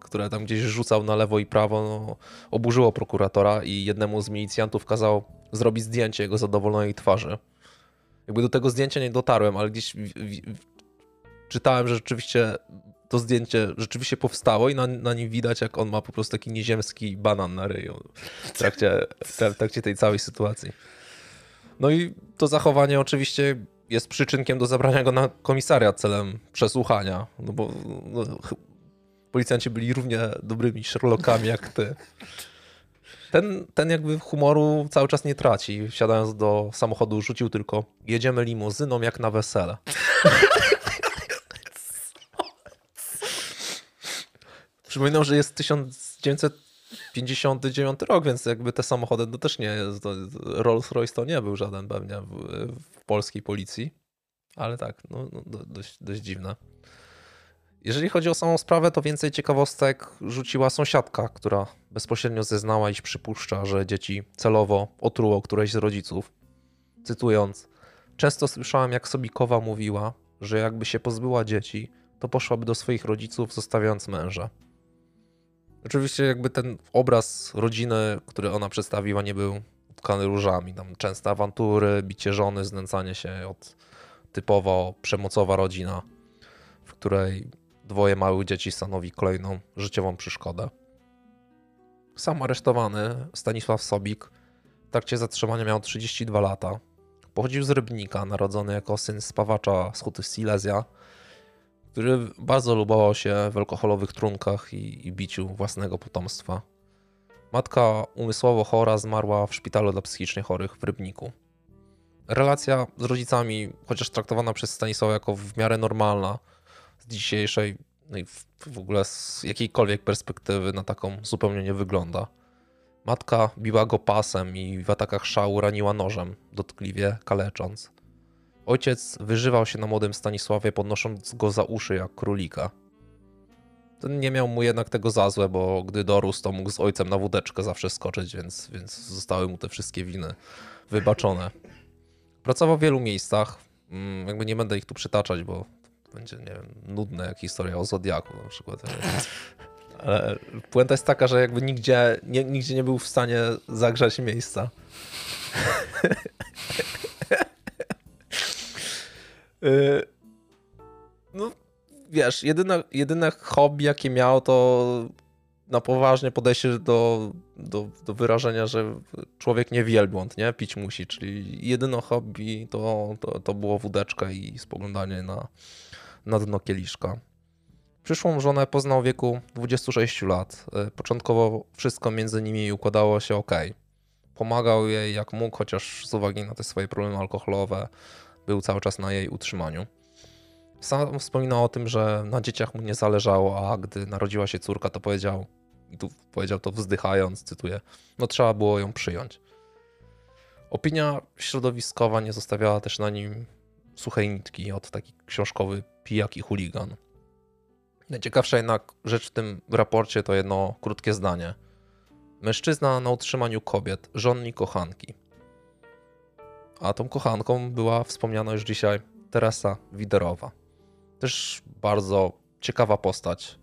które tam gdzieś rzucał na lewo i prawo, no, oburzyło prokuratora i jednemu z milicjantów kazał zrobić zdjęcie jego zadowolonej twarzy. Jakby do tego zdjęcia nie dotarłem, ale gdzieś w, w, czytałem, że rzeczywiście to zdjęcie rzeczywiście powstało i na, na, nim widać, jak on ma po prostu taki nieziemski banan na ryju w trakcie, w trakcie tej całej sytuacji. No i to zachowanie oczywiście jest przyczynkiem do zabrania go na komisariat celem przesłuchania, no bo no, policjanci byli równie dobrymi Sherlockami jak ty. Ten, ten jakby humoru cały czas nie traci. Wsiadając do samochodu rzucił tylko jedziemy limuzyną jak na wesele. Przypominam, że jest 1959 rok, więc jakby te samochody to też nie. Rolls-Royce to nie był żaden pewnie w, w polskiej policji. Ale tak, no, no dość, dość dziwne. Jeżeli chodzi o samą sprawę, to więcej ciekawostek rzuciła sąsiadka, która bezpośrednio zeznała, iż przypuszcza, że dzieci celowo otruło któreś z rodziców. Cytując, często słyszałem, jak Sobikowa mówiła, że jakby się pozbyła dzieci, to poszłaby do swoich rodziców, zostawiając męża. Oczywiście jakby ten obraz rodziny, który ona przedstawiła, nie był utkany różami. Tam częste awantury, bicie żony, znęcanie się od typowo przemocowa rodzina, w której dwoje małych dzieci stanowi kolejną życiową przeszkodę. Sam aresztowany Stanisław Sobik w trakcie zatrzymania miał 32 lata. Pochodził z Rybnika, narodzony jako syn spawacza z huty Silesia, który bardzo lubował się w alkoholowych trunkach i, i biciu własnego potomstwa. Matka umysłowo chora zmarła w szpitalu dla psychicznie chorych w Rybniku. Relacja z rodzicami, chociaż traktowana przez Stanisława jako w miarę normalna z dzisiejszej, no i w ogóle z jakiejkolwiek perspektywy na taką zupełnie nie wygląda. Matka biła go pasem i w atakach szału raniła nożem, dotkliwie kalecząc. Ojciec wyżywał się na młodym Stanisławie, podnosząc go za uszy jak królika. Ten nie miał mu jednak tego za złe, bo gdy dorósł, to mógł z ojcem na wódeczkę zawsze skoczyć, więc, więc zostały mu te wszystkie winy wybaczone. Pracował w wielu miejscach. Mm, jakby nie będę ich tu przytaczać, bo będzie, nie wiem, nudne jak historia o Zodiaku na przykład. Ale puenta jest taka, że jakby nigdzie nie, nigdzie nie był w stanie zagrzać miejsca. Y, no, wiesz, jedyne, jedyne hobby, jakie miał, to na poważnie podejście do, do, do wyrażenia, że człowiek nie wielbłąd, nie? Pić musi, czyli jedyne hobby to, to, to było wódeczka i spoglądanie na, na dno kieliszka. Przyszłą żonę poznał w wieku 26 lat. Y, początkowo wszystko między nimi układało się ok. Pomagał jej jak mógł, chociaż z uwagi na te swoje problemy alkoholowe był cały czas na jej utrzymaniu. Sam wspominał o tym, że na dzieciach mu nie zależało, a gdy narodziła się córka, to powiedział, i tu powiedział to wzdychając, cytuję, no trzeba było ją przyjąć. Opinia środowiskowa nie zostawiała też na nim suchej nitki od taki książkowy pijak i chuligan. Najciekawsza jednak rzecz w tym raporcie to jedno krótkie zdanie. Mężczyzna na utrzymaniu kobiet, żon i kochanki. A tą kochanką była wspomniana już dzisiaj Teresa Widerowa. Też bardzo ciekawa postać.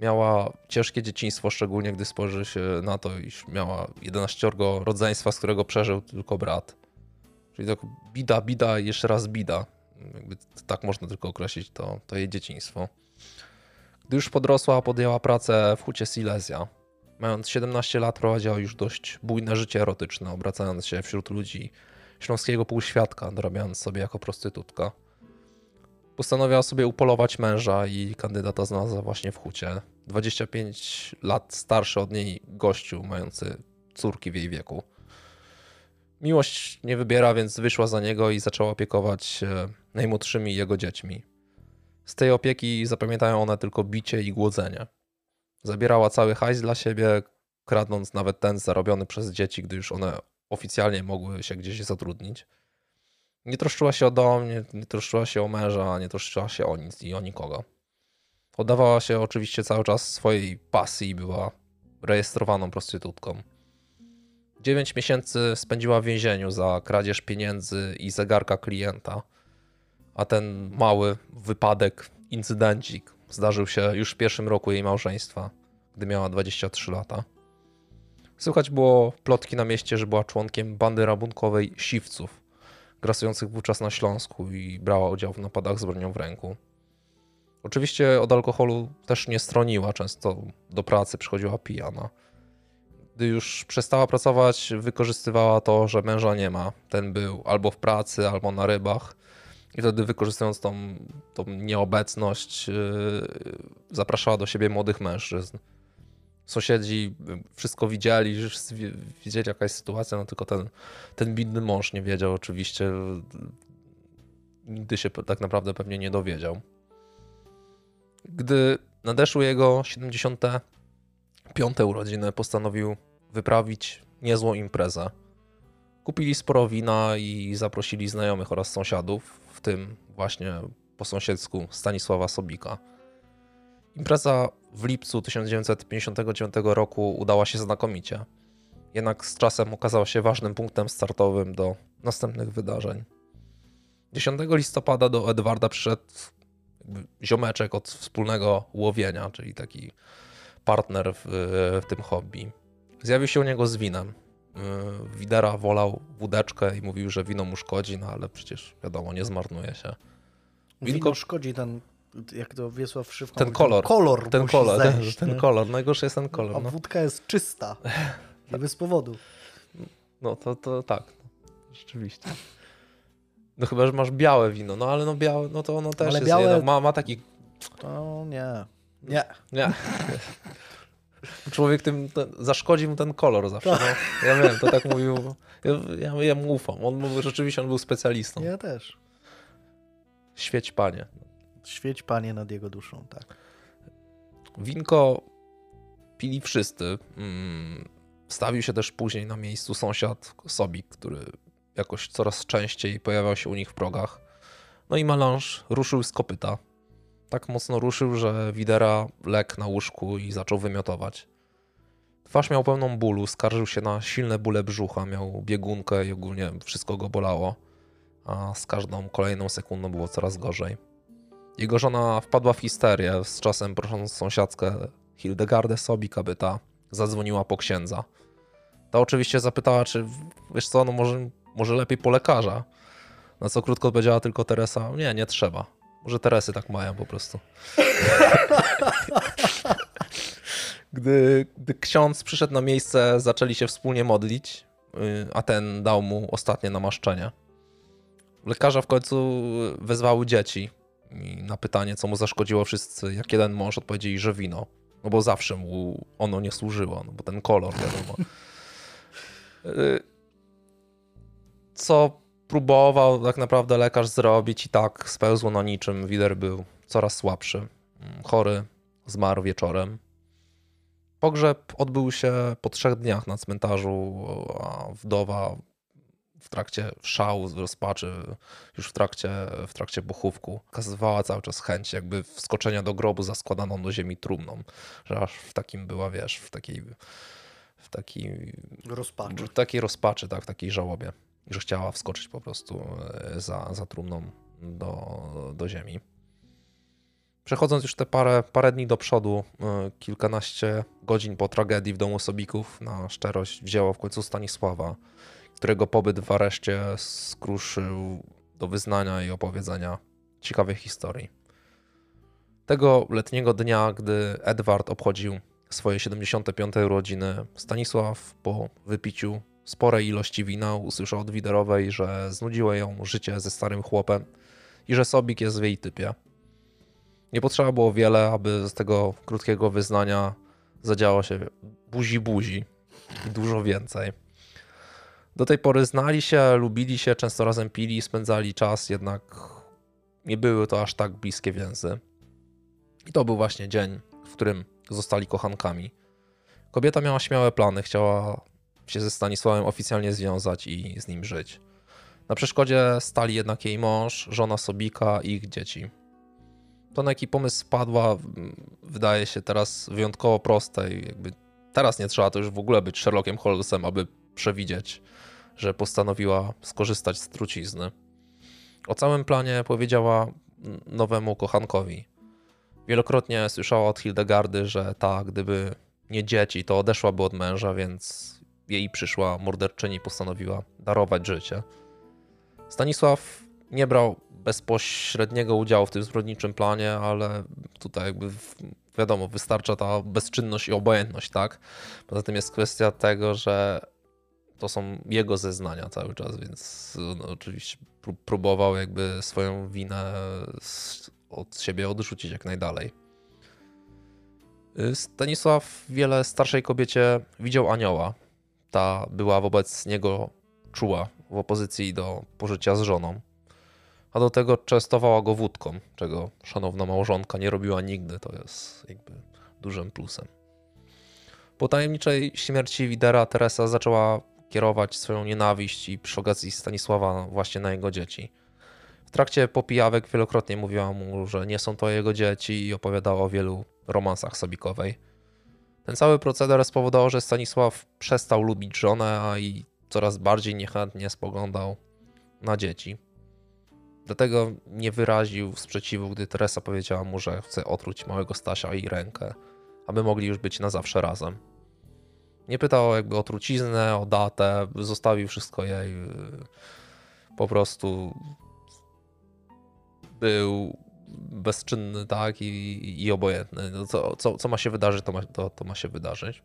Miała ciężkie dzieciństwo, szczególnie gdy spojrzy się na to, iż miała 11 rodzeństwa, z którego przeżył tylko brat. Czyli tak bida, bida i jeszcze raz bida. Jakby tak można tylko określić to, to jej dzieciństwo. Gdy już podrosła, podjęła pracę w hucie Silesia. Mając 17 lat prowadziła już dość bujne życie erotyczne, obracając się wśród ludzi śląskiego półświadka, dorabiając sobie jako prostytutka. Postanowiła sobie upolować męża i kandydata znalazła właśnie w hucie. 25 lat starszy od niej gościu, mający córki w jej wieku. Miłość nie wybiera, więc wyszła za niego i zaczęła opiekować się najmłodszymi jego dziećmi. Z tej opieki zapamiętają one tylko bicie i głodzenie. Zabierała cały hajs dla siebie, kradnąc nawet ten zarobiony przez dzieci, gdy już one oficjalnie mogły się gdzieś zatrudnić. Nie troszczyła się o dom, nie, nie troszczyła się o męża, nie troszczyła się o nic i o nikogo. Oddawała się oczywiście cały czas swojej pasji i była rejestrowaną prostytutką. Dziewięć miesięcy spędziła w więzieniu za kradzież pieniędzy i zegarka klienta, a ten mały wypadek, incydencik zdarzył się już w pierwszym roku jej małżeństwa, gdy miała 23 lata. Słychać było plotki na mieście, że była członkiem bandy rabunkowej siwców, grasujących wówczas na Śląsku i brała udział w napadach z bronią w ręku. Oczywiście od alkoholu też nie stroniła, często do pracy przychodziła pijana. Gdy już przestała pracować, wykorzystywała to, że męża nie ma. Ten był albo w pracy, albo na rybach. I wtedy wykorzystując tą, tą nieobecność, yy, zapraszała do siebie młodych mężczyzn sąsiedzi wszystko widzieli, już widzieli jaka jest sytuacja, no tylko ten, ten bidny mąż nie wiedział oczywiście. Nigdy się tak naprawdę pewnie nie dowiedział. Gdy nadeszły jego 75. urodziny, postanowił wyprawić niezłą imprezę. Kupili sporo wina i zaprosili znajomych oraz sąsiadów, w tym właśnie po sąsiedzku Stanisława Sobika. Impreza w lipcu 1959 roku udała się znakomicie. Jednak z czasem okazała się ważnym punktem startowym do następnych wydarzeń. 10 listopada do Edwarda przyszedł ziomeczek od wspólnego łowienia, czyli taki partner w, w tym hobby. Zjawił się u niego z winem. Widera wolał wódeczkę i mówił, że wino mu szkodzi, no ale przecież wiadomo, nie zmarnuje się. Winko Wino szkodzi, ten jak to Wiesław Szywka Ten kolor. kolor ten kolor, zejść, ten, ten kolor. Najgorszy jest ten kolor. A no. wódka jest czysta. Nie bez powodu. No to, to tak. Rzeczywiście. No chyba, że masz białe wino, no ale no białe, no to ono też ale jest białe... jedno, ma, ma taki... No nie. Nie. Nie. Człowiek tym, ten, zaszkodzi mu ten kolor zawsze. No. Ja wiem, to tak mówił. Ja, ja, ja mu ufam. On rzeczywiście on był specjalistą. Ja też. Świeć panie. Świeć Panie nad jego duszą, tak. Winko pili wszyscy. Mm, stawił się też później na miejscu sąsiad Sobik, który jakoś coraz częściej pojawiał się u nich w progach. No i melanż ruszył z kopyta. Tak mocno ruszył, że Widera legł na łóżku i zaczął wymiotować. Twarz miał pełną bólu, skarżył się na silne bóle brzucha, miał biegunkę i ogólnie wszystko go bolało, a z każdą kolejną sekundą było coraz gorzej. Jego żona wpadła w histerię, z czasem prosząc sąsiadkę Hildegardę Sobik, aby ta zadzwoniła po księdza. Ta oczywiście zapytała, czy wiesz co, no może, może lepiej po lekarza. Na co krótko odpowiedziała tylko Teresa, nie, nie trzeba. Może Teresy tak mają po prostu. gdy, gdy ksiądz przyszedł na miejsce, zaczęli się wspólnie modlić, y, a ten dał mu ostatnie namaszczenie. Lekarza w końcu wezwały dzieci i na pytanie, co mu zaszkodziło, wszyscy, jak jeden mąż, odpowiedzieli, że wino. No bo zawsze mu ono nie służyło, no bo ten kolor, wiadomo. Y, co próbował tak naprawdę lekarz zrobić i tak spełzło na niczym. Wider był coraz słabszy. Mm, chory, zmarł wieczorem. Pogrzeb odbył się po trzech dniach na cmentarzu, a wdowa w trakcie szału, rozpaczy, już w trakcie, w trakcie pochówku, okazywała cały czas chęć jakby wskoczenia do grobu za składaną do ziemi trumną, że aż w takim była, wiesz, w takiej w takiej rozpaczy, w takiej rozpaczy tak, w takiej żałobie, że chciała wskoczyć po prostu e, za, za trumną do, do ziemi. Przechodząc już te parę, parę dni do przodu, e, kilkanaście godzin po tragedii w domu Sobików, na szczerość wzięło w końcu Stanisława, którego pobyt w areszcie skruszył do wyznania i opowiedzenia ciekawej historii. Tego letniego dnia, gdy Edward obchodził swoje 75. urodziny, Stanisław po wypiciu sporej ilości wina usłyszał od Widerowej, że znudziło ją życie ze starym chłopem i że Sobik jest w jej typie. Nie potrzeba było wiele, aby z tego krótkiego wyznania zadziało się buzi-buzi i dużo więcej. Do tej pory znali się, lubili się, często razem pili, spędzali czas, jednak nie były to aż tak bliskie więzy. I to był właśnie dzień, w którym zostali kochankami. Kobieta miała śmiałe plany, chciała się ze Stanisławem oficjalnie związać i z nim żyć. Na przeszkodzie stali jednak jej mąż, żona Sobika i ich dzieci. To, na jaki pomysł wpadła, wydaje się teraz wyjątkowo proste i jakby teraz nie trzeba to już w ogóle być Sherlockiem Holmesem, aby przewidzieć, że postanowiła skorzystać z trucizny. O całym planie powiedziała nowemu kochankowi. Wielokrotnie słyszała od Hildegardy, że ta, gdyby nie dzieci, to odeszłaby od męża, więc jej przyszła morderczyni postanowiła darować życie. Stanisław nie brał bezpośredniego udziału w tym zbrodniczym planie, ale tutaj jakby wiadomo, wystarcza ta bezczynność i obojętność, tak? Poza tym jest kwestia tego, że to są jego zeznania cały czas, więc no, oczywiście próbował jakby swoją winę od siebie odrzucić jak najdalej. Stanisław wiele starszej kobiecie widział anioła. Ta była wobec niego czuła w opozycji do pożycia z żoną. A do tego częstowała go wódką, czego szanowna małżonka nie robiła nigdy. To jest jakby dużym plusem. Po tajemniczej śmierci Widera Teresa zaczęła kierować swoją nienawiść i przy okazji Stanisława właśnie na jego dzieci. W trakcie popijawek wielokrotnie mówiła mu, że nie są to jego dzieci i opowiadała o wielu romansach Sobikowej. Ten cały proceder spowodował, że Stanisław przestał lubić żonę, a i coraz bardziej niechętnie spoglądał na dzieci. Dlatego nie wyraził sprzeciwu, gdy Teresa powiedziała mu, że chce otruć małego Stasia i rękę, aby mogli już być na zawsze razem. Nie pytał jakby o truciznę, o datę, zostawił wszystko jej. Po prostu był bezczynny, tak, i, i obojętny. No co, co, co ma się wydarzyć, to ma, to, to ma się wydarzyć.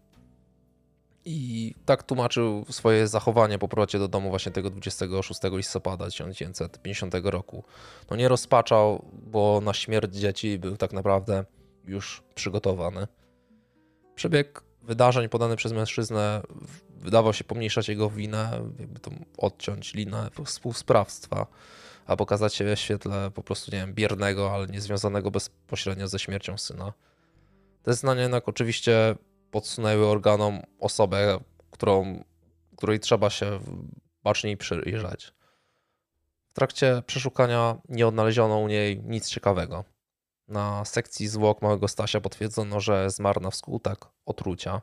I tak tłumaczył swoje zachowanie po powrocie do domu właśnie tego 26 listopada 1950 roku. No nie rozpaczał, bo na śmierć dzieci był tak naprawdę już przygotowany. Przebieg wydarzeń podany przez mężczyznę wydawał się pomniejszać jego winę, jakby to odciąć linę współsprawstwa, a pokazać się w świetle po prostu, nie wiem, biernego, ale niezwiązanego bezpośrednio ze śmiercią syna. Te znania jednak oczywiście podsunęły organom osobę, którą, której trzeba się baczniej przyjrzeć. W trakcie przeszukania nie odnaleziono u niej nic ciekawego. Na sekcji zwłok małego Stasia potwierdzono, że zmarł na wskutek otrucia.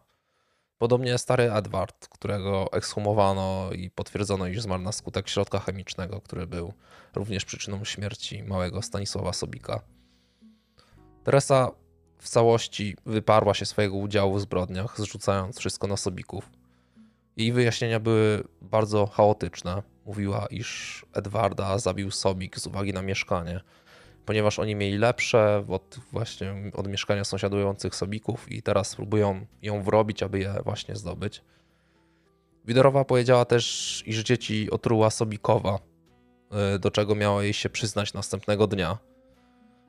Podobnie stary Edward, którego ekshumowano i potwierdzono, iż zmarł na skutek środka chemicznego, który był również przyczyną śmierci małego Stanisława Sobika. Teresa w całości wyparła się swojego udziału w zbrodniach, zrzucając wszystko na Sobików. Jej wyjaśnienia były bardzo chaotyczne. Mówiła, iż Edwarda zabił Sobik z uwagi na mieszkanie, ponieważ oni mieli lepsze od, właśnie od mieszkania sąsiadujących Sobików i teraz próbują ją wrobić, aby je właśnie zdobyć. Widorowa powiedziała też, iż dzieci otruła Sobikowa, y, do czego miała jej się przyznać następnego dnia.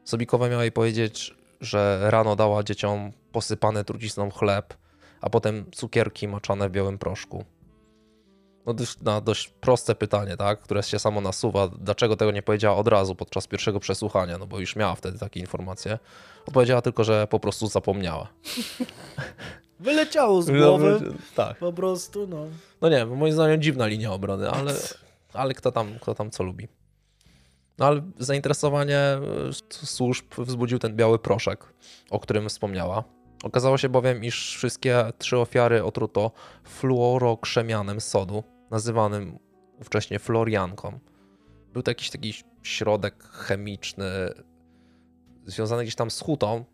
Sobikowa miała jej powiedzieć, że rano dała dzieciom posypany trucizną chleb, a potem cukierki maczane w białym proszku. No dość, na dość proste pytanie, tak, które się samo nasuwa, dlaczego tego nie powiedziała od razu podczas pierwszego przesłuchania, no bo już miała wtedy takie informacje. Odpowiedziała tylko, że po prostu zapomniała. Wyleciało z głowy. No, tak. Po prostu, no. No nie, moim zdaniem dziwna linia obrony, ale, ale kto, tam, kto tam co lubi. No ale zainteresowanie e, służb wzbudził ten biały proszek, o którym wspomniała. Okazało się bowiem, iż wszystkie trzy ofiary otruto fluorokrzemianem sodu, nazywanym ówcześnie florianką. Był to jakiś taki środek chemiczny związany gdzieś tam z hutą,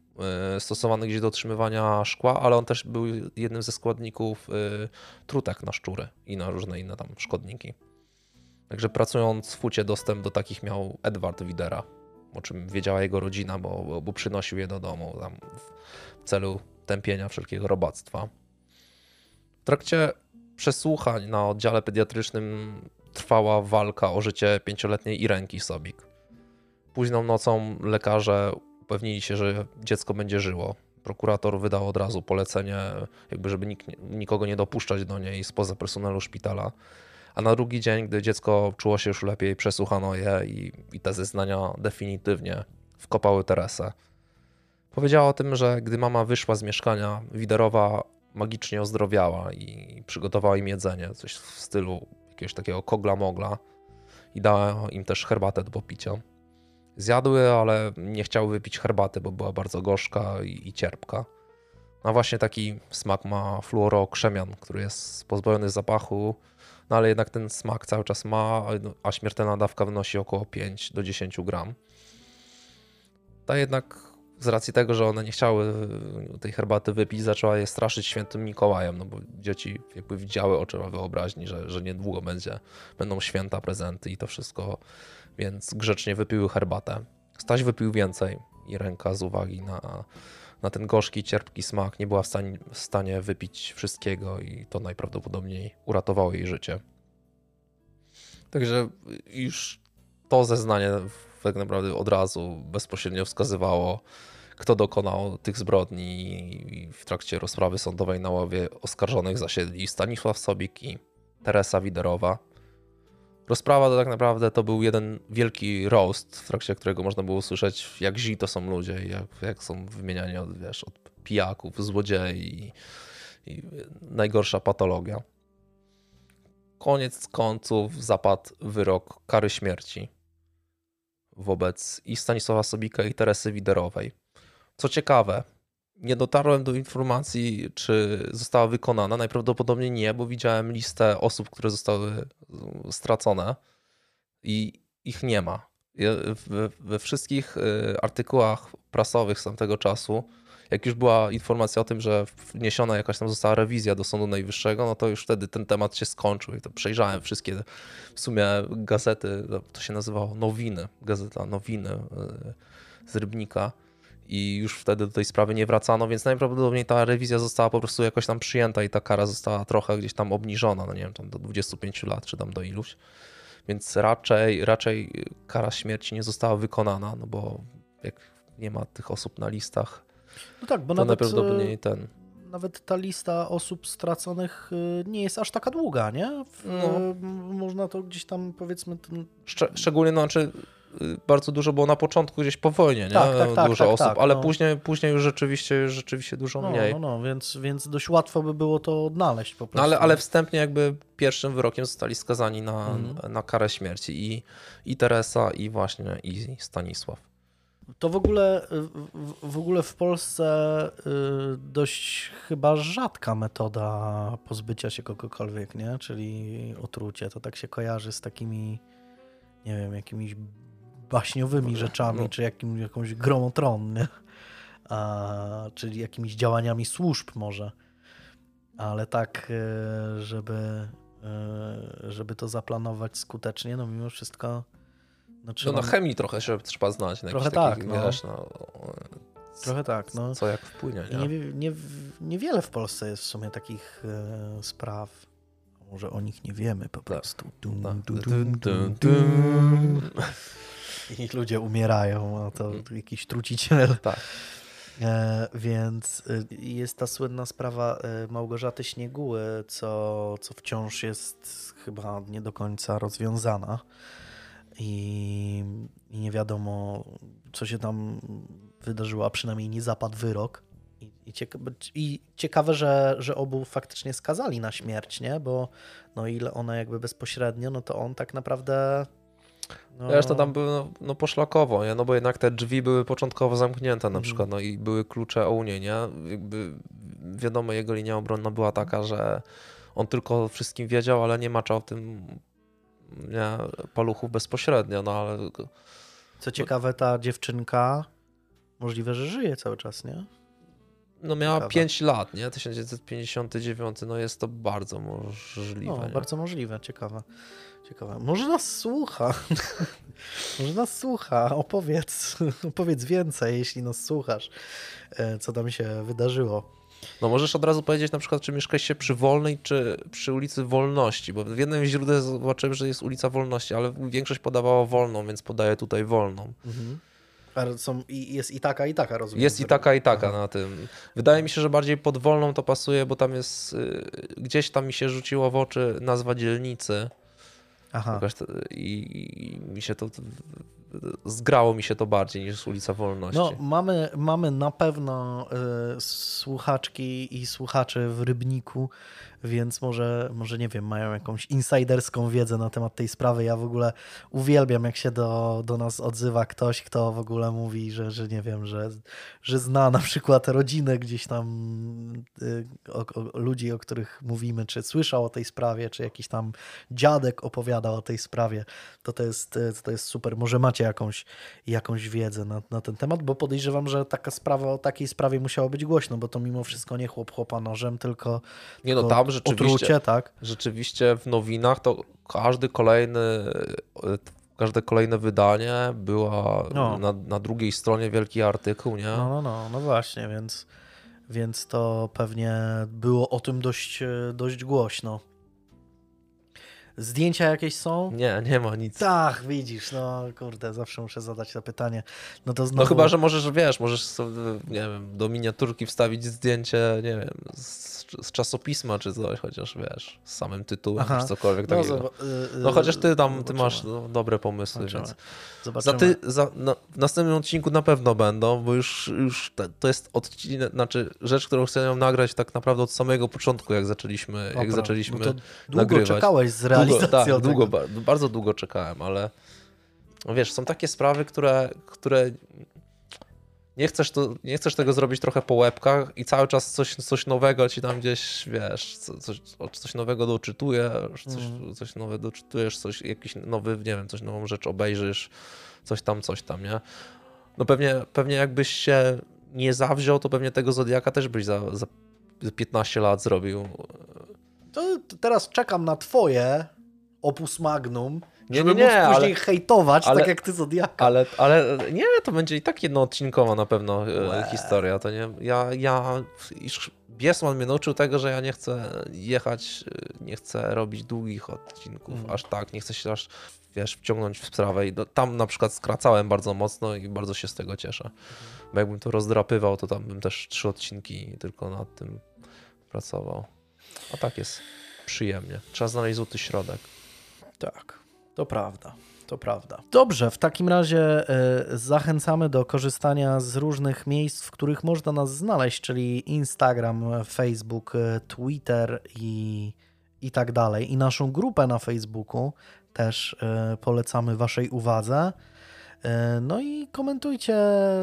e, stosowany gdzieś do otrzymywania szkła, ale on też był jednym ze składników e, trutek na szczury i na różne inne tam szkodniki. Także pracując w hucie dostęp do takich miał Edward Widera, o czym wiedziała jego rodzina, bo, bo przynosił je do domu w celu tępienia wszelkiego robactwa. W trakcie przesłuchań na oddziale pediatrycznym trwała walka o życie pięcioletniej Irenki Sobik. Późną nocą lekarze upewnili się, że dziecko będzie żyło. Prokurator wydał od razu polecenie, jakby żeby nikt, nikogo nie dopuszczać do niej spoza personelu szpitala. A na drugi dzień, gdy dziecko czuło się już lepiej, przesłuchano je i, i te zeznania definitywnie wkopały Teresę. Powiedziała o tym, że gdy mama wyszła z mieszkania, Widerowa magicznie ozdrowiała i przygotowała im jedzenie, coś w stylu jakiegoś takiego kogla-mogla i dała im też herbatę do popicia. Zjadły, ale nie chciały wypić herbaty, bo była bardzo gorzka i, i cierpka. A właśnie taki smak ma fluorokrzemian, który jest pozbawiony zapachu, no ale jednak ten smak cały czas ma, a śmiertelna dawka wynosi około 5 do 10 gram. Ta jednak z racji tego, że one nie chciały tej herbaty wypić, zaczęła je straszyć świętym Mikołajem, no bo dzieci jakby widziały oczyma wyobraźni, że, że niedługo będzie, będą święta, prezenty i to wszystko, więc grzecznie wypiły herbatę. Staś wypił więcej i ręka z uwagi na, na ten gorzki, cierpki smak nie była w stanie, w stanie wypić wszystkiego i to najprawdopodobniej uratowało jej życie. Także już to zeznanie tak naprawdę od razu bezpośrednio wskazywało, kto dokonał tych zbrodni w trakcie rozprawy sądowej na ławie oskarżonych zasiedli Stanisław Sobik i Teresa Widerowa. Rozprawa to tak naprawdę to był jeden wielki roast, w trakcie którego można było usłyszeć, jak zi to są ludzie, jak, jak są wymieniani od, wiesz, od pijaków, złodziei i, i najgorsza patologia. Koniec końców zapadł wyrok kary śmierci wobec i Stanisława Sobika i Teresy Widerowej. Co ciekawe, nie dotarłem do informacji, czy została wykonana. Najprawdopodobniej nie, bo widziałem listę osób, które zostały stracone i ich nie ma. We, we wszystkich y, artykułach prasowych z tamtego czasu, jak już była informacja o tym, że wniesiona jakaś tam została rewizja do Sądu Najwyższego, no to już wtedy ten temat się skończył i to przejrzałem wszystkie w sumie gazety, to się nazywało Nowiny, gazeta Nowiny y, z Rybnika i już wtedy do tej sprawy nie wracano, więc najprawdopodobniej ta rewizja została po prostu jakoś tam przyjęta i ta kara została trochę gdzieś tam obniżona, no nie wiem, tam do 25 lat czy tam do iluś. Więc raczej, raczej kara śmierci nie została wykonana, no bo jak nie ma tych osób na listach, no tak, bo to nawet, najprawdopodobniej ten. Nawet ta lista osób straconych y, nie jest aż taka długa, nie? W, no. Można to gdzieś tam powiedzmy. Ten... Szcz szczególnie, no, znaczy Y, bardzo dużo było na początku gdzieś po wojnie, nie? Tak, tak, tak, dużo tak, osób, tak, ale no. później, później już rzeczywiście, rzeczywiście dużo no, mniej. No, no, więc, więc dość łatwo by było to odnaleźć po prostu. No, ale, ale wstępnie jakby pierwszym wyrokiem zostali skazani na, mhm. na karę śmierci i, i Teresa i właśnie i Stanisław. To w ogóle, w ogóle w Polsce y, dość chyba rzadka metoda pozbycia się kogokolwiek, nie? Czyli otrucie. To tak się kojarzy z takimi, nie wiem, jakimiś baśniowymi rzeczami, no. czy jakim, jakąś grą tron, a, czyli jakimiś działaniami służb może. Ale tak, żeby, żeby to zaplanować skutecznie, no mimo wszystko no, trzeba... no na chemii trochę się trzeba znać. Trochę tak, takich, no. Wiesz, no. Trochę tak. No. Co jak wpłynie, nie? nie? Nie, niewiele w Polsce jest w sumie takich e, spraw. Może o nich nie wiemy po tak. prostu. Dum, dum, dum, dum. I ludzie umierają, a to mm. jakiś truciciel. Tak. E, więc e, jest ta słynna sprawa e, Małgorzaty Śnieguły, co, co wciąż jest chyba nie do końca rozwiązana i, i nie wiadomo, co się tam wydarzyło, a przynajmniej nie zapadł wyrok. I, i, ciekawe, i ciekawe, że, że obu faktycznie skazali na śmierć, nie? Bo no ile ona jakby bezpośrednio, no to on tak naprawdę no... Tam było no, no, poszlakowo, nie? no bo jednak te drzwi były początkowo zamknięte na mhm. przykład, no i były klucze o Unię, nie? Jakby wiadomo, jego linia obronna była taka, że on tylko wszystkim wiedział, ale nie maczał tym nie, paluchów bezpośrednio, no ale... Co ciekawe, ta dziewczynka możliwe, że żyje cały czas, nie? No miała Ciekawe. 5 lat, nie? 1959, no jest to bardzo możliwe. No, bardzo możliwe, ciekawe. Ciekawe. Może nas słucha. Może nas słucha. Opowiedz, opowiedz więcej, jeśli nas słuchasz, e, co tam się wydarzyło. No możesz od razu powiedzieć na przykład, czy mieszkaliście przy Wolnej, czy przy ulicy Wolności, bo w jednym źródle zobaczyłem, że jest ulica Wolności, ale większość podawała Wolną, więc podaję tutaj Wolną. Mhm. Ale są, jest i taka, i taka, rozumiem. Jest i taka, i taka Aha. na tym. Wydaje mi się, że bardziej pod Wolną to pasuje, bo tam jest, y, gdzieś tam mi się rzuciło w oczy nazwa dzielnicy. Aha. I, I mi się to zgrało mi się to bardziej niż ulica Wolności. No, mamy, mamy na pewno y, słuchaczki i słuchaczy w Rybniku, więc może, może nie wiem, mają jakąś insiderską wiedzę na temat tej sprawy. Ja w ogóle uwielbiam, jak się do, do nas odzywa ktoś, kto w ogóle mówi, że, że nie wiem, że, że zna na przykład rodzinę gdzieś tam y, o, o, ludzi, o których mówimy, czy słyszał o tej sprawie, czy jakiś tam dziadek opowiadał o tej sprawie. To to jest, to jest super. Może macie jakąś, jakąś wiedzę na, na ten temat, bo podejrzewam, że taka sprawa o takiej sprawie musiało być głośno, bo to mimo wszystko nie chłop chłopa nożem, tylko. Nie no, tam rzeczywiście, otrucie, tak? rzeczywiście w nowinach to każdy kolejny, każde kolejne wydanie była no. na, na drugiej stronie wielki artykuł, nie? No, no, no, no właśnie, więc, więc to pewnie było o tym dość, dość głośno. Zdjęcia jakieś są? Nie, nie ma nic. Tak, widzisz, no kurde, zawsze muszę zadać to pytanie. No to znowu... No chyba, że możesz, wiesz, możesz sobie, nie wiem, do miniaturki wstawić zdjęcie, nie wiem, z z czasopisma czy coś, chociaż wiesz, z samym tytułem, Aha. czy cokolwiek no, takiego. Y, no chociaż ty tam, ty masz no, dobre pomysły, Zobaczymy. więc Zobaczymy. za ty, za, no, w następnym odcinku na pewno będą, bo już, już te, to jest odcinek, znaczy rzecz, którą chcę nagrać tak naprawdę od samego początku, jak zaczęliśmy, jak zaczęliśmy no długo nagrywać. czekałeś z realizacją długo, tak, długo, bardzo długo czekałem, ale wiesz, są takie sprawy, które, które nie chcesz, to, nie chcesz tego zrobić trochę po łebkach i cały czas coś, coś nowego ci tam gdzieś, wiesz, coś, coś nowego doczytujesz, coś, mm. coś nowego doczytujesz, coś, jakiś nowy, nie wiem, coś nową rzecz obejrzysz, coś tam, coś tam, nie? No pewnie, pewnie jakbyś się nie zawziął, to pewnie tego Zodiaka też byś za, za 15 lat zrobił. To teraz czekam na twoje opus magnum, nie, żeby nie, nie, później ale, hejtować, ale, tak jak ty Zodiaka. Ale, ale nie, to będzie i tak jednoodcinkowa na pewno e, Łe. historia. To nie, ja, ja Biesman mnie nauczył tego, że ja nie chcę jechać, e, nie chcę robić długich odcinków, mm. aż tak, nie chcę się aż wiesz, wciągnąć w sprawę i do, tam na przykład skracałem bardzo mocno i bardzo się z tego cieszę. Mm. Bo jakbym to rozdrapywał, to tam bym też trzy odcinki tylko nad tym pracował. A tak jest przyjemnie. Trzeba znaleźć złoty środek. Tak. To prawda. To prawda. Dobrze, w takim razie y, zachęcamy do korzystania z różnych miejsc, w których można nas znaleźć, czyli Instagram, Facebook, e, Twitter i, i tak dalej. I naszą grupę na Facebooku też y, polecamy Waszej uwadze. No i komentujcie,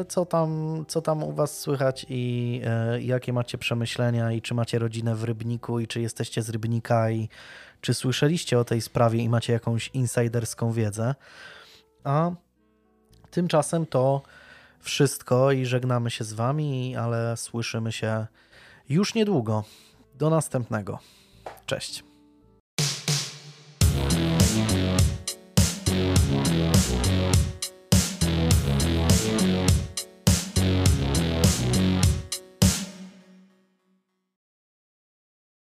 co tam, co tam u Was słychać i jakie macie przemyślenia i czy macie rodzinę w Rybniku i czy jesteście z Rybnika i czy słyszeliście o tej sprawie i macie jakąś insiderską wiedzę. A tymczasem to wszystko i żegnamy się z Wami, ale słyszymy się już niedługo. Do następnego. Cześć.